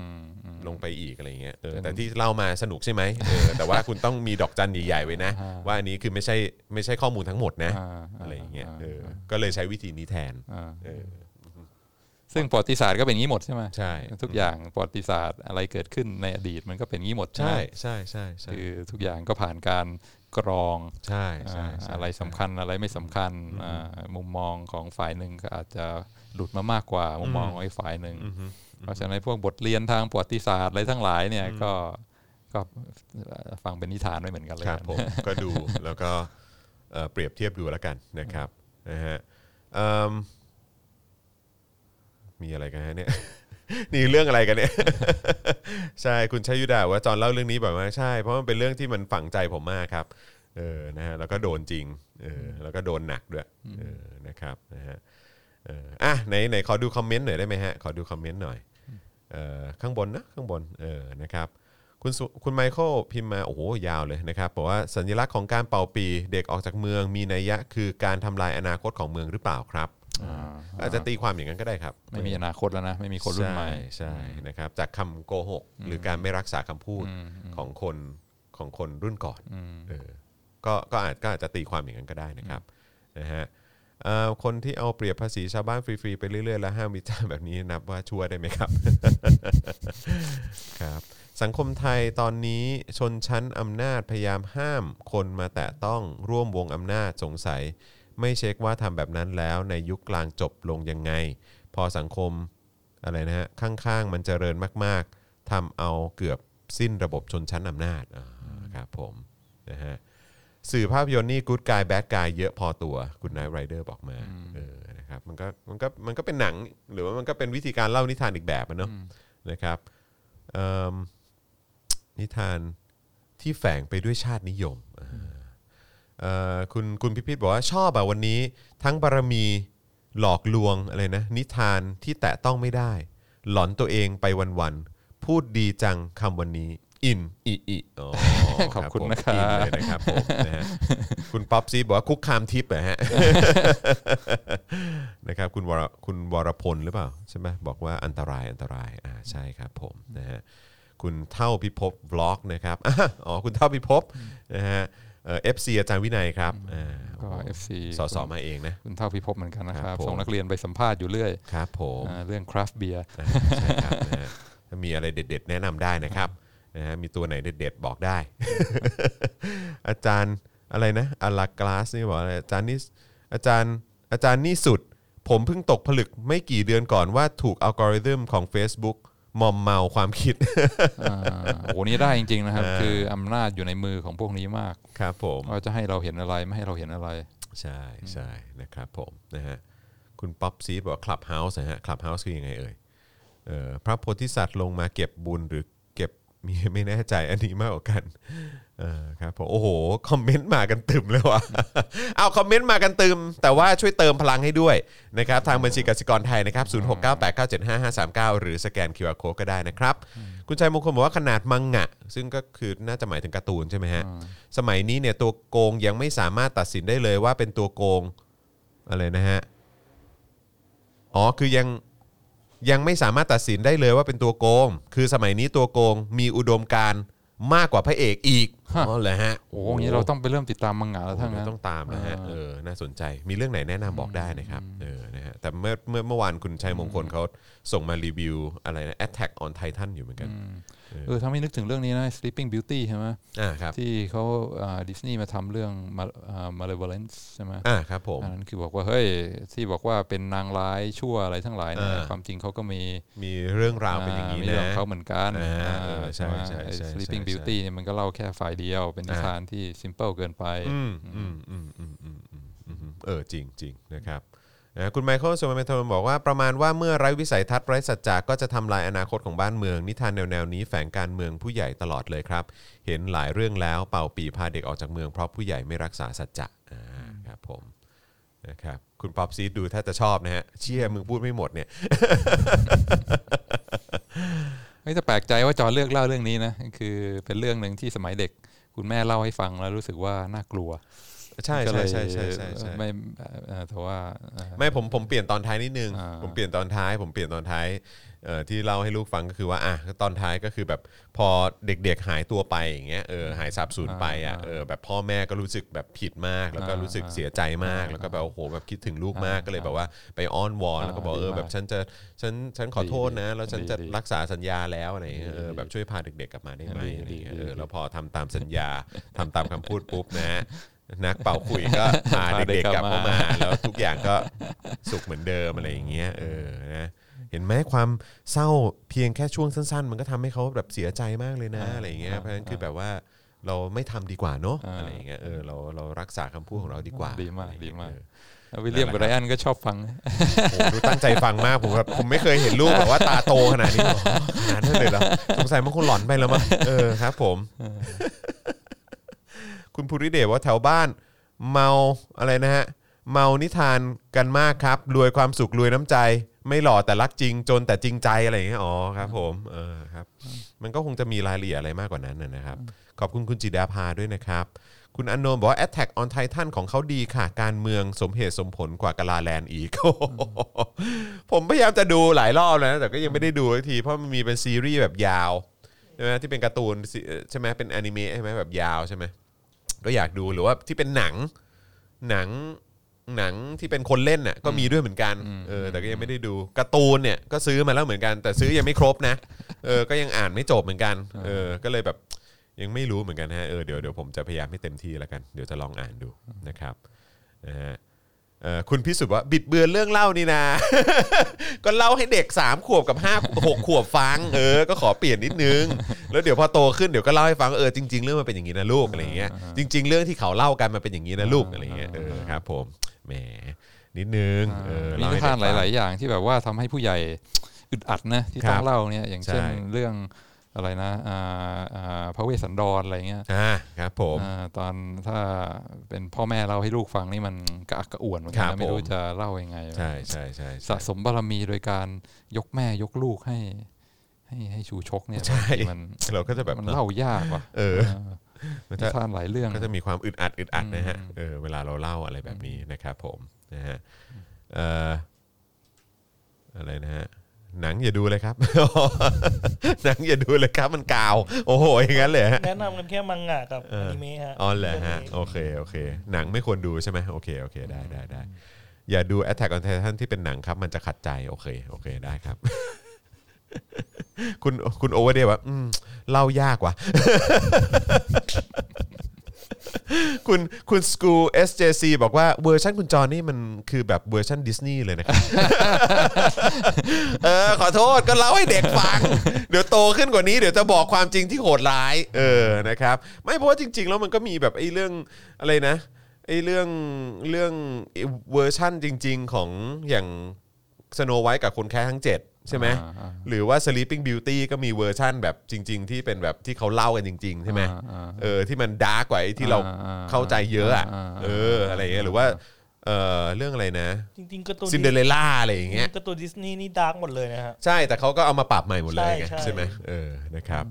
ลงไปอีกอะไรเงี้ยเออแต่ที่เล่ามาสนุกใช่ไหมเออแต่ว่าคุณต้องมีดอกจันใหญ่ๆไว้นะ ว่าอันนี้คือไม่ใช่ไม่ใช่ข้อมูลทั้งหมดนะอ่าอะไรอย่างเงี้ยอ่าเออก็เลยใช้วิธีนี้แทนอ่าเออซึ่งประวัติศาสตร์ก็เป็นอย่างนี้หมดใช่ไหมใช่ทุกอย่างประวัติศาสตร์อะไรเกิดขึ้นในอดีตมันก็เป็นอย่างนี้หมดใช่ไหมใช่ใช่ใช่คือทุกอย่างก็ผ่านการกรองใช่ใช่อ่าใช่อะไรสำคัญอะไรไม่สำคัญอ่ามุมมองของฝ่ายหนึ่งก็อาจจะหลุดมามากกว่ามุมมองของอีกฝ่ายหนึ่งอือฮึ เพราะฉะนั้นพวกบทเรียนทางประวัติศาสตร์อะไรทั้งหลายเนี่ยก็ก็ฟังเป็นนิทานไว้เหมือนกันเลยครับผมก็ดูแล้วก็เอ่อเปรียบเทียบดูแล้วกันนะครับนะฮะเอิ่มมีอะไรกันฮะเนี่ยนี่เรื่องอะไรกันเนี่ยใช่คุณชัยยุดาว่าจอนเล่าเรื่องนี้บ่อยมากใช่ เพราะมันเป็นเรื่องที่มันฝังใจผมมากครับเออนะฮะแล้วก็โดนจริงเออแล้วก็โดนหนักด้วยเออนะครับนะฮะเอออะไหนไหนขอดูคอมเมนต์หน่อยได้ไหมฮะขอดูคอมเมนต์หน่อยเออ ข้างบนนะข้างบนเออนะครับคุณสุคุณไมเคิลพิมพ์มาโอ้โหยาวเลยนะครับบอกว่าสัญลักษณ์ของการเป่าปีเด็กออกจากเมืองมีนัยยะคือการทำลายอนาคตของเมืองหรือเปล่าครับอ่าอาจจะตีความอย่างนั้นก็ได้ครับ ไม่มีอนาคตแล้วนะ ไม่มีคนรุ่นใหม่ช่ใช่นะครับจากคำโกหก หรือการไม่รักษาคำพูดของคนของคนรุ่นก่อนเออก็ก็อาจก็อาจจะตีความอย่างนั้นก็ได้นะครับนะฮะเอ่อ คนที่เอาเปรียบภาษีชาวบ้านฟรีๆไปเรื่อยๆ แล้วห้ามวิจารณ์แบบนี้นับว่าชั่วได้ไหมครับ ครับสังคมไทยตอนนี้ชนชั้นอำนาจพยายามห้ามคนมาแตะต้องร่วมวงอำนาจสงสัย ไม่เช็คว่าทำแบบนั้นแล้วในยุคกลางจบลงยังไง พอสังคมอะไรนะฮะข้างๆ มันเจริญมากๆทำเอาเกือบสิ้นระบบชนชั้นอำนาจครับผมนะฮะ สื่อภาพยนตร์นี่กู๊ดกายแบดกายเยอะพอตัวคุณนายไรเดอร์บอกมาเออนะครับมันก็มันก็มันก็เป็นหนังหรือว่ามันก็เป็นวิธีการเล่านิทานอีกแบบอะเนาะนะครับเอิ่มนิทานที่แฝงไปด้วยชาตินิยมอ่าเอ่อคุณคุณพิพิธบอกว่าชอบอะวันนี้ทั้งบารมีหลอกลวงอะไรนะนิทานที่แตะต้องไม่ได้ หลอนตัวเองไปวันๆพูดดีจังคำวันนี้ อินอิอิอ๋อขอบคุณผมนะครับอินเลยนะครับผมนะฮะคุณป๊อปซีบอกว่าคุกคามทิพย์เหรอฮะนะครับคุณวรคุณวรพลหรือเปล่าใช่ไหมบอกว่าอันตรายอันตรายอ่าใช่ครับผมนะฮะคุณเท่าพิภพบล็อกนะครับอะอ๋อคุณเท่าพิภพนะฮะ FC อาจารย์วินัยครับอ่าก็ FC สอสอมาเองนะคุณเท่าพิภพเหมือนกันนะครับครับผมส่งนักเรียนไปสัมภาษณ์อยู่เรื่อยครับผมอ่าเรื่องคราฟเบียร์อ่าใช่ครับนะฮะถ้ามีอะไรเด็ด ๆ แนะนำได้นะครับ นะฮะมีตัวไหนเด็ดๆบอกได้ อาจารย์อะไรนะอลากลาสนี่บอกอะไรอาจารย์นี่อาจารย์อาจารย์นี่สุด ผมเพิ่งตกผลึกไม่กี่เดือนก่อนว่าถูกอัลกอริทึมของ Facebook มอมเมาความคิดอ่าโอ้โหนี่ได้จริง ๆ นะครับ คืออำนาจอยู่ในมือของพวกนี้มากครับผมว่าจะให้เราเห็นอะไรไม่ให้เราเห็นอะไร ใช่ใช่นะครับผมนะฮะคุณป๊อปซีดบอกคลับเฮาส์นะฮะคลับเฮาส์คือยังไงเอ่ยเออพระโพธิสัตว์ลงมาเก็บบุญหรือเก็บ มีไม่แน่ใจอันนี้มากกว่ากันเออครับผมโอ้โหคอมเมนต์มากันตึมเลยว่ะเอาคอมเมนต์มากันตึม แต่ว่าช่วยเติมพลังให้ด้วยนะครับทางบัญชีกสิกรไทยนะครับ0698975539หรือสแกน QR Code ก็ได้นะครับ คุณชัยมงคลบอกว่าขนาดมังงะ ซึ่งก็คือน่าจะหมายถึงการ์ตูนใช่ไหมฮะ สมัยนี้เนี่ยตัวโกงยังไม่สามารถตัดสินได้เลยว่าเป็นตัวโกงอะไรนะฮะอ๋อคือยัง ยังไม่สามารถตัดสินได้เลยว่าเป็นตัวโกง คือสมัยนี้ตัวโกงมีอุดมการณ์มากกว่าพระเอกอีก อ๋อเหรอฮะโอ้โหอย่างนี้เราต้องไปเริ่มติดตามมังงะแล้วโอ้ทั้งโหนั้นต้องตามนะฮะอ่าเออน่าสนใจมีเรื่องไหนแนะนำบอกได้นะครับเออนะฮะแต่เมื่อเมื่อเมื่อวานคุณชัยมงคลเขาส่งมารีวิวอะไรนะ Attack on Titan อยู่เหมือนกันเออถ้าไม่นึกถึงเรื่องนี้นะ Sleeping Beauty ใช่ไหมอ่าครับที่เขาดิสนีย์มาทำเรื่อง Mal- อ่า Malevolence ใช่ไหมอ่าครับผมอันนั้นคือบอกว่าเฮ้ยที่บอกว่าเป็นนางร้ายชั่วอะไรทั้งหลายเนี่ยอ่าความจริงเขาก็มีมีเรื่องราวเป็นอย่างนี้มีนะเรื่องของเขาเหมือนกันอ่าอ่าเออใช่ไหมใช่ไอ้ใช่ Sleeping ใช่ Beauty เนี่ยมันก็เล่าแค่ฝ่ายเดียว เป็นนิอ่าทานที่ simple เกินไปอืมอืมอืมอืมอืมอืมอืมเออจริงจริงนะครับนะคุณไมเคิลสมานทนบอกว่าประมาณว่าเมื่อไร้วิสัยทัศน์ไร้สัจจะก็จะทำลายอนาคตของบ้านเมือง นิทานแนวๆนี้แฝงการเมืองผู้ใหญ่ตลอดเลยครับ เห็นหลายเรื่องแล้วเป่าปี่พาเด็กออกจากเมืองเพราะผู้ใหญ่ไม่รักษาสัจจะอ่าครับผมนะครับคุณป๊อปซีดดูถ้าจะชอบนะฮะเชี่ยมึงพูดไม่หมดเนี่ยไม่จะแปลกใจว่าจอเลือกเล่าเรื่องนี้นะคือเป็นเรื่องหนึ่งที่สมัยเด็ก คุณแม่เล่าให้ฟังแล้วรู้สึกว่าน่ากลัวใช่ก็ใช่เลยใช่ใช่ใช่ใช่ไม่เอ่อแต่ว่าเอ่อไม่ผมผมเปลี่ยนตอนท้ายนิดนึงอ่าผมเปลี่ยนตอนท้าย ผมเปลี่ยนตอนท้ายเอ่อ ที่เล่าให้ลูกฟังก็คือว่าอะตอนท้ายก็คือแบบพอเด็กๆหายตัวไปอย่างเงี้ยเออหายสาบสูญไปอะเออแบบพ่อแม่ก็รู้สึกแบบผิดมาก แล้วก็รู้สึกเสียใจมาก แล้วก็แบบโอ้โหแบบคิดถึงลูกมากก็เลยแบบว่าไปอ้อนวอนแล้วก็บอกเออแบบฉันจะฉันฉันขอโทษนะ แล้วฉันจะรักษาสัญญาแล้วอะไรเงี้ยเออแบบช่วยพาเด็กๆกลับมาได้ไหมอะไรเงี้ยเออแล้วพอทำตามสัญญาทำตามคำพูดปุ๊บนะฮะนักเป่าขุยก็พาเด็กๆกลับเข้ามา แล้วทุกอย่างก็สุขเหมือนเดิมอะไรอย่างเงี้ยเออนะ เห็นไหมความเศร้าเพียงแค่ช่วงสั้น ๆ มันก็ทำให้เขาแบบเสียใจมากเลยนะอะไรอย่างเงี้ยเพราะฉะนั้นคือแบบว่าเราไม่ทำดีกว่าเนาะอะไรอย่างเงี้ยเออเราเรารักษาคำพูดของเราดีกว่าดีมากอะไรอย่งดีเงี้ยมากเออแล้ววิลเลียมกับไรอันก็ชอบฟังโอ้โหดูตั้งใจฟังมากผมแบบผมไม่เคยเห็นลูกแบบว่าตาโตขนาดนี้หรอกขนาดนั้นเลยเหรอสงสัยมันคงหลอนไปแล้วมั้งเออครับ ผม คุณภูริเดชว่าแถวบ้าน เมาอะไรนะฮะ เมานิทานกันมากครับ รวยความสุขรวยน้ำใจ ไม่หล่อแต่รักจริงจนแต่จริงใจอะไรอย่างเงี้ยอ๋อครับผมเออครับ มันก็คงจะมีรายละเอียดอะไรมากกว่านั้นนะนะครับ ขอบคุณคุณจิดาภาด้วยนะครับ คุณอนโนมบอกว่า Attack on Titan ของเขาดีค่ะ การเมืองสมเหตุสมผลกว่ากาลาแลนด์อีก ผมพยายามจะดูหลายรอบแล้วนะแต่ก็ยังไม่ได้ดูสักทีเพราะมันมีเป็นซีรีส์แบบยาวใช่ไหมที่เป็นการ์ตูนซีใช่ไหมเป็นอนิเมะใช่ไหมแบบยาวใช่ไหมก็อยากดูหรือว่าที่เป็นหนังหนัง หนังที่เป็นคนเล่นน่ะก็มีด้วยเหมือนกันเออแต่ก็ยังไม่ได้ดูการ์ตูนเนี่ยก็ซื้อมาแล้วเหมือนกัน แต่ซื้อยังไม่ครบนะเออก็ยังอ่านไม่จบเหมือนกันเออก็เลยแบบยังไม่รู้เหมือนกันฮะเออเดี๋ยวเดี๋ยวผมจะพยายามให้เต็มที่แล้วกันเดี๋ยวจะลองอ่านดูนะครับนะฮะเอ่อคุณพิสุทธิ์ว่าบิดเบือนเรื่องเล่านี่นะ ก็เล่าให้เด็ก 3 ขวบกับ 5 6 ขวบฟัง เออ ก็ขอเปลี่ยนนิดนึง แล้วเดี๋ยวพอโตขึ้นเดี๋ยวก็เล่าให้ฟังเออจริง ๆ เรื่องมันเป็นอย่างนี้นะลูกอะไรอย่างเงี้ยจริง ๆ เรื่องที่เขาเล่ากันมันเป็นอย่างนี้นะลูกอะไรอย่างเงี้ยเออครับผม แหมนิดนึงเออมีเล่นิให้ทานหเด็กฟังลาย ๆ อย่างที่แบบว่าทำให้ผู้ใหญ่อึดอัดนะที่ครัต้อบงเล่าเนี่ยอย่างเช่นใช่เรื่องอะไรนะอ่าอ่าพระเวสสันดรอะไรเงี้ยอ่าครับผมอ่าตอนถ้าเป็นพ่อแม่เล่าให้ลูกฟังนี่มันกระอักกระอ่วนเหมือนกัครันบนะไม่รู้ผมจะเล่ายังไงใช่ใช่ใช่สะสมบารมีโดยการยกแม่ยกลูกให้ ให้ให้ชูชกเนี่ยใช่บางทีมันเราก็จะแบบมันเล่ายากว่ะเออ เออมันนิจะทานหลายเรื่องก็จะมีความอึดอัดอึดอัดนะฮะอืมเออเวลาเราเล่าอะไรแบบนี้นะครับผมนะฮะเอ่ออะไรนะฮะหนังอย่าดูเลยครับ หนังอย่าดูเลยครับมันกาว โอ้โหอย่างนั้นเลยฮะแนะนำกันแค่มังงะกับเอออนิเมะฮะอ๋อเหรอฮะเรื่องนี้โอเคโอเค หนังไม่ควรดูใช่ไหมโอเคโอเคได้ได้ได้อย่าดู Attack on Titan ที่เป็นหนังครับ มันจะขัดใจโอเคโอเคได้ครับ คุณคุณโอเวอร์เดย์ว่าอืมเล่ายากว่ะ คุณคุณสกู SJC บอกว่าเวอร์ชันคุณจอนี่มันคือแบบเวอร์ชันดิสนีย์เลยนะครับ เออ ขอโทษก็เล่าให้เด็กฟัง เดี๋ยวโตขึ้นกว่านี้เดี๋ยวจะบอกความจริงที่โหดร้าย เออนะครับ ไม่เพราะว่าจริง ๆ แล้วมันก็มีแบบไอ้เรื่องอะไรนะไอ้เรื่องเรื่องเวอร์ชั่นจริง ๆ ของอย่างสโนไวท์กับคนแคระทั้ง7 ใช่ไหมอ่าอ่าหรือว่า Sleeping Beauty ก็มีเวอร์ชั่นแบบจริง ๆ ที่เป็นแบบที่เขาเล่ากันจริง ๆ ใช่ไหมอ่าอ่าเออที่มัน dark กว่าไอ้ที่เราอ่าอ่าเข้าใจเยอะอะอ่าอ่าเอออะไรเงี้ยหรือว่าเออเรื่องอะไรนะ จริงๆการ์ตูนซินเดอเรลล่าอะไรอย่างเงี้ยการ์ตูนดิสนีย์นี่ dark หมดเลยนะฮะใช่แต่เขาก็เอามาปรับใหม่หมดเลยไงใช่ใช่ใช่ไหมเออนะครับ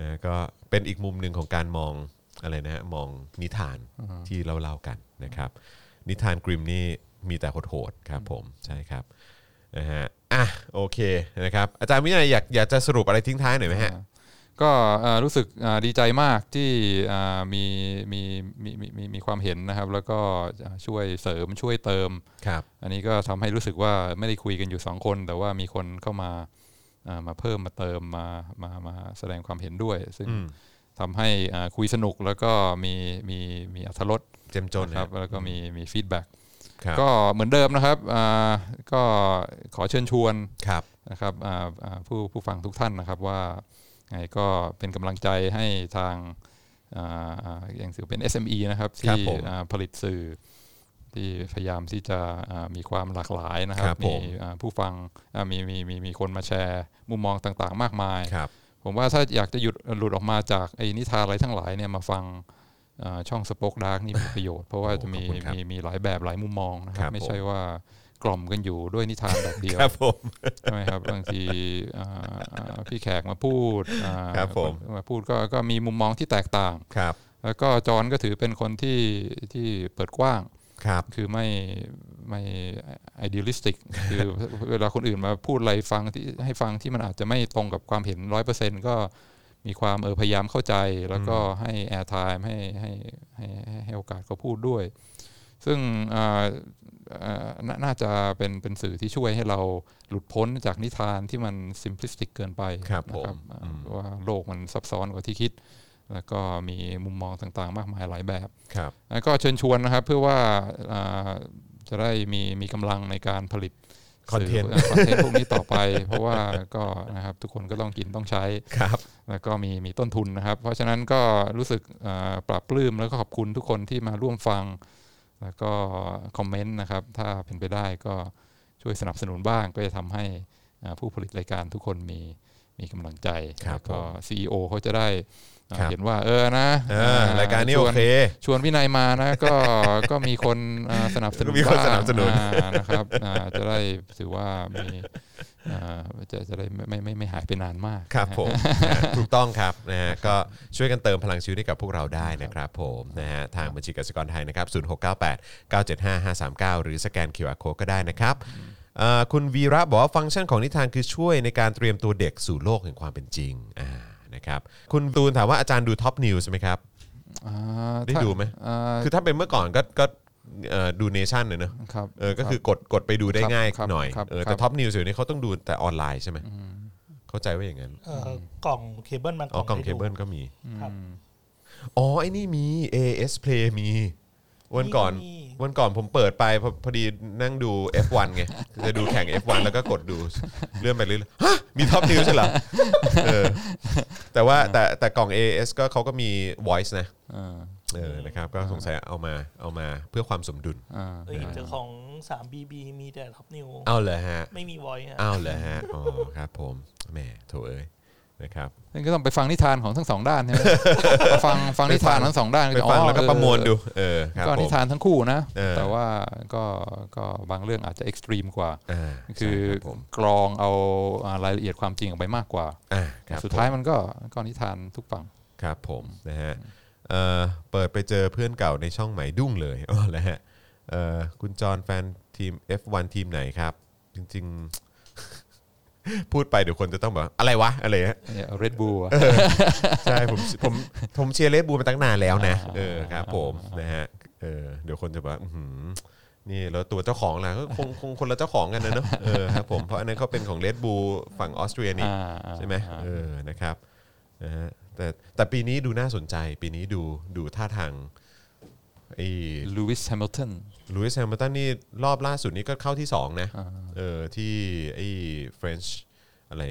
นะก็เป็นอีกมุมหนึ่งของการมองอะไรนะฮะมองนิทานที่เราเล่ากันนะครับ นิทานกริมนี่มีแต่โหดๆครับผมใช่ครับนะฮะ อะโอเคนะครับอาจารย์วินัยอยากอยากจะสรุปอะไรทิ้งท้ายหน่อยไหมฮะ ก็เอ่อรู้สึกอ่าดีใจมากที่อ่ามีมีมีมีมีมีความเห็นนะครับ แล้วก็ช่วยเสริมช่วยเติม ครับ อันนี้ก็ทำให้รู้สึกว่าไม่ได้คุยกันอยู่สองคน แต่ว่ามีคนเข้ามาอ่ามาเพิ่มมาเติมมามามาแสดงความเห็นด้วย ซึ่งอืมทำให้อ่าคุยสนุกแล้วก็มีมีมีอรรถรสเข้มข้นนะครับแล้วก็มีมี feedback ครับ ก็เหมือนเดิมนะครับอ่าก็ขอเชิญชวนครับนะครับอ่าอ่าผู้ผู้ฟังทุกท่านนะครับว่าไงก็เป็นกำลังใจให้ทางอ่าอ่าอย่างถือเป็น SME นะครับครับผมที่อ่าผลิตสื่อที่พยายามที่จะอ่ามีความหลากหลายนะครับครับผมมีอ่าผู้ฟังอ่ามีมีมีมีคนมาแชร์มุมมองต่างๆ มากมายครับผมว่าถ้าอยากจะหยุดหลุดออกมาจากไอ้นิทานอะไรทั้งหลายเนี่ยมาฟังอ่า ช่อง SpokeDark นี่มีประโยชน์ เพราะว่าจะมีขอบคุณครับมีมีหลายแบบหลายมุมมองนะครับครับผมไม่ใช่ว่ากล่อมกันอยู่ด้วยนิทานแบบเดียวครับผมใช่ไหมครับบางทีอ่าอ่าพี่แขกมาพูดอ่าครับผมมาพูดก็ก็มีมุมมองที่แตกต่างครับ แล้วก็จอห์นก็ถือเป็นคนที่ที่เปิดกว้างครับคือไม่ไม่ idealistic คือเวลาคนอื่นมาพูดอะไรฟังที่ให้ฟังที่มันอาจจะไม่ตรงกับความเห็นร้อยเปอร์เซ็นก็ มีความเออพยายามเข้าใจ แล้วก็ให้ air time ให้ให้ให้ให้ให้โอกาสเขาพูดด้วย ซึ่งอ่าอ่านาน่าจะเป็นเป็นสื่อที่ช่วยให้เราหลุดพ้นจากนิทานที่มัน simplistic เกินไปครับนะผมอ่าอืมว่าโลกมันซับซ้อนกว่าที่คิด แล้วก็มีมุมมองต่างๆ มากมายหลายแบบครับแล้วก็เชิญชวนนะครับเพื่อว่าอ่าจะได้มีมีกำลังในการผลิต คอนเทนต์คอนเทนต์พวกนี้ต่อไป เพราะว่าก็นะครับทุกคนก็ต้องกินต้องใช้ครับ แล้วก็มีมีต้นทุนนะครับ เพราะฉะนั้นก็รู้สึกอ่าปรับปลื้มแล้วก็ขอบคุณทุกคนที่มาร่วมฟัง แล้วก็คอมเมนต์นะครับ ถ้าเป็นไปได้ก็ช่วยสนับสนุนบ้างก็จะทำให้อ่าผู้ผลิตรายการทุกคนมีมีกำลังใจครับแล้วก็ผม CEO เขาจะได้อ่าครับ เห็นว่าเออนะเออรายการนี้ชโอวนเคชวนพี่นายมานะ ก็ก็มีคนอ่าสนับสนุนมีคนบ้างสนับสนุนอ่านะครับอ่าจะได้ถือว่ามีอ่าจะจะได้ไม่ไม่ไม่ไม่หายไปนานมากครับนะฮะผมนะฮะถูกต้องครับนะฮะก็ช่วยกันเติมพลังชีวิตให้กับพวกเราได้นะครับผมนะฮะทางบัญชีกสิกรไทยนะครับ0698 975 539หรือสแกน QR Code ก็ได้นะครับเอ่อคุณวีระบอกว่าฟังก์ชันของนิทานคือช่วยในการเตรียมตัวเด็กสู่โลกแห่งความเป็นจริงอ่า นะครับคุณตูนถามว่าอาจารย์ดูท็อปนิวส์ไหมครับอ่าได้ถ้าดูไหมอ่า คือถ้าเป็นเมื่อก่อนก็ก็เอ่อดูเนชั่นเลยเนอะครับเออก็คือกดกดไปดูได้ครับง่ายครับหน่อยครับเออครับ แต่ท็อปนิวส์เดี๋ยวนี้เขาต้องดูแต่ออนไลน์ใช่ไหมเข้าใจว่าอย่างนั้นเอ่อกล่องเคเบิลมันอ๋อกล่องให้เคดู เบิลก็มี ครับ อ๋อไอ้นี่มี AS Play มี วันก่อนมีวันก่อนผมเปิดไปพอพอดีนั่งดู F1 ไงจะดูแข่ง F1 แล้วก็กดดูเลื่อนไปเรื่อยๆฮะมีท็อปนิวใช่เหรอเออแต่ว่าแต่แต่กล่อง AS ก็เขาก็มี voice นะอ่าเออนะครับก็สงสัยเอามาเอามาเพื่อความสมดุลอ่าเอ้ยแต่ของ 3BB มีแต่ท็อปนิวส์เอาเลยฮะ ไม่มีวอยซ์ฮะเอาเลยฮะอ๋อครับผมแหมโถเอ้ย นะครับนั่นก็ต้องไปฟังนิทานของทั้งสองด้านใช่ไหมฟังฟังนิทานทั้งสองด้านไปฟังอ๋อแล้วก็ประมวลเออดูเออครับก็ผมนิทานทั้งคู่นะเออแต่ว่าก็ก็บางเรื่องอาจจะ extreme กว่าอ่าคือใช่รับผมกรองเอาอ่ารายละเอียดความจริงออกไปมากกว่าอ่าครับสุดท้ายผมมันก็ก็นิทานทุกฝั่งครับผมนะฮะเอ่อเปิดไปเจอเพื่อนเก่าในช่องใหม่สะดุ้งเลยอ๋อแล้วฮะเอ่อคุณจอห์นแฟนทีม F1 ทีมไหนครับ จริง ๆ พูดไปเดี๋ยวคนจะต้องแบบอะไรวะอะไรฮะเรดบูลใช่ผมผมผมเชียร์เลดบูลมาตั้งนานแล้วนะเออครับผมนะฮะเออเดี๋ยวคนจะแบบอื้อหือนี่แล้วตัวเจ้าของล่ะก็คงคงคนละเจ้าของกันนะเนอะเออครับผมเพราะอันนั้นเขาเป็นของเลดบูลฝั่งออสเตรียนี่ใช่ไหมเออนะครับนะฮะแต่แต่ปีนี้ดูน่าสนใจ ปีนี้ดูดูท่าทาง ไอ้ลูอิสแฮมิลตันลูอิสแฮมิลตันนี่รอบล่าสุดนี้ก็เข้าที่ 2 นะเออที่ไอ้ French อะไร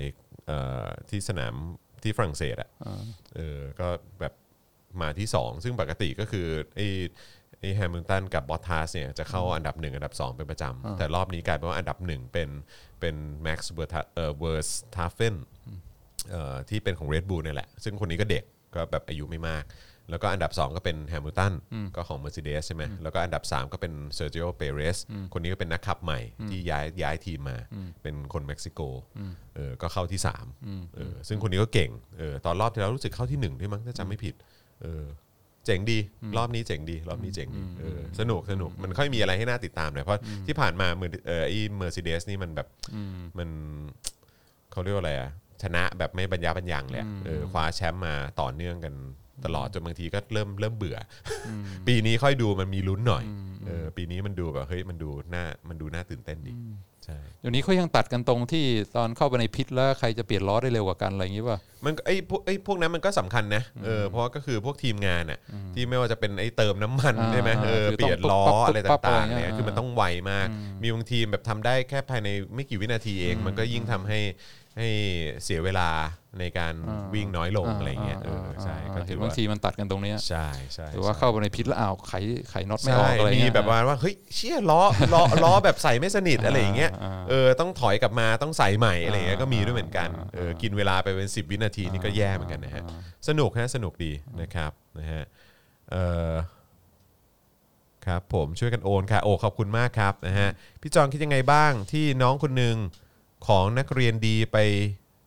เอ่อที่สนามที่ฝรั่งเศสอะเออก็แบบมาที่ 2 ซึ่งปกติก็คือไอ้ไอ้แฮมิลตันกับบอททัสเนี่ยจะเข้าอันดับ 1 อันดับ 2 เป็นประจำ แต่รอบนี้กลายเป็นว่าอันดับ 1 เป็นเป็นแม็กซ์เวอร์เอ่อเวอร์สทาเฟนเอ่อที่เป็นของ Red Bull เนี่ยแหละ ซึ่งคนนี้ก็เด็กก็แบบอายุไม่มาก แล้วก็อันดับ 2 ก็เป็นแฮมิลตันก็ของ Mercedes ใช่ไหมแล้วก็อันดับ 3 ก็เป็นเซอร์ i ิโอเปเรสคนนี้ก็เป็นนักขับใหม่ที่ย้ายย้ายทีมมา เป็นคนเม็กซิโกเออก็เข้าที่3เออซึ่งคนนี้ก็เก่งเออตอนรอบที่แล้วรู้สึกเข้าที่1ด้วยมั้งถ้าจำไม่ผิดเออเจ๋งดี รอบนี้เจ๋งดี รอบนี้เจ๋งดีเออสนุกสนุกมันค่อยมีอะไรให้น่าติดตามเลยเพราะที่ผ่านมาเมอร์เออไอ้เมอร์เซเดสนี่มันแบบมันเขาเรียกว่าอะไรอะชนะแบบไม่บรรยาบรรยังเลยอะเออคว้าแชมป์มาต่อเนื่องกัน ตลอดจนบางทีก็เริ่มเริ่มเบื่ออปีนี้ค่อยดูมันมีลุ้นหน่อยเออปีนี้มันดูแบบเฮ้ยมันดูน่ามันดูน่าตื่นเต้นดีใช่ เดี๋ยวนี้เขายังตัดกันตรงที่ตอนเข้าไปในพิษแล้วใครจะเปลี่ยนล้อได้เร็วกว่ากันอะไรอย่างนี้ป่ะมันก็ไอ้พวกไอ้พวกนั้นมันก็สำคัญนะเออเพราะก็คือพวกทีมงานอะที่ไม่ว่าจะเป็นไอ้เติมน้ำมันอ่าใช่ไหมเออคือเปลี่ยนต้องล้อปุ๊บปั๊บอะไรปุ๊บปั๊บต่างอะไรๆเงี้ยเนี่ยคือมันต้องไวมาก มีบางทีมแบบทำได้แค่ภายในไม่กี่วินาทีเอง มันก็ยิ่งทำให้ให้เสียเวลาในการวิ่งน้อยลงอะไรเงี้ยเออใช่ก็เห็ถืนอบางว่าทีมันตัดกันตรงเนี้ยใช่ใช่หรือว่าใช่เข้าไปในพิษแล้วอ้าวไขไขน็อตไม่อใช่อกอะไรมีเงี้ยแบบว่าว่าเฮ้ยเชี่ยล้อล้อล้อแบบใส่ไม่สนิทอะไรอย่างเงี้ยอ่าเออต้องถอยกลับมาต้องใส่ใหม่อะไรอย่างเงี้ยอ่าก็มีด้วยเหมือนกันเออกินเวลาไปเป็น 10 วินาทีนี่ก็แย่เหมือนกันนะฮะสนุกฮะสนุกดีนะครับนะฮะเออครับผมช่วยกันโอนค่ะโอ้ขอบคุณมากครับนะฮะพี่จองคิดยังไงบ้างที่น้องคนหนึ่งของนักเรียนดีไป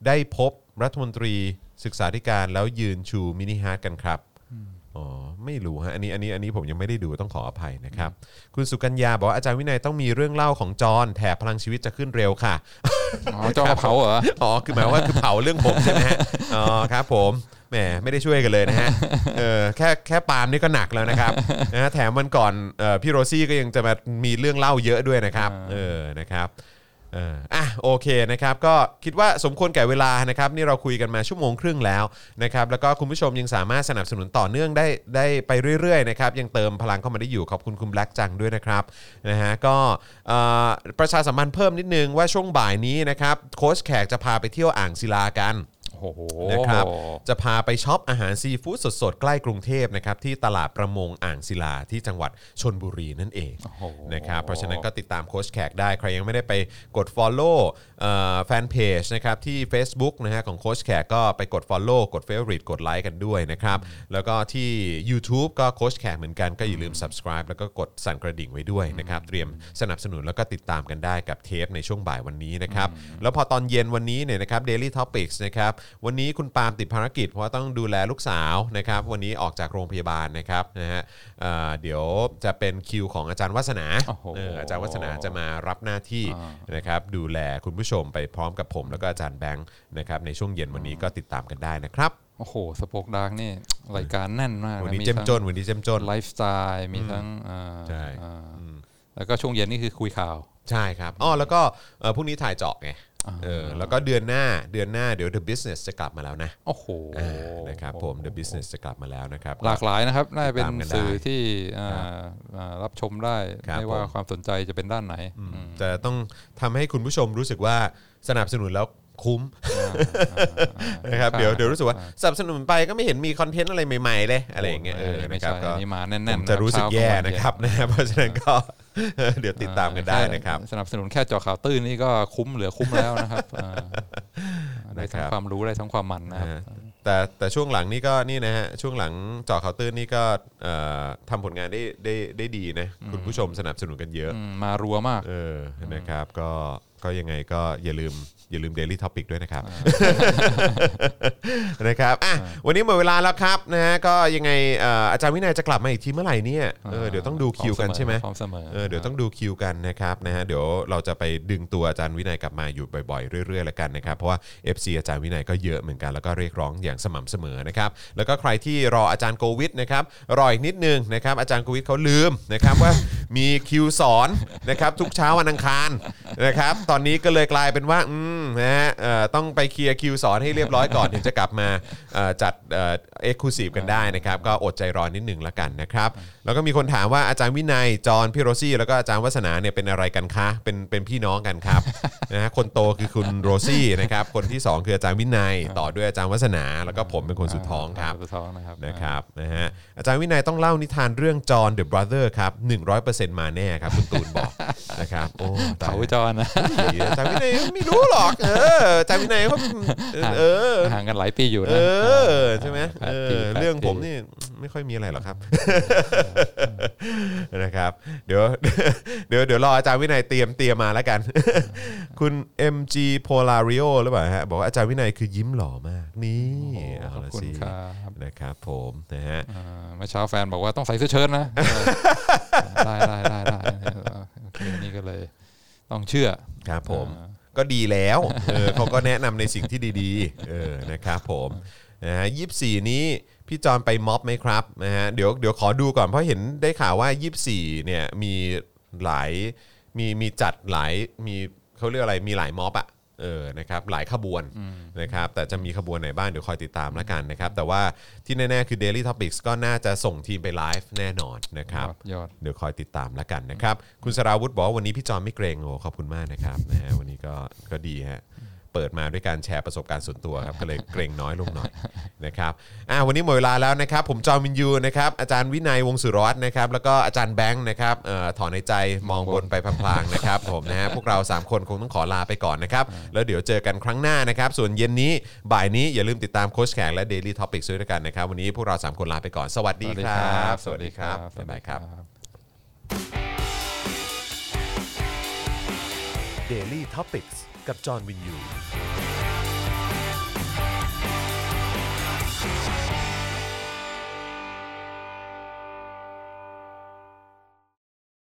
ได้พบรัฐมนตรีศึกษาธิการแล้วยืนชู mini heart กันครับอ๋อ ไม่รู้ฮะอันนี้อันนี้อันนี้ผมยังไม่ได้ดูต้องขออภัยนะครับ คุณสุกัญญาบอกว่าอาจารย์วินัยต้องมีเรื่องเล่าของจอห์นแถบพลังชีวิตจะขึ้นเร็วค่ะอ๋อเจ้ากระเผาเหรออ๋อคือหมายว่าคือเผาเรื่องผมใช่ไหมฮะอ๋อครับผมแหมไม่ได้ช่วยกันเลยนะฮะเออแค่แค่ปาล์มนี่ก็หนักแล้วนะครับนะฮะแถมวันก่อนเอ่อพี่โรซี่ก็ยังจะมามีเรื่องเล่าเยอะด้วยนะครับเออนะครับ เอออะโอเคนะครับก็คิดว่าสมควรแก่เวลานะครับนี่เราคุยกันมาชั่วโมงครึ่งแล้วนะครับแล้วก็คุณผู้ชมยังสามารถสนับสนุนต่อเนื่องได้ได้ไปเรื่อยๆนะครับยังเติมพลังเข้ามาได้อยู่ขอบคุณคุณแบล็กจังด้วยนะครับนะฮะก็เอ่อประชาสัมพันธ์เพิ่มนิดนึงว่าช่วงบ่ายนี้นะครับโค้ชแขกจะพาไปเที่ยวอ่างศิลากัน นะครับ จะพาไปช็อปอาหารซีฟู้ดสดๆ ใกล้กรุงเทพนะครับที่ตลาดประมงอ่างศิลาที่จังหวัดชนบุรีนั่นเองโอ้โหนะครับเพราะฉะนั้นก็ติดตามโค้ชแขกได้ ใครยังไม่ได้ไปกด Follow แฟนเพจนะครับที่ Facebook นะฮะของโค้ชแขกก็ไปกด Follow กด Favorite กดไลค์กันด้วยนะครับ แล้วก็ที่ YouTube ก็โค้ชแขกเหมือนกันก็อย่าลืม Subscribe แล้วก็กดสั่นกระดิ่งไว้ด้วยนะครับเตรียมสนับสนุนแล้วก็ติดตามกันได้กับเทปในช่วงบ่ายวันนี้นะครับแล้วพอตอนเย็นวันนี้เนี่ยนะครับ Daily Topics นะครับวันนี้คุณปาล์มติดภารกิจ เพราะว่าต้องดูแลลูกสาวนะครับ วันนี้ออกจากโรงพยาบาลนะครับนะฮะเอ่อเดี๋ยวจะเป็นคิวของอาจารย์วัฒนาโอ้โห เอออาจารย์วัฒนาจะมารับหน้าที่นะครับ ดูแลคุณผู้ชมไปพร้อมกับผม แล้วก็อาจารย์แบงค์นะครับในช่วงเย็นวันนี้ก็ติดตามกันได้นะครับ โอ้โหสปอกดาร์กนี่รายการแน่นมากวันนะนี้มีเจ้มทั้งจนวันนี้เจ้มจน ไลฟ์สไตล์มีทั้งอ่าใช่ อ่าอืมแล้วก็ช่วงเย็นนี่คือคุยข่าว ใช่ครับอ๋อแล้วก็เอ่อพรุ่งนี้ถ่ายเจาะไง เออแล้วก็เดือนหน้าเดือนหน้าเดี๋ยว The Business จะกลับมาแล้วนะโอ้โหอ่านะครับผม The Business จะกลับมาแล้วนะครับหลากหลายนะครับน่าจะเป็นตามกันได้สื่อที่อ่าครับอ่ารับชมได้ครับไม่ว่าผมความสนใจจะเป็นด้านไหนอืมจะต้องทำให้คุณผู้ชมรู้สึกว่าสนับสนุนแล้ว คุ้มนะครับเดี๋ยวเดี๋ยวรู้สึกว่าสนับสนุนไปก็ไม่เห็นมีคอนเทนต์อะไรใหม่ๆเลยอะไรอย่างเงี้ยเออไม่นะครับใช่ก็อันนี้มาแน่นๆผมจะรู้สึกแย่เช้านะครับนะฮะเพราะฉะนั้นก็เดี๋ยวติดตามกันได้นะครับ สนับสนุนแค่เจอข่าวตื้นนี่ก็คุ้มเหลือคุ้มแล้วนะครับอ่าได้ทั้นะงครับความรู้ได้ทั้งความมันนะครับนะฮะแต่แต่ช่วงหลังนี่ก็นี่นะฮะช่วงหลังเจอข่าวตื้นนี่ก็เอ่อทำผลงานได้ได้ได้ดีนะคุณผู้ชมสนับสนุนกันเยอะอืมมารัวมากเออนะครับก็ ก็ยังไงก็อย่าลืมอย่าลืม Daily Topic ด้วยนะครับ นะครับอะวันนี้หมดเวลาแล้วครับนะฮะก็ยังไงเอ่ออาจารย์วินัยจะกลับมาอีกทีเมื่อไหร่เนี่ยเออเดี๋ยวต้องดูคิวกันใช่ไหมพร้อมเสมอ เออเดี๋ยวต้องดูคิวกันนะครับนะฮะเดี๋ยวเราจะไปดึงตัวอาจารย์วินัยกลับมาอยู่บ่อยๆ เรื่อยๆแล้วกันนะครับเพราะว่า FC อาจารย์วินัยก็เยอะเหมือนกันแล้วก็เรียกร้องอย่างสม่ำเสมอนะครับแล้วก็ใครที่รออาจารย์โควิดนะครับรออีกนิดนึงนะครับอาจารย์โควิดเขาลืมนะครับว่ามีคิวสอนนะครับทุกเช้าวันอังคารนะครับตอนนี้ก็เลยกลายเป็นว่าอืมนะฮะเอ่อต้องไปเคลียร์คิวสอนให้เรียบร้อยก่อน ถึงจะกลับมาเอ่อจัด exclusive กันได้นะครับ ก็อดใจรอนิดหนึ่งละกันนะครับ แล้วก็มีคนถามว่าอาจารย์วินัยจอห์นพี่โรซี่ แล้วก็อาจารย์วัฒนาเนี่ยเป็นอะไรกันคะเป็นเป็นพี่น้องกันครับ นะฮะคนโตคือคุณโรซี่นะครับคนที่สองคืออาจารย์วินัย ต่อด้วยอาจารย์วัฒนาแล้วก็ผมเป็นคนสุดท้องครับ สุดท้องนะครับนะครับนะฮะอาจารย์วินัยต้องเล่านิทานเรื่องจอห์นเดอะบราเธอร์ครับ100%มาแน่ครับ คุณตูนบอก นะครับ โอ้ตายเขาจรนะอาจารย์วินัยไม่รู้หรอก เอออาจารย์วินัยเขาเออห่างกันหลายปีอยู่เอนะอใช่ไหมแปเอดปีอแปดเรื่องผมปีนี่ไม่ค่อยมีอะไรหรอกครับนะครับ เดี๋ยวเดี๋ยวเดี๋ยวรออาจารย์วินัยเตรียมเตรียมมาแล้วกัน คุณ MG Polario หรือเปล่าฮะบอกว่าอาจารย์วินัยคือยิ้มหล่อมากนี่เอาขอบละคุณสิครับนะครับผมนะฮะอ่าเมื่อเช้าแฟนบอกว่าต้องใส่เสื้อเชิ้ตนะเออได้ได้ได้ได้โอเคนี่ก็เลย ต้องเชื่อครับผมอ่าก็ดีแล้วเออเขาก็แนะนำในสิ่งที่ดีๆเออนะครับผมนะฮะยี่สี่นี้พี่จอนไปม็อบไหมครับนะฮะเดี๋ยวเดี๋ยวขอดูก่อนเพราะเห็นได้ข่าวว่า 24เนี่ยมีหลายมีมีจัดหลายมีเขาเรียกอะไรมีหลายม็อบอะ เออนะครับหลายขบวนนะครับแต่จะมีขบวนไหนบ้างเดี๋ยวคอยติดตามแล้วกันนะครับ แต่ว่าที่แน่ๆคือ Daily Topics ก็น่าจะส่งทีมไปไลฟ์แน่นอนนะครับยอดเดี๋ยวคอยติดตามแล้วกันนะครับ คุณสราวุธบอกว่าวันนี้พี่จอมไม่เกรงโอ้ขอบคุณมากนะครับนะฮะวันนี้ก็ก็ดีฮะ เปิดมาด้วยการแชร์ประสบการณ์ส่วนตัวครับก็เลยเกรงน้อยลงหน่อยนะครับอะวันนี้หมดเวลาแล้วนะครับ ผมจอมวินยูนะครับอาจารย์วินัยวงสุรวัตรนะครับแล้วก็อาจารย์แบงค์นะครับเอ่อถอนในใจมองบนไปพลางๆนะครับผมนะฮะพวกเรา 3 คนคงต้องขอลาไปก่อนนะครับแล้วเดี๋ยวเจอกันครั้งหน้านะครับ ส่วนเย็นนี้บ่ายนี้อย่าลืมติดตามโค้ชแขกและ Daily Topics ด้วยกันนะครับ วันนี้พวกเราสามคนลาไปก่อนสวัสดีครับ สวัสดีครับบ๊ายบายครับ Daily t o p i c ก กับจอห์นวินยู